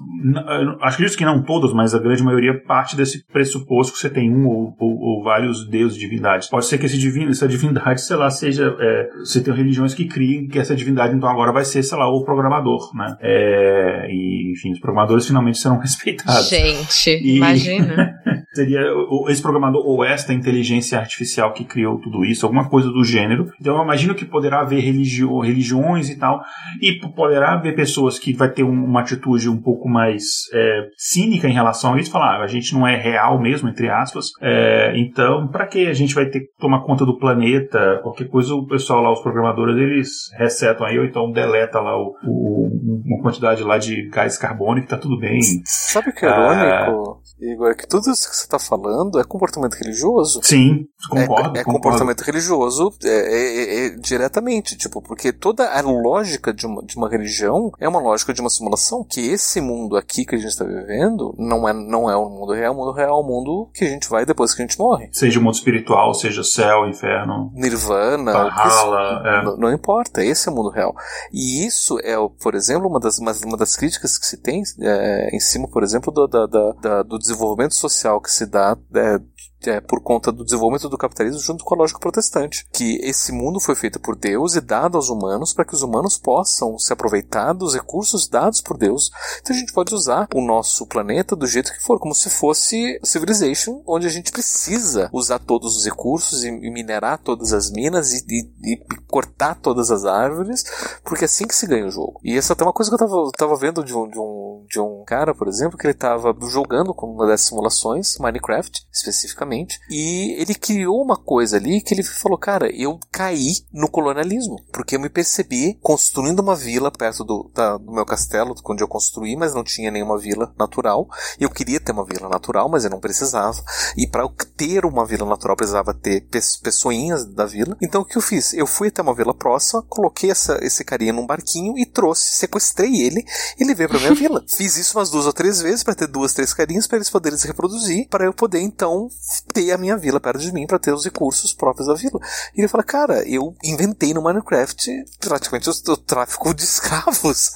acredito que não todas, mas a grande maioria parte desse pressuposto que você tem um ou, ou, ou vários deuses, divindades. Pode ser que esse divino, essa divindade, sei lá, seja, é, você tem religiões que criem que essa divindade então agora vai ser, sei lá, o programador, né? É, e, enfim, os programadores finalmente serão <laughs> respeitados. Gente, e... imagina. <laughs> seria esse programador ou esta inteligência artificial que criou tudo isso, alguma coisa do gênero. Então eu imagino que poderá haver religio, religiões e tal, e poderá haver pessoas que vai ter uma atitude um pouco mais é, cínica em relação a isso, falar, ah, a gente não é real mesmo, entre aspas, é, então para que a gente vai ter que tomar conta do planeta, qualquer coisa o pessoal lá, os programadores, eles resetam aí, ou então deleta lá o, o uma quantidade lá de gás carbônico, tá tudo bem. Sabe o que é irônico, ah, Igor? É que tudo isso que você está falando é comportamento religioso. Sim, concordo. É, é concordo. comportamento religioso é, é, é, diretamente, tipo, porque toda a lógica de uma, de uma religião é uma lógica de uma simulação, que esse mundo aqui que a gente está vivendo não é, não é o mundo real, o mundo real é o mundo que a gente vai depois que a gente morre. Seja o mundo espiritual, seja céu, inferno. Nirvana. Valhalla, é. não, não, importa, esse é o mundo real. E isso é, por exemplo, uma das, uma, uma das críticas que se tem é, em cima, por exemplo, do, da, da, da, do desenvolvimento social que se dá é, é, por conta do desenvolvimento do capitalismo junto com a lógica protestante. Que esse mundo foi feito por Deus e dado aos humanos para que os humanos possam se aproveitar dos recursos dados por Deus. Então a gente pode usar o nosso planeta do jeito que for, como se fosse Civilization, onde a gente precisa usar todos os recursos e, minerar todas as minas e, e, e, cortar todas as árvores, porque é assim que se ganha o jogo. E essa é uma coisa que eu tava, tava vendo de um, de um de um cara, por exemplo, que ele estava jogando com uma das simulações, Minecraft, especificamente, e ele criou uma coisa ali que ele falou, cara, eu caí no colonialismo, porque eu me percebi construindo uma vila perto do, da, do meu castelo, onde eu construí, mas não tinha nenhuma vila natural. Eu queria ter uma vila natural, mas eu não precisava. E para ter uma vila natural, precisava ter pessoinhas da vila. Então o que eu fiz? Eu fui até uma vila próxima, coloquei essa, esse carinha num barquinho e trouxe, sequestrei ele, e ele veio pra minha <laughs> vila. Fiz isso umas duas ou três vezes para ter duas, três carinhas para eles poderem se reproduzir, para eu poder então ter a minha vila perto de mim, para ter os recursos próprios da vila. E ele fala, cara, eu inventei no Minecraft praticamente o, o tráfico de escravos,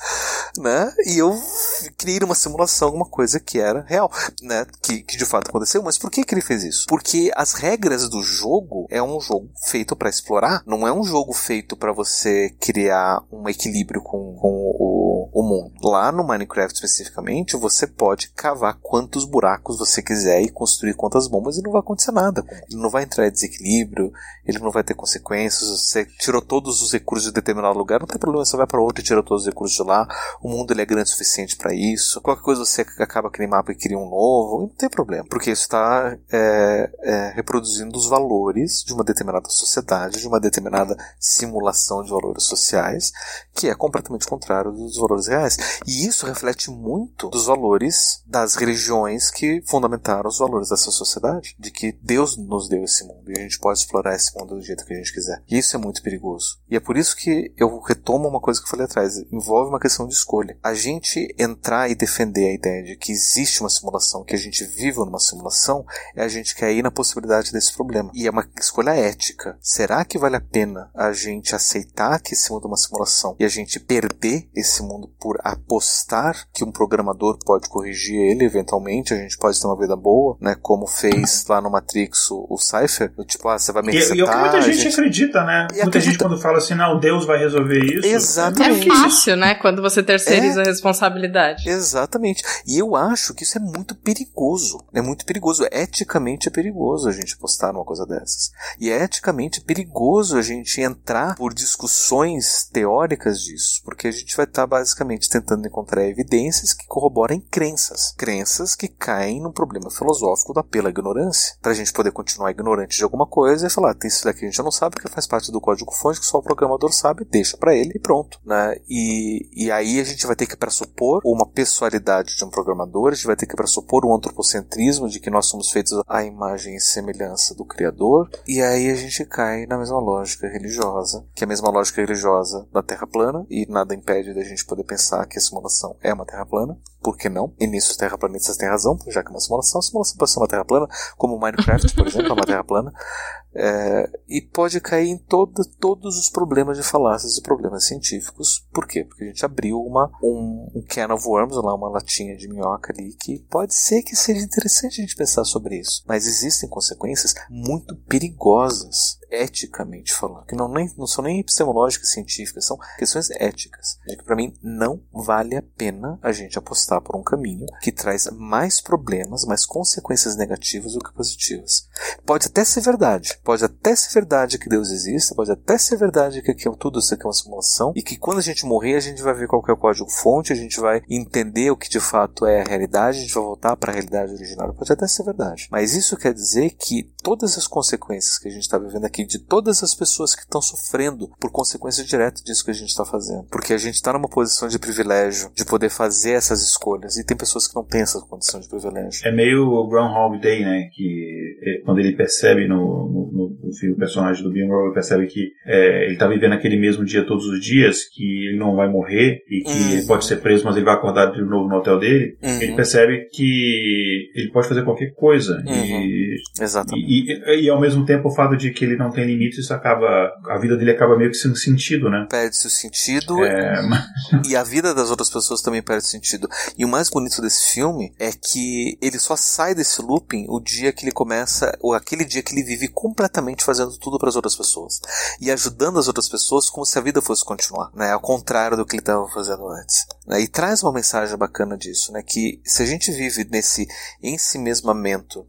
né? E eu criei uma simulação, alguma coisa que era real, né? Que, que de fato aconteceu. Mas por que que ele fez isso? Porque as regras do jogo é um jogo feito para explorar, não é um jogo feito para você criar um equilíbrio com, com o, o mundo. Lá no Minecraft especificamente, você pode cavar quantos buracos você quiser e construir quantas bombas e não vai acontecer nada. Ele não vai entrar em desequilíbrio, ele não vai ter consequências. Você tirou todos os recursos de determinado lugar, não tem problema, você vai para outro e tira todos os recursos de lá. O mundo ele é grande o suficiente para isso. Qualquer coisa você acaba aquele mapa e cria um novo, não tem problema, porque isso está é, é, reproduzindo os valores de uma determinada sociedade, de uma determinada simulação de valores sociais, que é completamente contrário dos valores reais. E isso reflete muito dos valores das religiões que fundamentaram os valores dessa sociedade, de que Deus nos deu esse mundo e a gente pode explorar esse mundo do jeito que a gente quiser. E isso é muito perigoso. E é por isso que eu retomo uma coisa que eu falei atrás, envolve uma questão de escolha. A gente entrar e defender a ideia de que existe uma simulação, que a gente vive numa simulação, é a gente cair na possibilidade desse problema. E é uma escolha ética. Será que vale a pena a gente aceitar que esse mundo é uma simulação e a gente perder esse mundo por apostar que um programador pode corrigir ele eventualmente, a gente pode ter uma vida boa, né? Como fez lá no Matrix o, o Cypher, tipo, ah, você vai me resetar. E, e é o que muita gente, gente, acredita, né? E muita acredita... gente quando fala assim, não, Deus vai resolver isso. Exatamente. É fácil, né? Quando você terceiriza é... a responsabilidade. Exatamente. E eu acho que isso é muito perigoso. É muito perigoso. Eticamente é perigoso a gente postar numa coisa dessas. E é eticamente perigoso a gente entrar por discussões teóricas disso, porque a gente vai estar basicamente tentando encontrar evidências que corroborem crenças. Crenças que caem num problema filosófico da pela ignorância. Pra gente poder continuar ignorante de alguma coisa e falar, tem isso daqui a gente não sabe porque faz parte do código fonte que só o programador sabe, deixa para ele e pronto. Né? E, e aí a gente vai ter que pressupor uma pessoalidade de um programador, a gente vai ter que pressupor um antropocentrismo de que nós somos feitos à imagem e semelhança do Criador, e aí a gente cai na mesma lógica religiosa, que é a mesma lógica religiosa da Terra plana, e nada impede da gente poder pensar que a simulação é uma Terra plana, por que não? E nisso os terraplanistas têm razão, já que é uma simulação, a simulação pode ser uma Terra plana, como Minecraft, por exemplo, é uma Terra plana, é, e pode cair em todo, todos os problemas de falácias e problemas científicos. Por quê? Porque a gente abriu uma, um, um can of worms, lá, uma latinha de minhoca ali, que pode ser que seja interessante a gente pensar sobre isso. Mas existem consequências muito perigosas eticamente falando, que não, nem, não são nem epistemológicas científicas, são questões éticas. De que para mim não vale a pena a gente apostar por um caminho que traz mais problemas, mais consequências negativas do que positivas. Pode até ser verdade, pode até ser verdade que Deus existe, pode até ser verdade que aqui, tudo isso aqui é uma simulação e que quando a gente morrer a gente vai ver qual é o código fonte, a gente vai entender o que de fato é a realidade, a gente vai voltar para a realidade original. Pode até ser verdade, mas isso quer dizer que todas as consequências que a gente está vivendo aqui de todas as pessoas que estão sofrendo por consequência direta disso que a gente está fazendo. Porque a gente está numa posição de privilégio de poder fazer essas escolhas e tem pessoas que não têm essa condição de privilégio. É meio o Groundhog Day, né? Que é, quando ele percebe no, no, no filme, o personagem do Bill Murray percebe que é, ele está vivendo aquele mesmo dia todos os dias, que ele não vai morrer e que uhum. ele pode ser preso, mas ele vai acordar de novo no hotel dele. Uhum. Ele percebe que ele pode fazer qualquer coisa. Uhum. E, Exatamente. E, e, e, ao mesmo tempo o fato de que ele não tem limites, isso acaba. A vida dele acaba meio que sem sentido, né? Perde-se o sentido. É... <laughs> e a vida das outras pessoas também perde sentido. E o mais bonito desse filme é que ele só sai desse looping o dia que ele começa, ou aquele dia que ele vive completamente fazendo tudo para as outras pessoas. E ajudando as outras pessoas como se a vida fosse continuar, né? Ao contrário do que ele estava fazendo antes. Né? E traz uma mensagem bacana disso, né? Que se a gente vive nesse ensimesmamento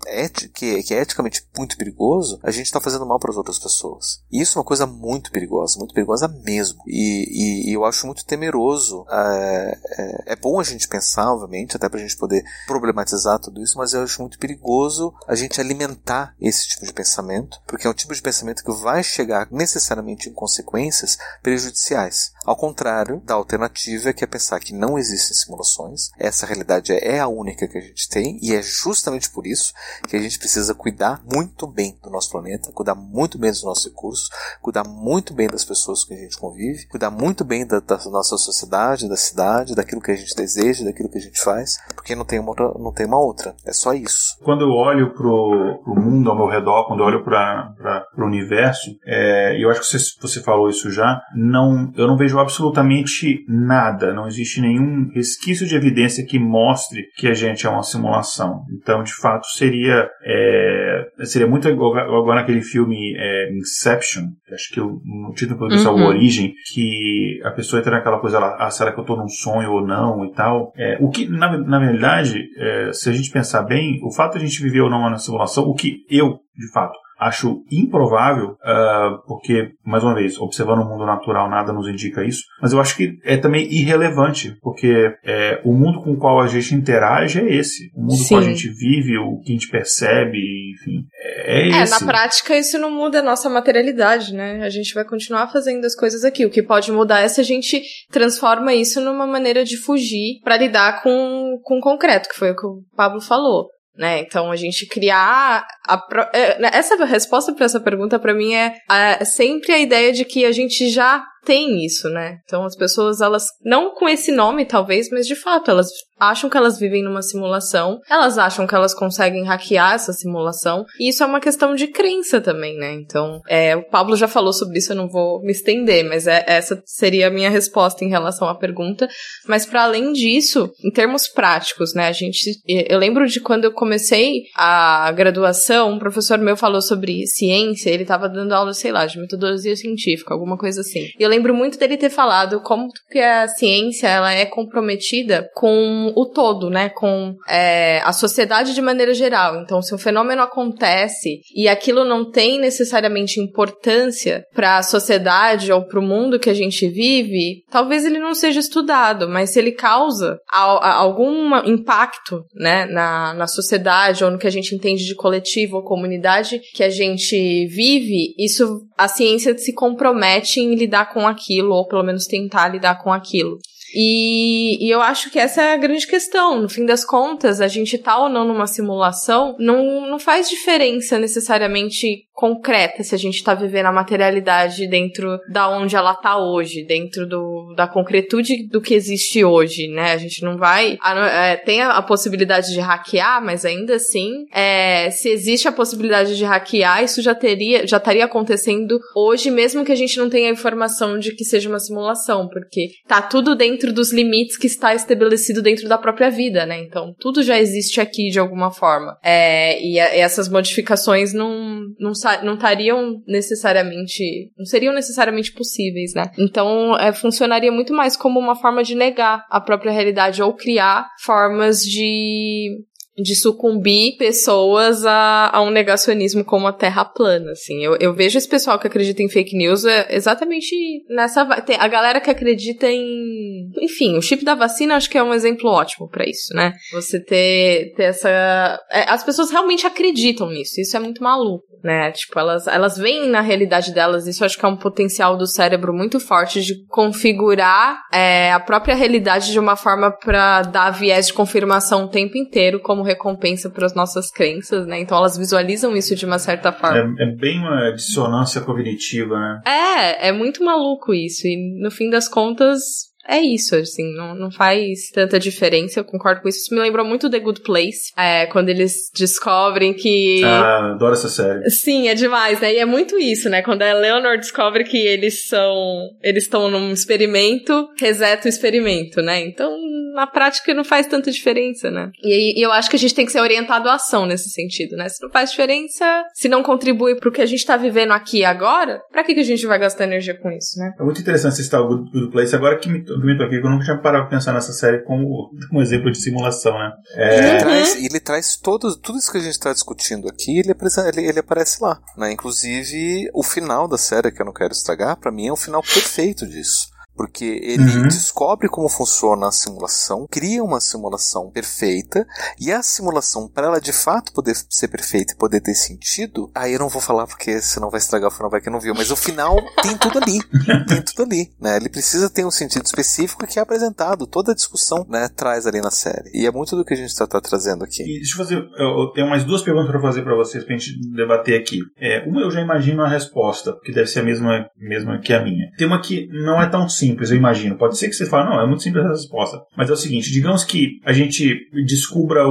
que, que é eticamente muito perigoso, a gente está fazendo mal para as outras pessoas. E isso é uma coisa muito perigosa, muito perigosa mesmo. E, e, e eu acho muito temeroso. É, é, é, bom a gente pensar obviamente, até pra gente poder problematizar tudo isso, mas eu acho muito perigoso a gente alimentar esse tipo de pensamento, porque é um tipo de pensamento que vai chegar necessariamente em consequências prejudiciais. Ao contrário da alternativa, que é pensar que não existem simulações, essa realidade é a única que a gente tem, e é justamente por isso que a gente precisa cuidar muito bem do nosso planeta, cuidar muito bem dos nossos recursos, cuidar muito bem das pessoas que a gente convive, cuidar muito bem da, da nossa sociedade, da cidade, daquilo que a gente deseja, daquilo que a gente faz, porque não tem uma outra, não tem uma outra. É só isso. Quando eu olho pro, pro mundo ao meu redor, quando eu olho para o universo, é, eu acho que você, você falou isso já, não, eu não vejo absolutamente nada, não existe nenhum resquício de evidência que mostre que a gente é uma simulação. Então, de fato, seria é, seria muito agora naquele filme é, Inception, acho que o, no título produção uhum. Origem, que a pessoa entra naquela coisa lá, ah, será que eu estou num sonho ou não e tal. É, o que, na, na verdade, é, se a gente pensar bem, o fato de a gente viver ou não uma simulação, o que eu, de fato, acho improvável, uh, porque, mais uma vez, observando o mundo natural, nada nos indica isso, mas eu acho que é também irrelevante, porque é, o mundo com o qual a gente interage é esse. O mundo Sim. com a gente vive, o que a gente percebe, enfim, é, é esse. É, na prática isso não muda a nossa materialidade, né? A gente vai continuar fazendo as coisas aqui. O que pode mudar é se a gente transforma isso numa maneira de fugir para lidar com, com o concreto, que foi o que o Pablo falou. Né? Então a gente criar a pro... É, né, essa resposta para essa pergunta para mim é, é sempre a ideia de que a gente já tem isso, né? Então as pessoas, elas, não com esse nome talvez, mas de fato, elas acham que elas vivem numa simulação, elas acham que elas conseguem hackear essa simulação, e isso é uma questão de crença também, né? Então, é, o Pablo já falou sobre isso, eu não vou me estender, mas é, essa seria a minha resposta em relação à pergunta. Mas para além disso, em termos práticos, né? A gente, eu lembro de quando eu comecei a graduação, um professor meu falou sobre ciência, ele estava dando aula, sei lá, de metodologia científica, alguma coisa assim. E eu lembro muito dele ter falado como que a ciência ela é comprometida com o todo, né? Com é, a sociedade de maneira geral. Então, se um fenômeno acontece e aquilo não tem necessariamente importância para a sociedade ou para o mundo que a gente vive, talvez ele não seja estudado, mas se ele causa algum impacto, né, na, na sociedade ou no que a gente entende de coletivo ou comunidade que a gente vive, isso a ciência se compromete em lidar com aquilo, ou pelo menos tentar lidar com aquilo. E, e, eu acho que essa é a grande questão. No fim das contas, a gente tá ou não numa simulação não, não faz diferença necessariamente concreta se a gente tá vivendo a materialidade dentro da onde ela tá hoje, dentro do, da concretude do que existe hoje, né? A gente não vai. A, é, tem a, a, possibilidade de hackear, mas ainda assim, é, se existe a possibilidade de hackear, isso já teria, já estaria acontecendo hoje, mesmo que a gente não tenha a informação de que seja uma simulação, porque tá tudo dentro dentro dos limites que está estabelecido dentro da própria vida, né? Então, tudo já existe aqui de alguma forma. É, e, e, essas modificações não, não, não estariam necessariamente. não seriam necessariamente possíveis, né? Então, é, funcionaria muito mais como uma forma de negar a própria realidade ou criar formas de de sucumbir pessoas a, a um negacionismo como a Terra plana, assim. Eu, eu vejo esse pessoal que acredita em fake news é exatamente nessa... Tem a galera que acredita em... Enfim, o chip da vacina acho que é um exemplo ótimo para isso, né? Você ter, ter essa... É, as pessoas realmente acreditam nisso, isso é muito maluco, né? Tipo, elas, elas veem na realidade delas, isso acho que é um potencial do cérebro muito forte de configurar é, a própria realidade de uma forma para dar viés de confirmação o tempo inteiro, como recompensa para as nossas crenças, né? Então elas visualizam isso de uma certa forma. É, é, bem uma dissonância cognitiva, né? É, é muito maluco isso. E no fim das contas, é isso, assim, não, não faz tanta diferença, eu concordo com isso. Isso me lembrou muito The Good Place, é, quando eles descobrem que. Ah, adoro essa série. Sim, é demais, né? E é muito isso, né? Quando a Leonor descobre que eles são. Eles estão num experimento, reseta o experimento, né? Então, na prática, não faz tanta diferença, né? E, e eu acho que a gente tem que ser orientado à ação nesse sentido, né? Se não faz diferença, se não contribui pro que a gente tá vivendo aqui e agora, pra que, que a gente vai gastar energia com isso, né? É muito interessante citar o Good Place agora que me argumento aqui que eu nunca tinha parado pra pensar nessa série como um exemplo de simulação, né? É... Ele, traz, ele traz todo, tudo isso que a gente está discutindo aqui, ele, ele, ele, aparece lá. Né? Inclusive, o final da série, que eu não quero estragar, para mim é o final perfeito disso. Porque ele uhum. descobre como funciona a simulação, cria uma simulação perfeita, e a simulação, para ela de fato poder ser perfeita e poder ter sentido, aí eu não vou falar porque senão vai estragar o final, vai que não viu, mas o final <laughs> tem tudo ali. tem tudo ali, né? Ele precisa ter um sentido específico que é apresentado, toda a discussão, né, traz ali na série. E é muito do que a gente está tá trazendo aqui. E deixa eu fazer, eu tenho mais duas perguntas para fazer para vocês, pra gente debater aqui. É, uma eu já imagino a resposta, que deve ser a mesma, mesma que a minha. Tem uma que não é tão simples, eu imagino. Pode ser que você fale, não, é muito simples a resposta. Mas é o seguinte, digamos que a gente descubra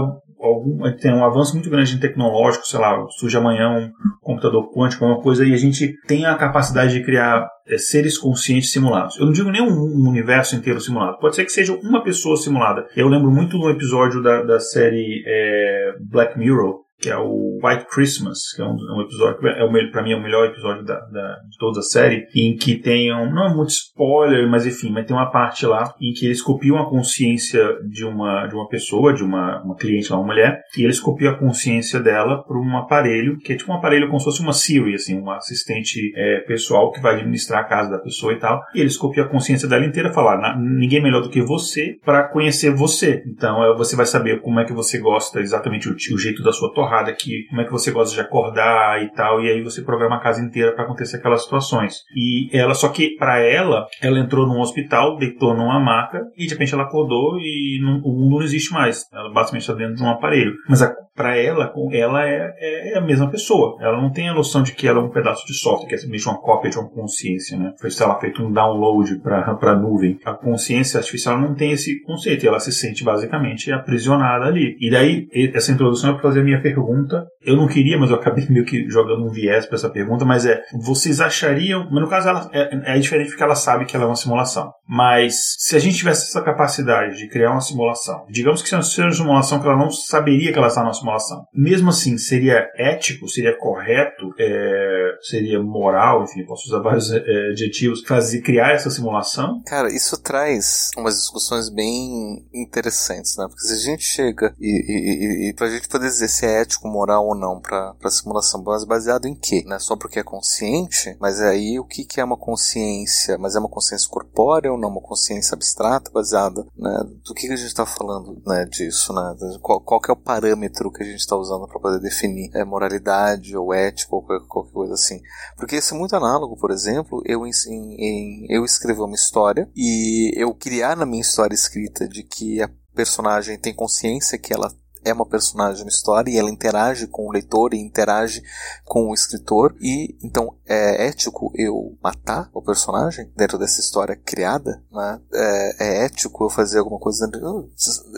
algum, tem um avanço muito grande tecnológico, sei lá, surge amanhã um computador quântico, alguma coisa, e a gente tem a capacidade de criar é, seres conscientes simulados. Eu não digo nem um, universo inteiro simulado, pode ser que seja uma pessoa simulada. Eu lembro muito de um episódio da, da série é, Black Mirror, que é o White Christmas, que é um, um episódio que é o para mim é o melhor episódio da, da, de toda a série, em que tem um, não é muito spoiler, mas enfim, mas tem uma parte lá em que eles copiam a consciência de uma de uma pessoa, de uma, uma cliente, uma mulher, e eles copiam a consciência dela para um aparelho que é tipo um aparelho como se fosse uma Siri, assim, uma assistente é, pessoal que vai administrar a casa da pessoa e tal. E eles copiam a consciência dela inteira, falar ninguém é melhor do que você para conhecer você. Então é, você vai saber como é que você gosta exatamente o, o jeito da sua torrada porrada aqui, como é que você gosta de acordar e tal, e aí você programa a casa inteira para acontecer aquelas situações. E ela, só que para ela, ela entrou num hospital, deitou numa maca e de repente ela acordou e não, o mundo não existe mais. Ela basicamente está dentro de um aparelho. Mas para ela, ela é, é, a mesma pessoa. Ela não tem a noção de que ela é um pedaço de software, que é simplesmente uma cópia de uma consciência, né? Foi, sei lá, feito um download para a nuvem. A consciência artificial não tem esse conceito, ela se sente basicamente aprisionada ali. E daí, essa introdução é para fazer a minha pergunta pergunta. Eu não queria, mas eu acabei <laughs> meio que jogando um viés para essa pergunta, mas é, vocês achariam, mas no caso ela é, é diferente porque ela sabe que ela é uma simulação. Mas se a gente tivesse essa capacidade de criar uma simulação, digamos que seja uma simulação que ela não saberia que ela está numa simulação, mesmo assim seria ético, seria correto, é, seria moral, enfim, posso usar vários é, adjetivos, fazer criar essa simulação? Cara, isso traz umas discussões bem interessantes, né? Porque se a gente chega e, e, e, e pra gente poder dizer se é ético, moral ou não para simulação, mas baseado em quê? Não é só porque é consciente, mas é aí o que, que é uma consciência? Mas é uma consciência corpórea ou não? Uma consciência abstrata baseada, né? Do que, que a gente está falando, né? Disso, né? Qual, qual que é o parâmetro que a gente está usando para poder definir é, moralidade ou ética ou qualquer, qualquer, coisa assim? Porque isso é muito análogo, por exemplo, eu, em, em, eu escrever uma história e eu criar na minha história escrita de que a personagem tem consciência que ela é uma personagem na história e ela interage com o leitor e interage com o escritor e então é ético eu matar o personagem dentro dessa história criada, né? É, é ético eu fazer alguma coisa dentro...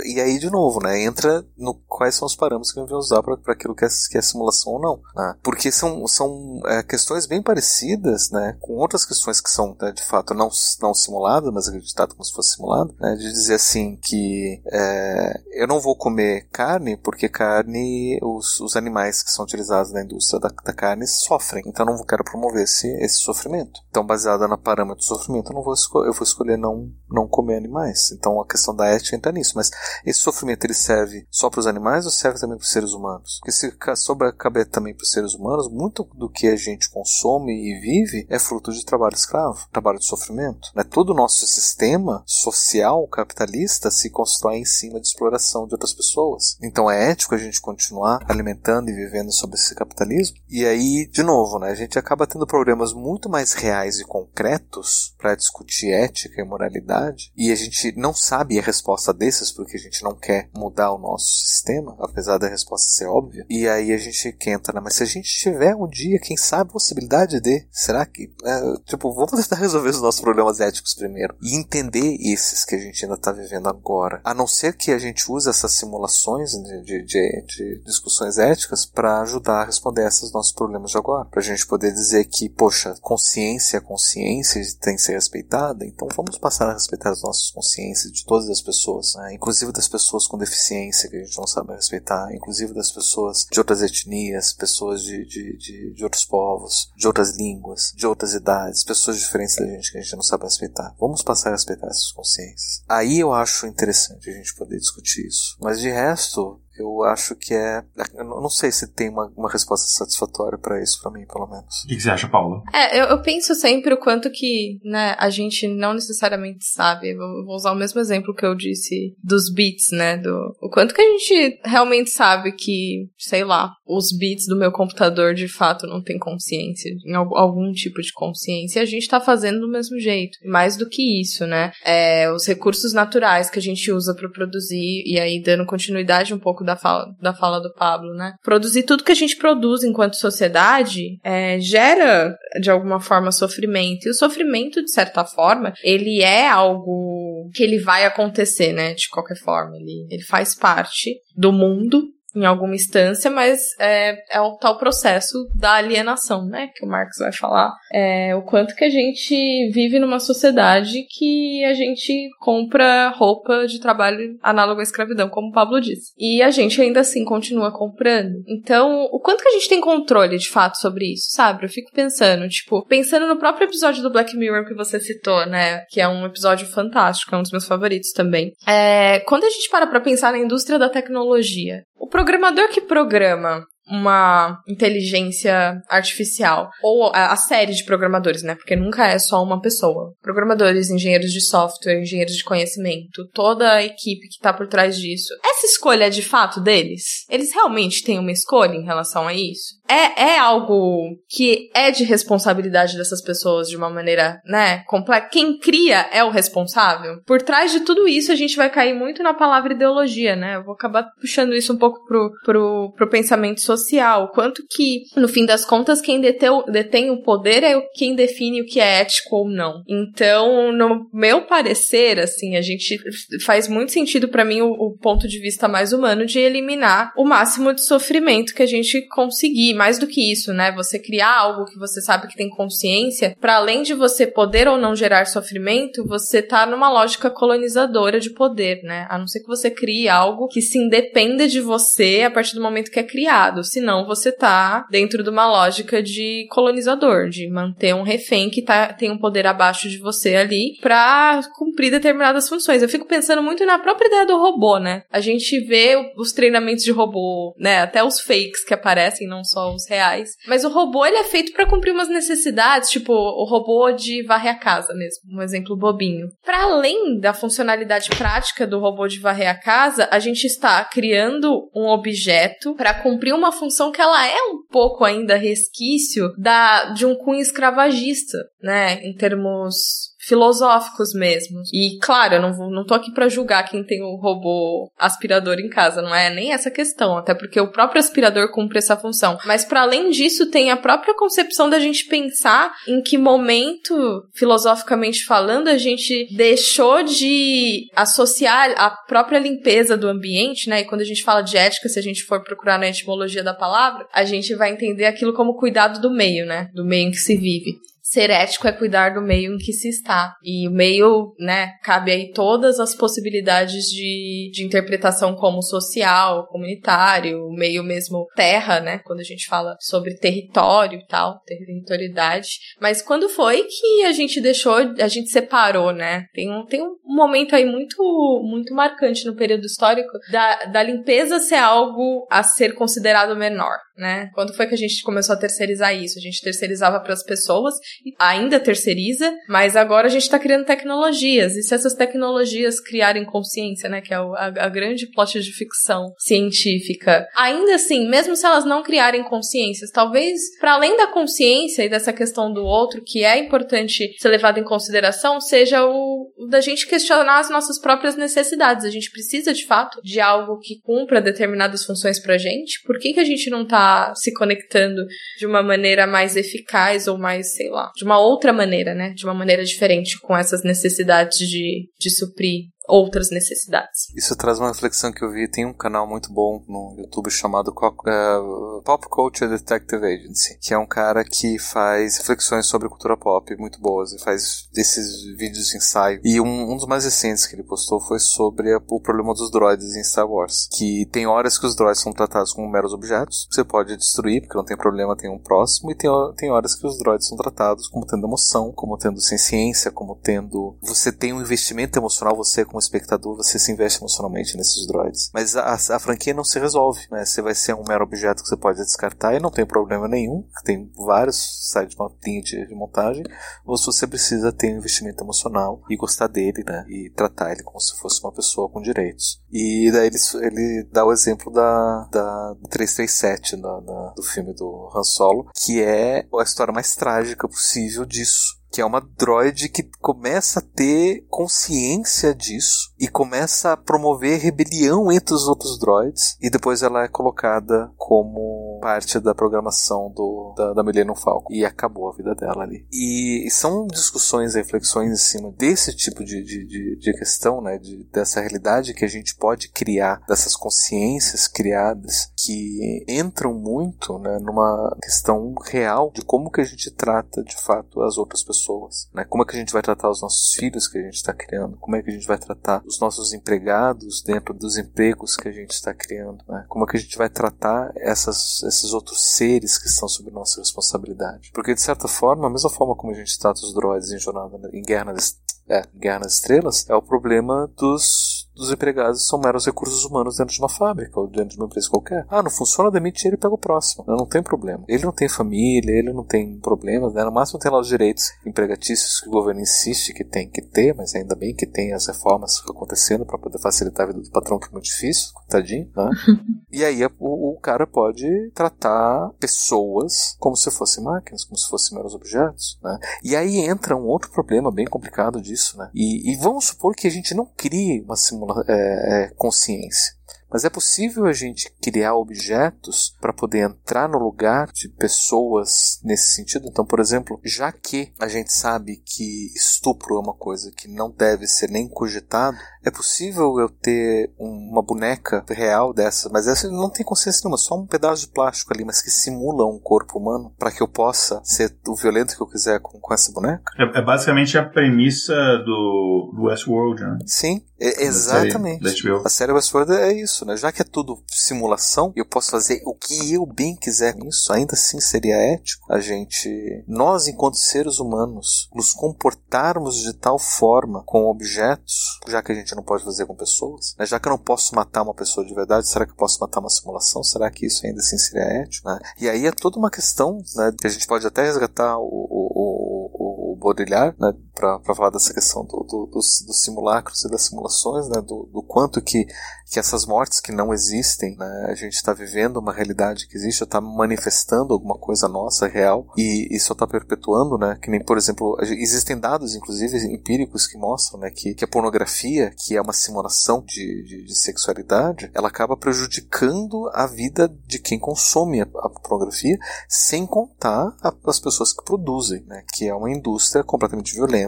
e aí de novo, né? Entra no quais são os parâmetros que eu vou usar para aquilo que é, que é simulação ou não, né? Porque são são é, questões bem parecidas, né? Com outras questões que são né, de fato não não simuladas, mas acreditadas como se fosse simulado, né? De dizer assim que é, eu não vou comer carne carne, porque carne, os, os animais que são utilizados na indústria da, da carne sofrem. Então eu não quero promover esse, esse sofrimento. Então, baseada na parâmetro do sofrimento, eu, não vou, eu vou escolher não, não comer animais. Então a questão da ética entra nisso. Mas esse sofrimento ele serve só para os animais ou serve também para os seres humanos? Porque se souber caber também para os seres humanos, muito do que a gente consome e vive é fruto de trabalho escravo, trabalho de sofrimento. Né? Todo o nosso sistema social capitalista se constrói em cima de exploração de outras pessoas. Então é ético a gente continuar alimentando e vivendo sob esse capitalismo? E aí, de novo, né, a gente acaba tendo problemas muito mais reais e concretos para discutir ética e moralidade, e a gente não sabe a resposta desses porque a gente não quer mudar o nosso sistema, apesar da resposta ser óbvia. E aí a gente entra, né, mas se a gente tiver um dia, quem sabe, a possibilidade de, será que, é, tipo, vamos tentar resolver os nossos problemas éticos primeiro e entender esses que a gente ainda está vivendo agora. A não ser que a gente use essas simulações de, de, de discussões éticas para ajudar a responder esses nossos problemas de agora. Para a gente poder dizer que, poxa, consciência é consciência tem que ser respeitada, então vamos passar a respeitar as nossas consciências de todas as pessoas, né? inclusive das pessoas com deficiência que a gente não sabe respeitar, inclusive das pessoas de outras etnias, pessoas de, de, de, de outros povos, de outras línguas, de outras idades, pessoas diferentes da gente que a gente não sabe respeitar. Vamos passar a respeitar essas consciências. Aí eu acho interessante a gente poder discutir isso. Mas de resto, eu acho que é. Eu não sei se tem uma, uma resposta satisfatória para isso, para mim, pelo menos. O que, você acha, Paula? É, eu, eu, penso sempre o quanto que né, a gente não necessariamente sabe. Vou, vou, usar o mesmo exemplo que eu disse dos beats, né? Do, o quanto que a gente realmente sabe que, sei lá, os bits do meu computador de fato não tem consciência, em algum tipo de consciência, e a gente tá fazendo do mesmo jeito. Mais do que isso, né? É, os recursos naturais que a gente usa para produzir, e aí dando continuidade um pouco da fala, da fala do Pablo, né? Produzir tudo que a gente produz enquanto sociedade é, gera, de alguma forma, sofrimento. E o sofrimento, de certa forma, ele é algo que ele vai acontecer, né? De qualquer forma. Ele, ele faz parte do mundo em alguma instância, mas é, é o tal processo da alienação, né? Que o Marx vai falar. É, o quanto que a gente vive numa sociedade que a gente compra roupa de trabalho análogo à escravidão, como o Pablo disse. E a gente ainda assim continua comprando. Então, o quanto que a gente tem controle de fato sobre isso, sabe? Eu fico pensando, tipo, pensando no próprio episódio do Black Mirror que você citou, né? Que é um episódio fantástico, é um dos meus favoritos também. É, quando a gente para pra pensar na indústria da tecnologia, o programador que programa uma inteligência artificial. Ou a, a, série de programadores, né? Porque nunca é só uma pessoa. Programadores, engenheiros de software, engenheiros de conhecimento, toda a equipe que tá por trás disso. Essa escolha é de fato deles? Eles realmente têm uma escolha em relação a isso? É, é algo que é de responsabilidade dessas pessoas de uma maneira, né, complexa. Quem cria é o responsável. Por trás de tudo isso, a gente vai cair muito na palavra ideologia, né? Eu vou acabar puxando isso um pouco pro, pro, pro pensamento social social, quanto que, no fim das contas, quem deteu, detém o poder é quem define o que é ético ou não. Então, no meu parecer, assim, a gente faz muito sentido para mim o, o, ponto de vista mais humano de eliminar o máximo de sofrimento que a gente conseguir. Mais do que isso, né? Você criar algo que você sabe que tem consciência, para além de você poder ou não gerar sofrimento, você tá numa lógica colonizadora de poder, né? A não ser que você crie algo que se independa de você a partir do momento que é criado senão você tá dentro de uma lógica de colonizador, de manter um refém que tá, tem um poder abaixo de você ali para cumprir determinadas funções. Eu fico pensando muito na própria ideia do robô, né? A gente vê os treinamentos de robô, né? Até os fakes que aparecem, não só os reais. Mas o robô, ele é feito para cumprir umas necessidades, tipo o robô de varrer a casa mesmo, um exemplo bobinho. Para além da funcionalidade prática do robô de varrer a casa, a gente está criando um objeto para cumprir uma função que ela é um pouco ainda resquício da de um cunho escravagista, né, em termos filosóficos mesmo. E claro, eu não, vou, não tô aqui para julgar quem tem o robô aspirador em casa, não é nem essa questão, até porque o próprio aspirador cumpre essa função. Mas para além disso, tem a própria concepção da gente pensar em que momento, filosoficamente falando, a gente deixou de associar a própria limpeza do ambiente, né? E quando a gente fala de ética, se a gente for procurar na etimologia da palavra, a gente vai entender aquilo como cuidado do meio, né? Do meio em que se vive ser ético é cuidar do meio em que se está. E o meio, né, cabe aí todas as possibilidades de, de interpretação como social, comunitário, meio mesmo terra, né, quando a gente fala sobre território e tal, territorialidade. Mas quando foi que a gente deixou, a gente separou, né? Tem um, tem um momento aí muito, muito marcante no período histórico da, da limpeza ser algo a ser considerado menor né? Quando foi que a gente começou a terceirizar isso? A gente terceirizava para as pessoas, ainda terceiriza, mas agora a gente está criando tecnologias. E se essas tecnologias criarem consciência, né, que é a, a grande plot de ficção científica, ainda assim, mesmo se elas não criarem consciências, talvez para além da consciência e dessa questão do outro, que é importante ser levado em consideração, seja o, da gente questionar as nossas próprias necessidades. A gente precisa de fato de algo que cumpra determinadas funções pra gente. Por que que a gente não tá se conectando de uma maneira mais eficaz ou mais, sei lá, de uma outra maneira, né? De uma maneira diferente com essas necessidades de, de suprir outras necessidades. Isso traz uma reflexão que eu vi. Tem um canal muito bom no YouTube chamado uh, Pop Culture Detective Agency, que é um cara que faz reflexões sobre cultura pop muito boas e faz desses vídeos de ensaio. E um, um dos mais recentes que ele postou foi sobre a, o problema dos droids em Star Wars, que tem horas que os droids são tratados como meros objetos, você pode destruir porque não tem problema, tem um próximo, e tem, tem horas que os droids são tratados como tendo emoção, como tendo ciência, como tendo você tem um investimento emocional, você como espectador, você se investe emocionalmente nesses droids. Mas a, a franquia não se resolve, né? Você vai ser um mero objeto que você pode descartar e não tem problema nenhum, tem vários sites de, de montagem, ou se você precisa ter um investimento emocional e gostar dele, né? E tratar ele como se fosse uma pessoa com direitos. E daí ele, ele dá o exemplo da, da 337 na, na, do filme do Han Solo, que é a história mais trágica possível disso que é uma droid que começa a ter consciência disso e começa a promover rebelião entre os outros droids e depois ela é colocada como parte da programação do, da, da Millennium Falcon e acabou a vida dela ali. E, e são discussões, reflexões em cima desse tipo de, de, de, de questão, né, de, dessa realidade que a gente pode criar, dessas consciências criadas que entram muito né, numa questão real de como que a gente trata de fato as outras pessoas né? Como é que a gente vai tratar os nossos filhos que a gente está criando? Como é que a gente vai tratar os nossos empregados dentro dos empregos que a gente está criando? Né? Como é que a gente vai tratar essas, esses outros seres que estão sob nossa responsabilidade? Porque de certa forma, a mesma forma como a gente trata os droids em jornada em guerra nas, é, guerra nas estrelas, é o problema dos dos empregados são meros recursos humanos dentro de uma fábrica ou dentro de uma empresa qualquer. Ah, não funciona, demite ele e pega o próximo. Não, não tem problema. Ele não tem família, ele não tem problemas, né? No máximo tem lá os direitos empregatícios que o governo insiste que tem que ter, mas ainda bem que tem as reformas acontecendo para poder facilitar a vida do patrão, que é muito difícil, coitadinho, né? <laughs> e aí o, o cara pode tratar pessoas como se fossem máquinas, como se fossem meros objetos, né? E aí entra um outro problema bem complicado disso, né? E, e vamos supor que a gente não crie uma simulação é, é, consciência. Mas é possível a gente criar objetos para poder entrar no lugar de pessoas nesse sentido? Então, por exemplo, já que a gente sabe que estupro é uma coisa que não deve ser nem cogitado, é possível eu ter uma boneca real dessa, mas essa não tem consciência nenhuma, só um pedaço de plástico ali, mas que simula um corpo humano, para que eu possa ser o violento que eu quiser com, com essa boneca? É, é, basicamente a premissa do, do Westworld, né? Sim, é, exatamente. A série Westworld é isso né? Já que é tudo simulação, eu posso fazer o que eu bem quiser com isso, ainda assim seria ético a gente, nós enquanto seres humanos, nos comportarmos de tal forma com objetos, já que a gente não pode fazer com pessoas, né? Já que eu não posso matar uma pessoa de verdade, será que eu posso matar uma simulação? Será que isso ainda assim seria ético? Né? E aí é toda uma questão, né? Que a gente pode até resgatar o, o, o, o Baudrillard, né? Para falar dessa questão do, do, dos, dos simulacros e das simulações, né? Do, do quanto que, que essas mortes que não existem, né? a gente está vivendo uma realidade que existe, está manifestando alguma coisa nossa, real, e isso está perpetuando, né? Que nem, por exemplo, existem dados, inclusive, empíricos que mostram né, que, que a pornografia, que é uma simulação de, de, de sexualidade, ela acaba prejudicando a vida de quem consome a, a pornografia, sem contar a, as pessoas que produzem, né? Que é uma indústria completamente violenta,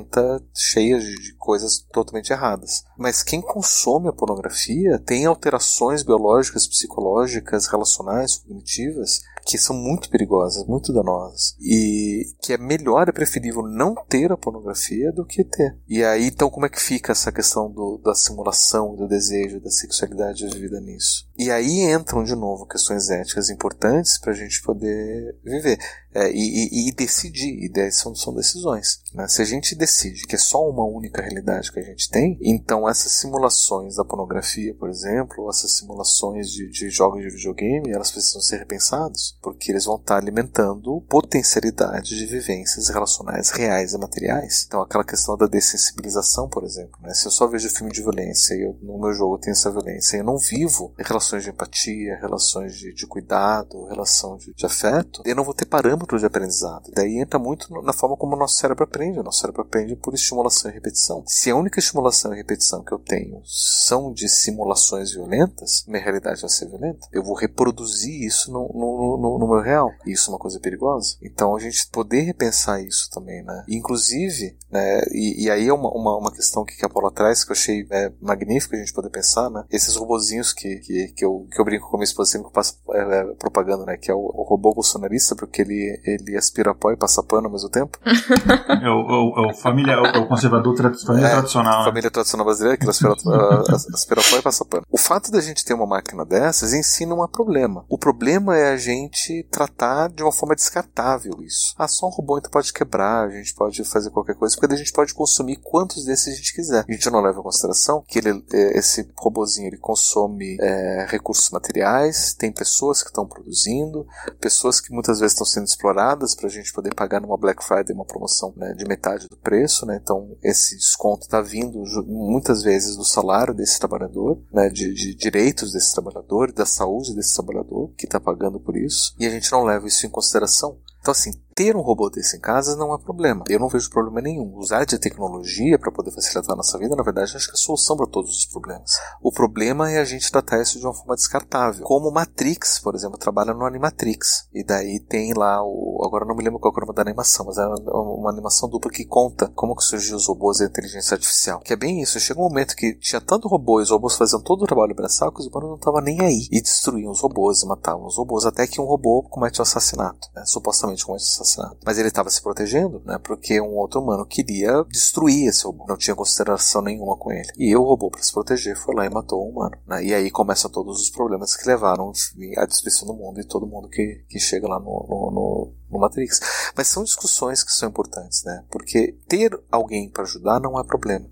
cheia de, de coisas totalmente erradas. Mas quem consome a pornografia tem alterações biológicas, psicológicas, relacionais, cognitivas, que são muito perigosas, muito danosas. E que é melhor, é preferível não ter a pornografia do que ter. E aí, então, como é que fica essa questão do, da simulação, do desejo, da sexualidade vivida nisso? E aí entram de novo questões éticas importantes para a gente poder viver é, e, e, e, decidir. E são, são decisões. Né? Se a gente decide que é só uma única realidade que a gente tem, então essas simulações da pornografia, por exemplo, essas simulações de, de jogos de videogame, elas precisam ser repensadas, porque eles vão estar alimentando potencialidade de vivências relacionais reais e materiais. Então aquela questão da dessensibilização, por exemplo. Né? Se eu só vejo filme de violência e eu, no meu jogo tem essa violência e eu não vivo relações de empatia, relações de, de cuidado, relação de, de, afeto, eu não vou ter parâmetros de aprendizado. Daí entra muito na forma como o nosso cérebro aprende. O nosso cérebro aprende por estimulação e repetição. Se a única estimulação e repetição que eu tenho são de simulações violentas, minha realidade vai ser violenta. Eu vou reproduzir isso no, no, no, no meu real. E isso é uma coisa perigosa. Então a gente poder repensar isso também, né? Inclusive, né, e, e aí é uma, uma, uma questão que a Paula traz que eu achei é, magnífico a gente poder pensar, né? Esses robozinhos que, que, que eu, que eu brinco com a minha esposa sempre que eu passo é, é, propaganda, né? Que é o, o, robô bolsonarista, porque ele ele aspira pó e passa pano ao mesmo tempo. <laughs> é, o, o, o, família, o, o conservador tra família é, tradicional. Né? Família tradicional brasileira que ele aspira, uh, aspira pó e passa pano. O fato da gente ter uma máquina dessas ensina um problema. O problema é a gente tratar de uma forma descartável isso. Ah, só um robô então pode quebrar, a gente pode fazer qualquer coisa, porque a gente pode consumir quantos desses a gente quiser. A gente não leva em consideração que ele, é, esse robozinho ele consome é, recursos materiais, tem pessoas que estão produzindo, pessoas que muitas vezes estão sendo exploradas para a gente poder pagar numa Black Friday uma promoção né, de metade do preço, né? Então esse desconto está vindo muitas vezes do salário desse trabalhador, né, de, de direitos desse trabalhador, da saúde desse trabalhador que está pagando por isso, e a gente não leva isso em consideração. Então, assim, ter um robô desse em casa não é problema. Eu não vejo problema nenhum. Usar de tecnologia para poder facilitar a nossa vida, na verdade, acho que é a solução para todos os problemas. O problema é a gente tratar isso de uma forma descartável. Como Matrix, por exemplo, trabalha no Animatrix. E daí tem lá o. Agora não me lembro qual é o nome da animação, mas é uma animação dupla que conta como que surgiu os robôs e a inteligência artificial. Que é bem isso. Chega um momento que tinha tanto robô e os robôs faziam todo o trabalho braçal que os humanos não estavam nem aí. E destruíam os robôs e matavam os robôs. Até que um robô comete um assassinato. Né? Supostamente comete um assassinato assassinado. Mas ele estava se protegendo, né? Porque um outro humano queria destruir esse robô. Não tinha consideração nenhuma com ele. E o robô, para se proteger, foi lá e matou o humano. Né? E aí começam todos os problemas que levaram à destruição do mundo e todo mundo que, que chega lá no, no, no, no Matrix. Mas são discussões que são importantes, né? Porque ter alguém para ajudar não é problema.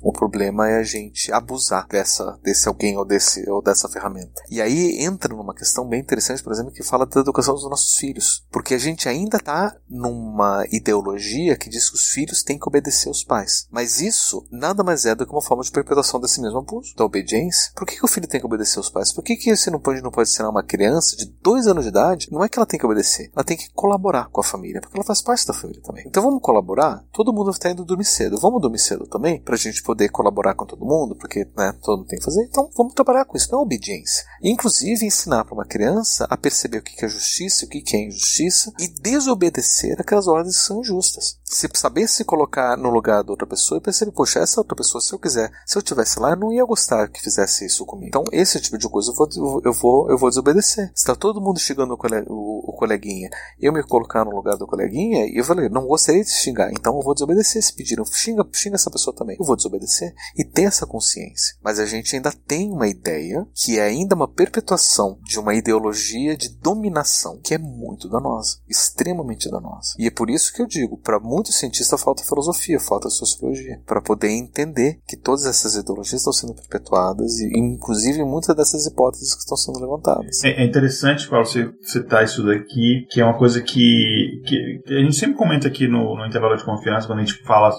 O problema é a gente abusar dessa, desse alguém ou, desse, ou dessa ferramenta. E aí entra numa questão bem interessante, por exemplo, que fala da educação dos nossos filhos. Porque a gente ainda está numa ideologia que diz que os filhos têm que obedecer aos pais. Mas isso nada mais é do que uma forma de perpetuação desse mesmo abuso, da obediência. Por que, que o filho tem que obedecer aos pais? Por que, que você não pode, não pode ensinar uma criança de dois anos de idade? Não é que ela tem que obedecer, ela tem que colaborar com a família, porque ela faz parte da família também. Então vamos colaborar? Todo mundo está indo dormir cedo. Vamos dormir cedo também? Pra gente poder colaborar com todo mundo, porque né, todo mundo tem que fazer. Então vamos trabalhar com isso, não é obediência. inclusive ensinar para uma criança a perceber o que é justiça o que é injustiça e desobedecer aquelas ordens que são injustas. Se saber se colocar no lugar da outra pessoa e perceber, poxa, essa outra pessoa, se eu quiser, se eu tivesse lá, eu não ia gostar que fizesse isso comigo. Então, esse tipo de coisa eu vou, eu vou, eu vou desobedecer. Se tá todo mundo xingando o, o, o coleguinha, eu me colocar no lugar do coleguinha, e eu falei, não gostaria de xingar, então eu vou desobedecer. Se pediram, xinga, xinga essa pessoa também, eu vou desobedecer e ter essa consciência. Mas a gente ainda tem uma ideia que é ainda uma perpetuação de uma ideologia de dominação que é muito danosa, extremamente danosa. E é por isso que eu digo, para muitos cientistas falta filosofia, falta sociologia, para poder entender que todas essas ideologias estão sendo perpetuadas e inclusive muitas dessas hipóteses que estão sendo levantadas. É, é interessante, Paulo, você citar isso daqui, que é uma coisa que, que, que a gente sempre comenta aqui no, no intervalo de confiança, quando a gente fala.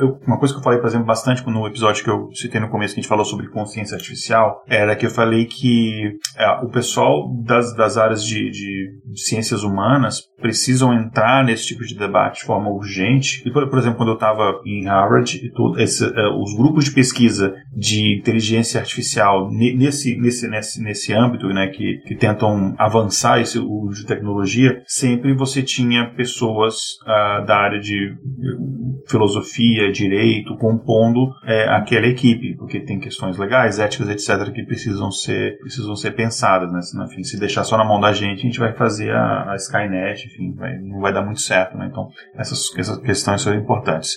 Eu, uma coisa que eu falei, por exemplo, bastante no episódio que eu citei no começo, que a gente falou sobre consciência artificial, era que eu falei que é, o pessoal das, das áreas de, de, ciências humanas precisam entrar nesse tipo de debate de forma urgente. E, por, exemplo, quando eu estava em Harvard, todo esse, uh, os grupos de pesquisa de inteligência artificial nesse, nesse, nesse, nesse âmbito, né, que, que tentam avançar esse uso de tecnologia, sempre você tinha pessoas uh, da área de filosofia, direito, compondo é, aquela equipe, porque tem questões legais, éticas, etc., que precisam ser, precisam ser pensadas, né? Enfim, se deixar só na mão da gente, a gente vai fazer a, a Skynet, enfim, vai, não vai dar muito certo, né? Então, essas, essas questões são importantes.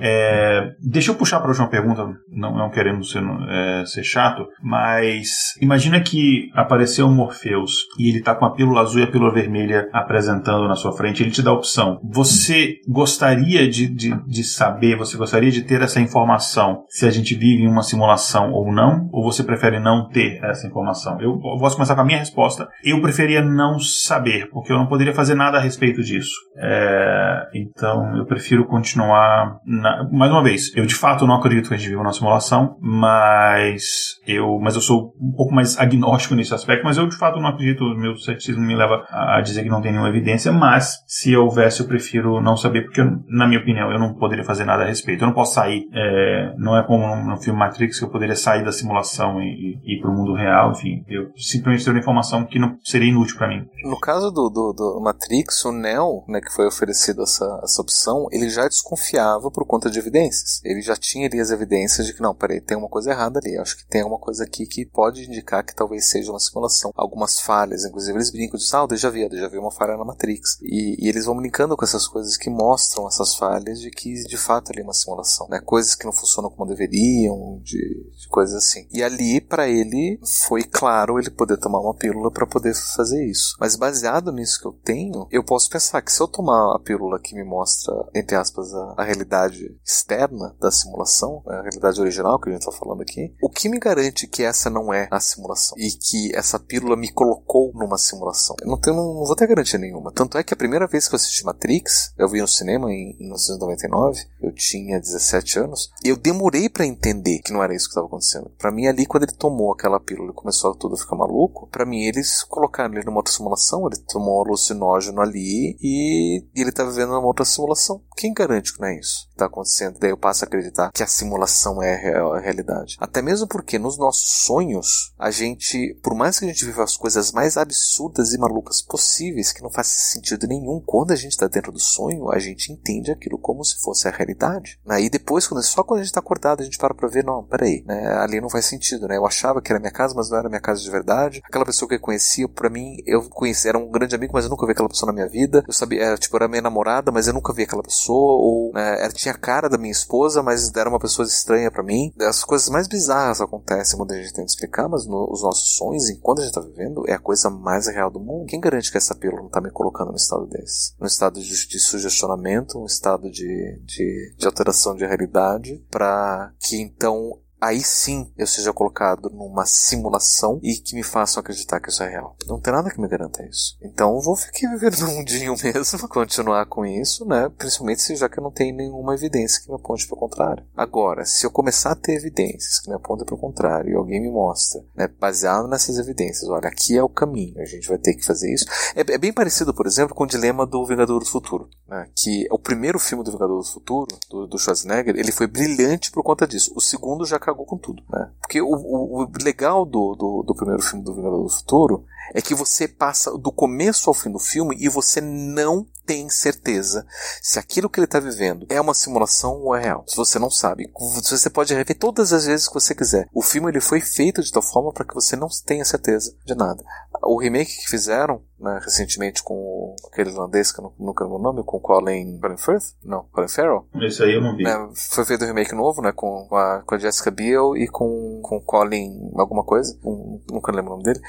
É, deixa eu puxar para a última pergunta, não, não querendo ser, é, ser chato, mas imagina que apareceu um Morpheus e ele está com a pílula azul e a pílula vermelha apresentando na sua frente, ele te dá a opção. Você gostaria de, de, de saber, você gostaria de ter essa informação se a gente vive em uma simulação ou não? Ou você prefere não ter essa informação? Eu posso começar com a minha resposta. Eu preferia não saber, porque eu não poderia fazer nada a respeito disso. É, então eu prefiro continuar. Na... Mais uma vez, eu de fato não acredito que a gente vive uma simulação, mas eu, mas eu sou um pouco mais agnóstico nesse aspecto. Mas eu de fato não acredito, meu ceticismo me leva a dizer que não tem nenhuma evidência. Mas se houvesse, eu prefiro não saber, porque na minha opinião eu não poderia fazer nada a respeito. Eu não posso sair, é, não é como no, filme Matrix que eu poderia sair da simulação e, e ir para o mundo real, enfim, eu simplesmente uma informação que não seria inútil para mim. No caso do, do, do, Matrix, o Neo, né, que foi oferecido essa, essa ele já desconfiava por conta de evidências. Ele já tinha ali as evidências de que, não, peraí, tem uma coisa errada ali, acho que tem alguma coisa aqui que pode indicar que talvez seja uma simulação. Algumas falhas, inclusive eles brincam de ah, déjà havia, já havia uma falha na Matrix. E, e, eles vão brincando com essas coisas que mostram essas falhas de que de fato ali é uma simulação, né? Coisas que não funcionam como deveriam, de, de coisas assim. E ali para ele foi claro ele poder tomar uma pílula para poder fazer isso. Mas baseado nisso que eu tenho, eu posso pensar que se eu tomar a pílula que me mostra, entre aspas, a, a realidade externa da simulação, a realidade original que a gente tá falando aqui, o que me garante que essa não é a simulação e que essa pílula me colocou numa simulação? Eu não tenho, não vou ter garantia nenhuma. Tanto é que a primeira vez que eu assisti Matrix, eu vi no cinema em 1999, eu tinha 17 anos, e eu demorei para entender que não era isso que estava acontecendo. Para mim ali quando ele tomou aquela pílula e começou tudo a ficar maluco, para mim eles colocaram ele numa outra simulação, ele tomou um alucinógeno ali e, e ele tá vivendo numa outra simulação. Quem garante que não é isso? Está acontecendo, daí eu passo a acreditar que a simulação é a realidade. Até mesmo porque nos nossos sonhos, a gente, por mais que a gente viva as coisas mais absurdas e malucas possíveis, que não faz sentido nenhum, quando a gente está dentro do sonho, a gente entende aquilo como se fosse a realidade. Aí depois, quando, só quando a gente está acordado, a gente para pra ver, não, peraí, né, ali não faz sentido, né? Eu achava que era minha casa, mas não era minha casa de verdade. Aquela pessoa que eu conhecia, para mim, eu conhecia, era um grande amigo, mas eu nunca vi aquela pessoa na minha vida. Eu sabia, era, tipo, era minha namorada, mas eu nunca vi aquela pessoa, ou né, era, tinha cara da minha esposa, mas era uma pessoa estranha para mim. As coisas mais bizarras acontecem quando a gente tenta explicar, mas no, os nossos sonhos, enquanto a gente tá vivendo, é a coisa mais real do mundo. Quem garante que essa pílula não tá me colocando no estado desse? No estado de, de sugestionamento, um estado de, de, de alteração de realidade, para que então aí sim eu seja colocado numa simulação e que me façam acreditar que isso é real. Não tem nada que me garanta isso. Então eu vou ficar <laughs> vivendo no mundinho mesmo, continuar com isso, né? Principalmente se já que eu não tenho nenhuma evidência que me aponte para o contrário. Agora, se eu começar a ter evidências que me apontem para o contrário e alguém me mostra, né, baseado nessas evidências, olha, aqui é o caminho, a gente vai ter que fazer isso. É, é bem parecido, por exemplo, com o dilema do Vingador do Futuro, né? Que o primeiro filme do Vingador do Futuro, do, do Schwarzenegger, ele foi brilhante por conta disso. O segundo já cagou com tudo, né? Porque o, o, o legal do, do, do, primeiro filme do Vingador do Futuro é que você passa do começo ao fim do filme e você não tem certeza se aquilo que ele está vivendo é uma simulação ou é real. Se você não sabe, você pode rever todas as vezes que você quiser. O filme ele foi feito de tal forma para que você não tenha certeza de nada. O remake que fizeram né, recentemente com aquele irlandês que eu nunca lembro o nome, com Colin, Colin Firth? Não, Colin Farrell? Esse aí eu não vi. Né, foi feito um remake novo, né, com a, com a Jessica Biel e com, com Colin alguma coisa, um, nunca lembro o nome dele.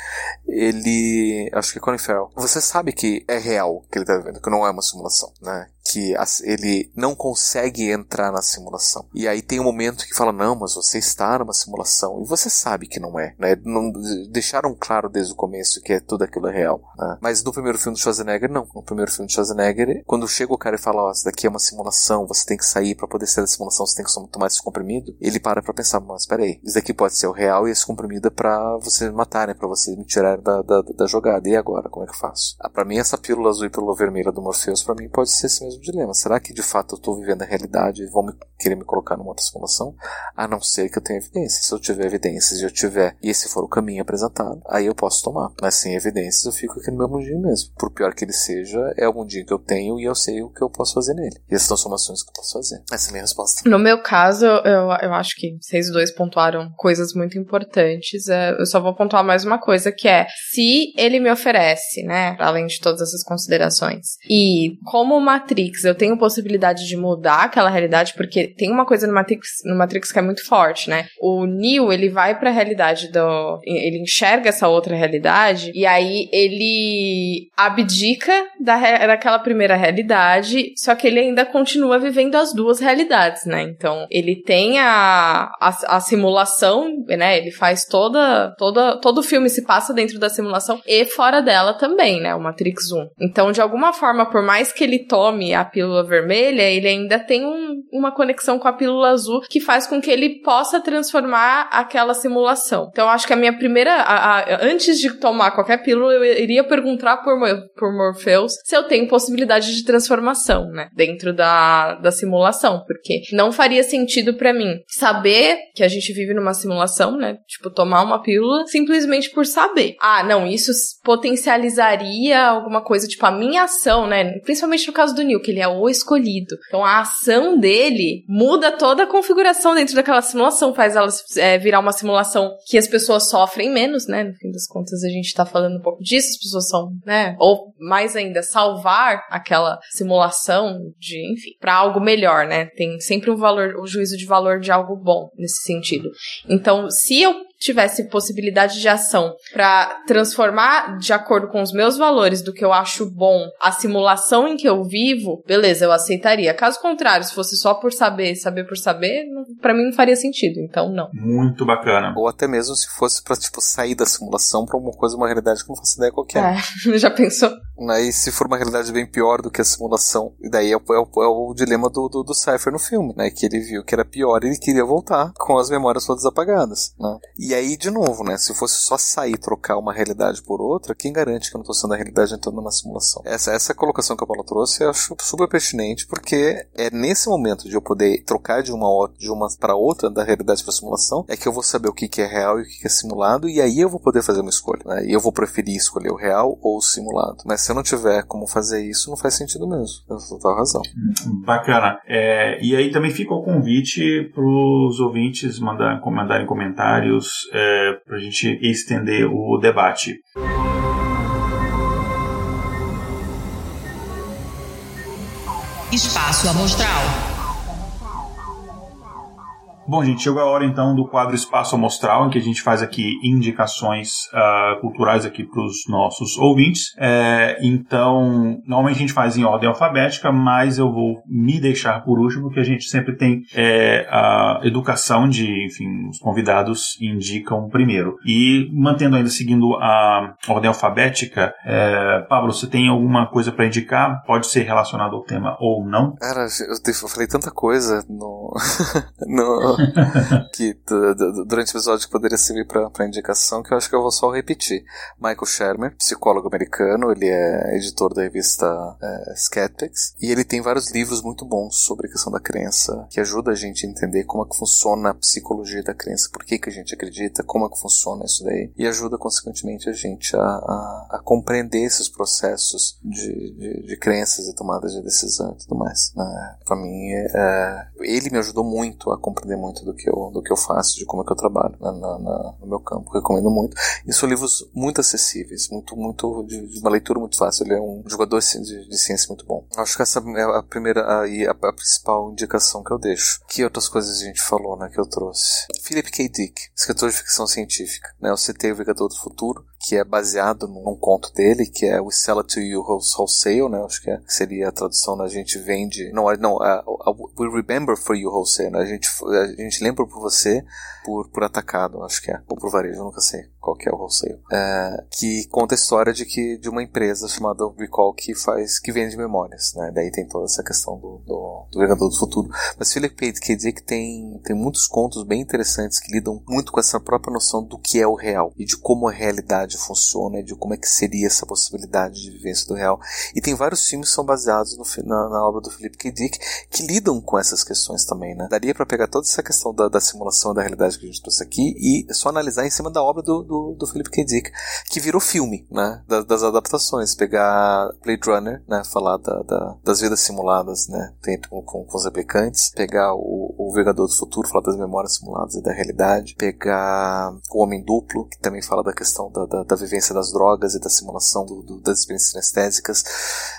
Ele, acho que é Colin Farrell. Você sabe que é real que ele tá vivendo, que não é uma simulação, né? Que ele não consegue entrar na simulação. E aí tem um momento que fala, não, mas você está numa simulação. E você sabe que não é, né? Não, deixaram claro desde o começo que é tudo aquilo é real. Né? Mas no primeiro filme do Schwarzenegger, não. No primeiro filme do Schwarzenegger, quando chega o cara e fala, ó, oh, isso daqui é uma simulação, você tem que sair para poder sair da simulação, você tem que tomar esse comprimido, ele para pra pensar, mas peraí, isso daqui pode ser o real e esse comprimido é pra você me matar, né? Pra você me tirar da, da, da jogada. E agora, como é que eu faço? Ah, pra mim, essa pílula azul e pílula vermelha do Morpheus, pra mim, pode ser esse mesmo dilema. Será que de fato eu estou vivendo a realidade e vão me querer me colocar numa outra simulação? A não ser que eu tenha evidências. Se eu tiver evidências e eu tiver, e esse for o caminho apresentado, aí eu posso tomar. Mas sem evidências eu fico aqui no meu mundinho mesmo. Por pior que ele seja, é o mundinho que eu tenho e eu sei o que eu posso fazer nele. E as transformações que eu posso fazer. Essa é a minha resposta. No meu caso, eu, eu acho que vocês dois pontuaram coisas muito importantes. É, eu só vou pontuar mais uma coisa que é se ele me oferece, né, além de todas essas considerações, e como Matrix eu tenho possibilidade de mudar aquela realidade, porque tem uma coisa no Matrix, no Matrix que é muito forte, né? O Neo, ele vai pra realidade do. Ele enxerga essa outra realidade, e aí ele abdica da, daquela primeira realidade, só que ele ainda continua vivendo as duas realidades, né? Então, ele tem a, a, a simulação, né? Ele faz toda, toda. Todo o filme se passa dentro da simulação e fora dela também, né? O Matrix 1. Então, de alguma forma, por mais que ele tome a pílula vermelha, ele ainda tem um, uma conexão com a pílula azul que faz com que ele possa transformar aquela simulação. Então, acho que a minha primeira. A, a, antes de tomar qualquer pílula, eu iria perguntar por, por Morpheus se eu tenho possibilidade de transformação, né? Dentro da, da simulação. Porque não faria sentido para mim saber que a gente vive numa simulação, né? Tipo, tomar uma pílula simplesmente por saber. Ah, não, isso potencializaria alguma coisa, tipo, a minha ação, né? Principalmente no caso do Neil, que ele é o escolhido. Então a ação dele muda toda a configuração dentro daquela simulação, faz ela é, virar uma simulação que as pessoas sofrem menos, né? No fim das contas, a gente tá falando um pouco disso, as pessoas são, né? Ou mais ainda, salvar aquela simulação de, enfim, para algo melhor, né? Tem sempre um valor, o um juízo de valor de algo bom nesse sentido. Então, se eu tivesse possibilidade de ação para transformar de acordo com os meus valores do que eu acho bom a simulação em que eu vivo, beleza, eu aceitaria. Caso contrário, se fosse só por saber, saber por saber, para mim não faria sentido. Então, não. Muito bacana. Ou até mesmo se fosse para tipo sair da simulação para uma coisa, uma realidade que não faço ideia qualquer. É, <laughs> já pensou? Aí se for uma realidade bem pior do que a simulação, e daí é o, é o, é o dilema do, do, do Cypher no filme, né? Que ele viu que era pior e ele queria voltar com as memórias todas apagadas, né? E aí, de novo, né? Se fosse só sair e trocar uma realidade por outra, quem garante que eu não estou sendo a realidade entrando numa simulação? Essa, essa colocação que a Paula trouxe eu acho super pertinente, porque é nesse momento de eu poder trocar de uma, de uma para outra, da realidade para simulação, é que eu vou saber o que, que é real e o que, que é simulado, e aí eu vou poder fazer uma escolha, né? E eu vou preferir escolher o real ou o simulado. Mas se eu não tiver como fazer isso, não faz sentido mesmo. Eu total razão. Bacana. É, e aí também fica o convite para os ouvintes mandar, mandarem comentários é, para a gente estender o debate. Espaço Amostral. Bom, gente, chegou a hora então do quadro Espaço Amostral, em que a gente faz aqui indicações uh, culturais aqui para os nossos ouvintes. É, então, normalmente a gente faz em ordem alfabética, mas eu vou me deixar por último, porque a gente sempre tem é, a educação de, enfim, os convidados indicam primeiro. E mantendo ainda seguindo a ordem alfabética, é, Pablo, você tem alguma coisa para indicar? Pode ser relacionado ao tema ou não? Cara, eu falei tanta coisa no, <laughs> no <laughs> que durante o episódio que poderia servir para indicação, que eu acho que eu vou só repetir. Michael Shermer, psicólogo americano, ele é editor da revista é, Skeptics, e ele tem vários livros muito bons sobre a questão da crença, que ajuda a gente a entender como é que funciona a psicologia da crença, por que, que a gente acredita, como é que funciona isso daí, e ajuda, consequentemente, a gente a, a, a compreender esses processos de, de, de, crenças e tomadas de decisão e tudo mais. Né? Para mim, é, ele me ajudou muito a compreender muito muito do que eu, do que eu faço, de como é que eu trabalho na, na, na no meu campo. Recomendo muito. E são livros muito acessíveis, muito, muito, de, de uma leitura muito fácil. Ele é um jogador de, de ciência muito bom. Acho que essa é a primeira e a, a, principal indicação que eu deixo. Que outras coisas a gente falou, né, que eu trouxe? Philip K. Dick, escritor de ficção científica. Né, eu citei O Vingador do Futuro, que é baseado num conto dele, que é We Sell It To You Wholesale, né, acho que é, seria a tradução, né, a gente vende... Não, não, We Remember For You Wholesale, né, a gente, a gente lembra por você por, por atacado, acho que é, ou por varejo, nunca sei qual que é o wholesale, é, que conta a história de que de uma empresa chamada Recall que faz, que vende memórias, né, daí tem toda essa questão do, do, do do Futuro, mas Philip Pate quer dizer que tem, tem muitos contos bem interessantes que lidam muito com essa própria noção do que é o real, e de como a realidade funciona, e de como é que seria essa possibilidade de vivência do real, e tem vários filmes que são baseados no, na, na obra do Philip K. Dick que lidam com essas questões também, né, daria para pegar toda essa questão da, da simulação da realidade que a gente trouxe aqui e só analisar em cima da obra do, do, do Philip K. Dick, que virou filme, né? Das, das adaptações. Pegar Blade Runner, né? Falar da, da, das vidas simuladas, né? Com, com, com os replicantes. Pegar o, o Vingador do Futuro, falar das memórias simuladas e da realidade. Pegar O Homem Duplo, que também fala da questão da, da, da vivência das drogas e da simulação do, do, das experiências anestésicas.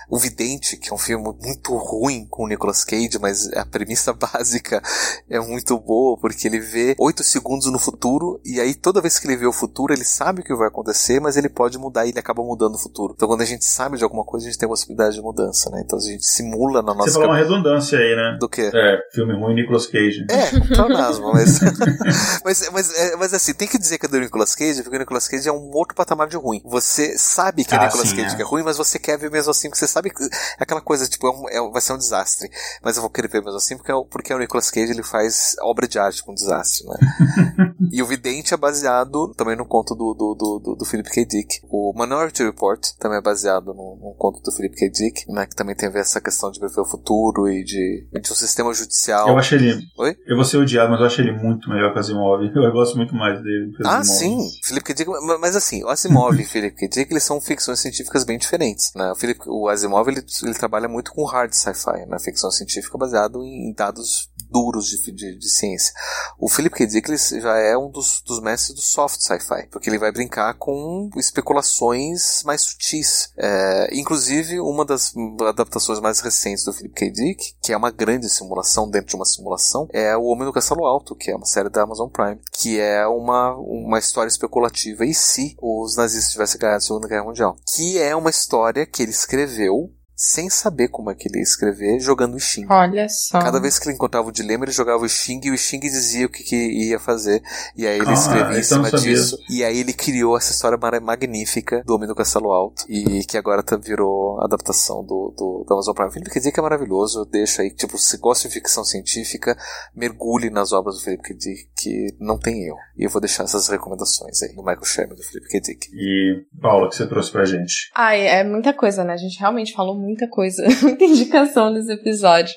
O Vidente, que é um filme muito ruim com o Nicolas Cage, mas a premissa <laughs> básica é muito boa, porque ele vê oito segundos no futuro, e aí toda vez que ele vê o futuro, ele sabe o que vai acontecer, mas ele pode mudar e ele acaba mudando o futuro. Então quando a gente sabe de alguma coisa, a gente tem a possibilidade de mudança, né? Então a gente simula na nossa Você falou uma redundância aí, né? Do que? É, filme ruim Nicolas Cage. É, pleonasmo, <laughs> mas, <laughs> mas, mas, é, mas assim, tem que dizer que é do Nicolas Cage, porque o Nicolas Cage é um outro patamar de ruim. Você sabe que é ah, Nicolas sim, Cage é. que é ruim, mas você quer ver mesmo assim, porque você sabe que é aquela coisa, tipo, é um, é, vai ser um desastre. Mas eu vou querer ver mesmo assim, porque, é porque o Nicolas Cage ele faz obra de arte com desastre, né? <laughs> E o Vidente é baseado também no conto do, do, do, do Philip K. Dick. O Minority Report também é baseado no, no conto do Philip K. Dick, né, que também tem a ver essa questão de prever o futuro e de, de um sistema judicial. Eu achei ele. Oi? Eu vou ser odiado, mas eu achei ele muito melhor que o Asimov. Eu gosto muito mais dele. ah, Asimov. sim. Philip K. Dick, mas assim, o Asimov e <laughs> Philip K. Dick eles são ficções científicas bem diferentes. Né? O, Philip, o Asimov ele, ele trabalha muito com hard sci-fi, na né? ficção científica baseado em dados duros de, de, de, ciência. O Philip K. Dick já é um dos, dos mestres do soft sci-fi, porque ele vai brincar com especulações mais sutis. É, inclusive, uma das adaptações mais recentes do Philip K. Dick, que é uma grande simulação dentro de uma simulação, é O Homem no Castelo Alto, que é uma série da Amazon Prime, que é uma, uma história especulativa e se os nazistas tivessem ganhado a Segunda Guerra Mundial. Que é uma história que ele escreveu sem saber como é que ele ia escrever, jogando o Xing. Olha só. Cada vez que ele encontrava o dilema, ele jogava o Xing e o Xing dizia o que, que ia fazer. E aí ele ah, escrevia em cima disso. E aí ele criou essa história magnífica do Homem do Castelo Alto. E que agora tá, virou adaptação do, do, do Amazon Prime. Felipe dizer que é maravilhoso. Eu deixo aí, tipo, se gosta de ficção científica, mergulhe nas obras do Felipe. Dick, que não tem eu. E eu vou deixar essas recomendações aí do Michael Sherman, do Felipe. Dick. E, Paula, o que você trouxe pra gente? Ai, é muita coisa, né? A gente realmente falou muito muita coisa, <laughs> muita indicação nesse episódio.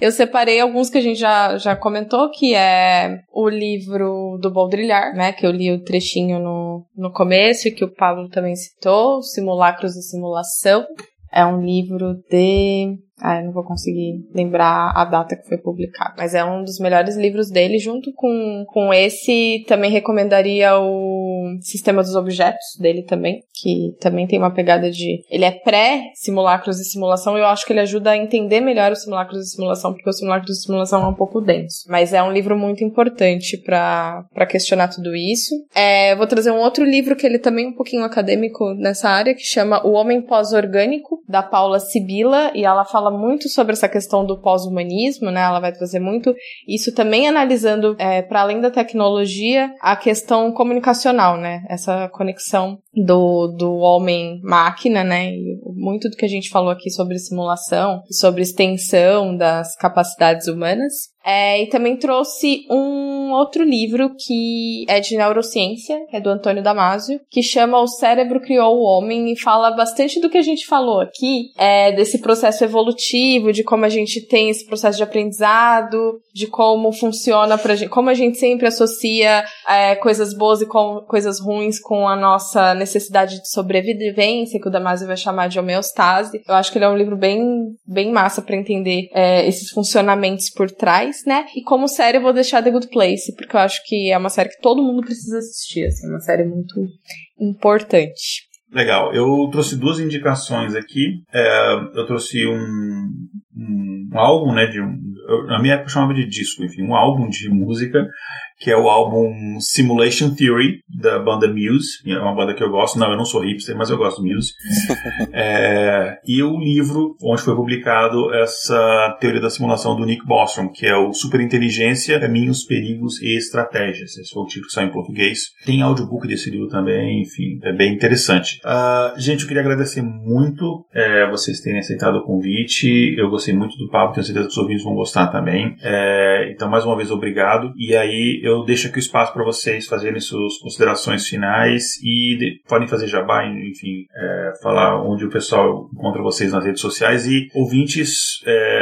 Eu separei alguns que a gente já, já comentou, que é o livro do Baudrillard, né? Que eu li o trechinho no, no começo e que o Pablo também citou, Simulacros e Simulação. É um livro de ah, eu não vou conseguir lembrar a data que foi publicado. Mas é um dos melhores livros dele, junto com, com esse. Também recomendaria o Sistema dos Objetos dele também, que também tem uma pegada de. Ele é pré-simulacros e simulação, e eu acho que ele ajuda a entender melhor os simulacros e simulação, porque o simulacros e simulação é um pouco denso. Mas é um livro muito importante para questionar tudo isso. É, vou trazer um outro livro que ele também é um pouquinho acadêmico nessa área, que chama O Homem Pós-Orgânico, da Paula Sibila, e ela fala muito sobre essa questão do pós-humanismo, né? Ela vai trazer muito isso também analisando, é, para além da tecnologia, a questão comunicacional, né? Essa conexão do, do homem-máquina, né? E muito do que a gente falou aqui sobre simulação, sobre extensão das capacidades humanas. É, e também trouxe um outro livro que é de neurociência, é do Antônio Damasio, que chama O Cérebro Criou o Homem e fala bastante do que a gente falou aqui, é, desse processo evolutivo, de como a gente tem esse processo de aprendizado, de como funciona pra gente, como a gente sempre associa é, coisas boas e com, coisas ruins com a nossa necessidade de sobrevivência, que o Damasio vai chamar de homeostase. Eu acho que ele é um livro bem, bem massa para entender é, esses funcionamentos por trás né? E como série eu vou deixar The Good Place, porque eu acho que é uma série que todo mundo precisa assistir, assim, uma série muito importante. Legal, eu trouxe duas indicações aqui. É, eu trouxe um, um, um, álbum, né, de um, eu, na minha época chamava de disco, enfim, um álbum de música que é o álbum Simulation Theory, da banda Muse. É uma banda que eu gosto. Não, eu não sou hipster, mas eu gosto de Muse. <laughs> é, e o livro onde foi publicado essa teoria da simulação do Nick Bostrom, que é o Superinteligência, Caminhos, Perigos e Estratégias. Esse foi o título que saiu em português. Tem audiobook desse livro também, enfim, é bem interessante. Uh, gente, eu queria agradecer muito é, vocês terem aceitado o convite. Eu gostei muito do papo, tenho certeza que os ouvintes vão gostar também. É, então, mais uma vez, obrigado. E aí, eu eu deixo aqui o espaço para vocês fazerem suas considerações finais e de, podem fazer jabá, enfim, é, falar onde o pessoal encontra vocês nas redes sociais. E ouvintes, é,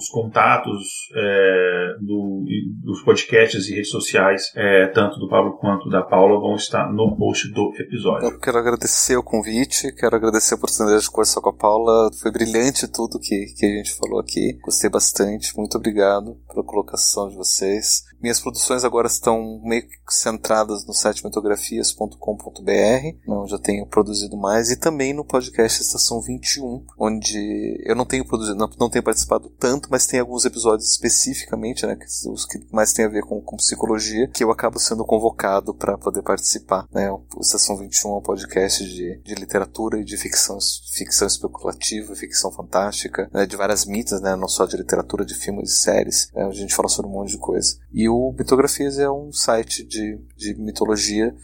os contatos é, do, dos podcasts e redes sociais, é, tanto do Pablo quanto da Paula, vão estar no post do episódio. Eu quero agradecer o convite, quero agradecer a oportunidade de conversar com a Paula. Foi brilhante tudo que, que a gente falou aqui. Gostei bastante. Muito obrigado pela colocação de vocês. Minhas produções agora estão meio que centradas no site metografias.com.br, onde eu tenho produzido mais, e também no podcast Estação 21, onde eu não tenho produzido, não, não tenho participado tanto, mas tem alguns episódios especificamente, né, os que mais têm a ver com, com psicologia, que eu acabo sendo convocado para poder participar. Né? O Estação 21 é um podcast de, de literatura e de ficção, ficção especulativa, ficção fantástica, né, de várias mitas, né, não só de literatura, de filmes e séries. Né, a gente fala sobre um monte de coisa. E o Mitografias é um site de, de mitologia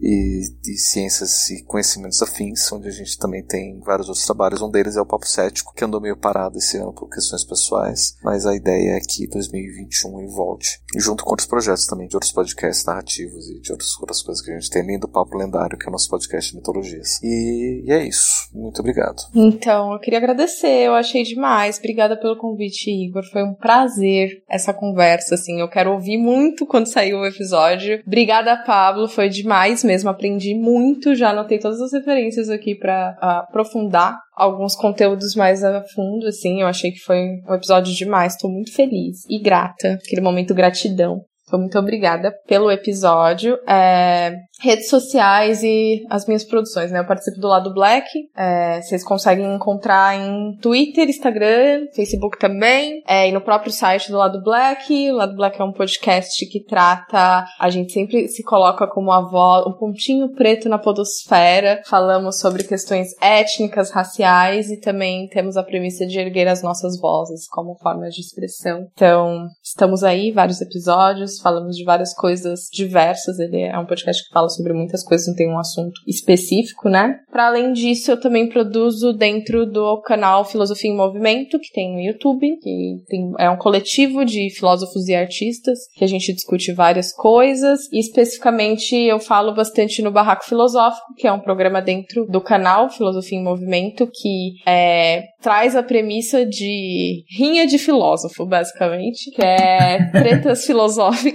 e, e, ciências e conhecimentos afins, onde a gente também tem vários outros trabalhos. Um deles é o Papo Cético, que andou meio parado esse ano por questões pessoais, mas a ideia é que 2020 2021 em Volte, e junto com outros projetos também, de outros podcasts narrativos e de outras, outras coisas que a gente tem, além do Papo Lendário, que é o nosso podcast de mitologias. E, e é isso. Muito obrigado. Então, eu queria agradecer, eu achei demais. Obrigada pelo convite, Igor. Foi um prazer essa conversa, assim. Eu quero ouvir muito quando sair o episódio. Obrigada, Pablo. Foi demais mesmo. Aprendi muito. Já anotei todas as referências aqui para aprofundar alguns conteúdos mais a fundo, assim. Eu achei que foi um episódio demais. Tô muito feliz e grata. Aquele momento gratidão. Então, muito obrigada pelo episódio. É, redes sociais e as minhas produções, né? Eu participo do Lado Black. É, vocês conseguem encontrar em Twitter, Instagram, Facebook também. É, e no próprio site do Lado Black. O Lado Black é um podcast que trata. A gente sempre se coloca como a voz, um pontinho preto na podosfera. Falamos sobre questões étnicas, raciais e também temos a premissa de erguer as nossas vozes como forma de expressão. Então, estamos aí, vários episódios, falamos de várias coisas diversas. Ele é um podcast que fala sobre muitas coisas, não tem um assunto específico, né? Para além disso, eu também produzo dentro do canal Filosofia em Movimento, que tem no YouTube, que tem, é um coletivo de filósofos e artistas que a gente discute várias coisas. E especificamente eu falo bastante no Barraco Filosófico, que é um programa dentro do canal Filosofia em Movimento, que é, traz a premissa de rinha de filósofo, basicamente, que é tretas <laughs> filosóficas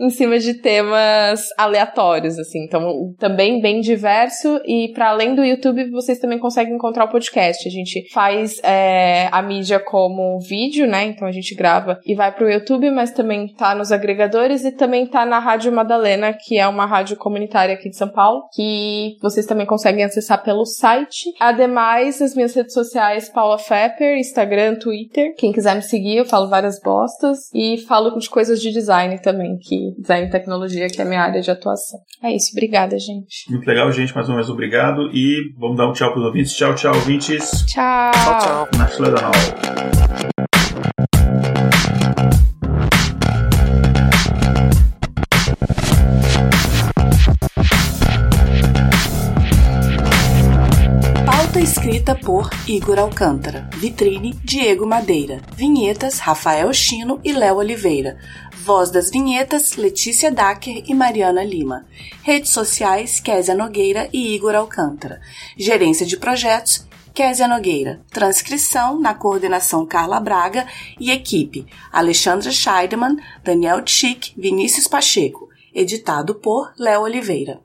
em cima de temas aleatórios assim. Então, também bem diverso. E para além do YouTube, vocês também conseguem encontrar o podcast. A gente faz é, a mídia como vídeo, né? Então a gente grava e vai pro YouTube, mas também tá nos agregadores e também tá na Rádio Madalena, que é uma rádio comunitária aqui de São Paulo, que vocês também conseguem acessar pelo site. Ademais, as minhas redes sociais, Paula Fepper, Instagram, Twitter. Quem quiser me seguir, eu falo várias bostas e falo de coisas de design também, que design e tecnologia, que é a minha área de atuação. É isso, obrigada, gente. Muito legal, gente. Mais uma vez, obrigado. E vamos dar um tchau pros ouvintes. Tchau, tchau, ouvintes. Tchau. Tchau, tchau. Nacional. Escrita por Igor Alcântara. Vitrine Diego Madeira. Vinhetas Rafael Chino e Léo Oliveira. Voz das vinhetas Letícia Dacker e Mariana Lima. Redes sociais Késia Nogueira e Igor Alcântara. Gerência de projetos Késia Nogueira. Transcrição na coordenação Carla Braga e equipe Alexandra Scheidemann, Daniel Tchick, Vinícius Pacheco. Editado por Léo Oliveira.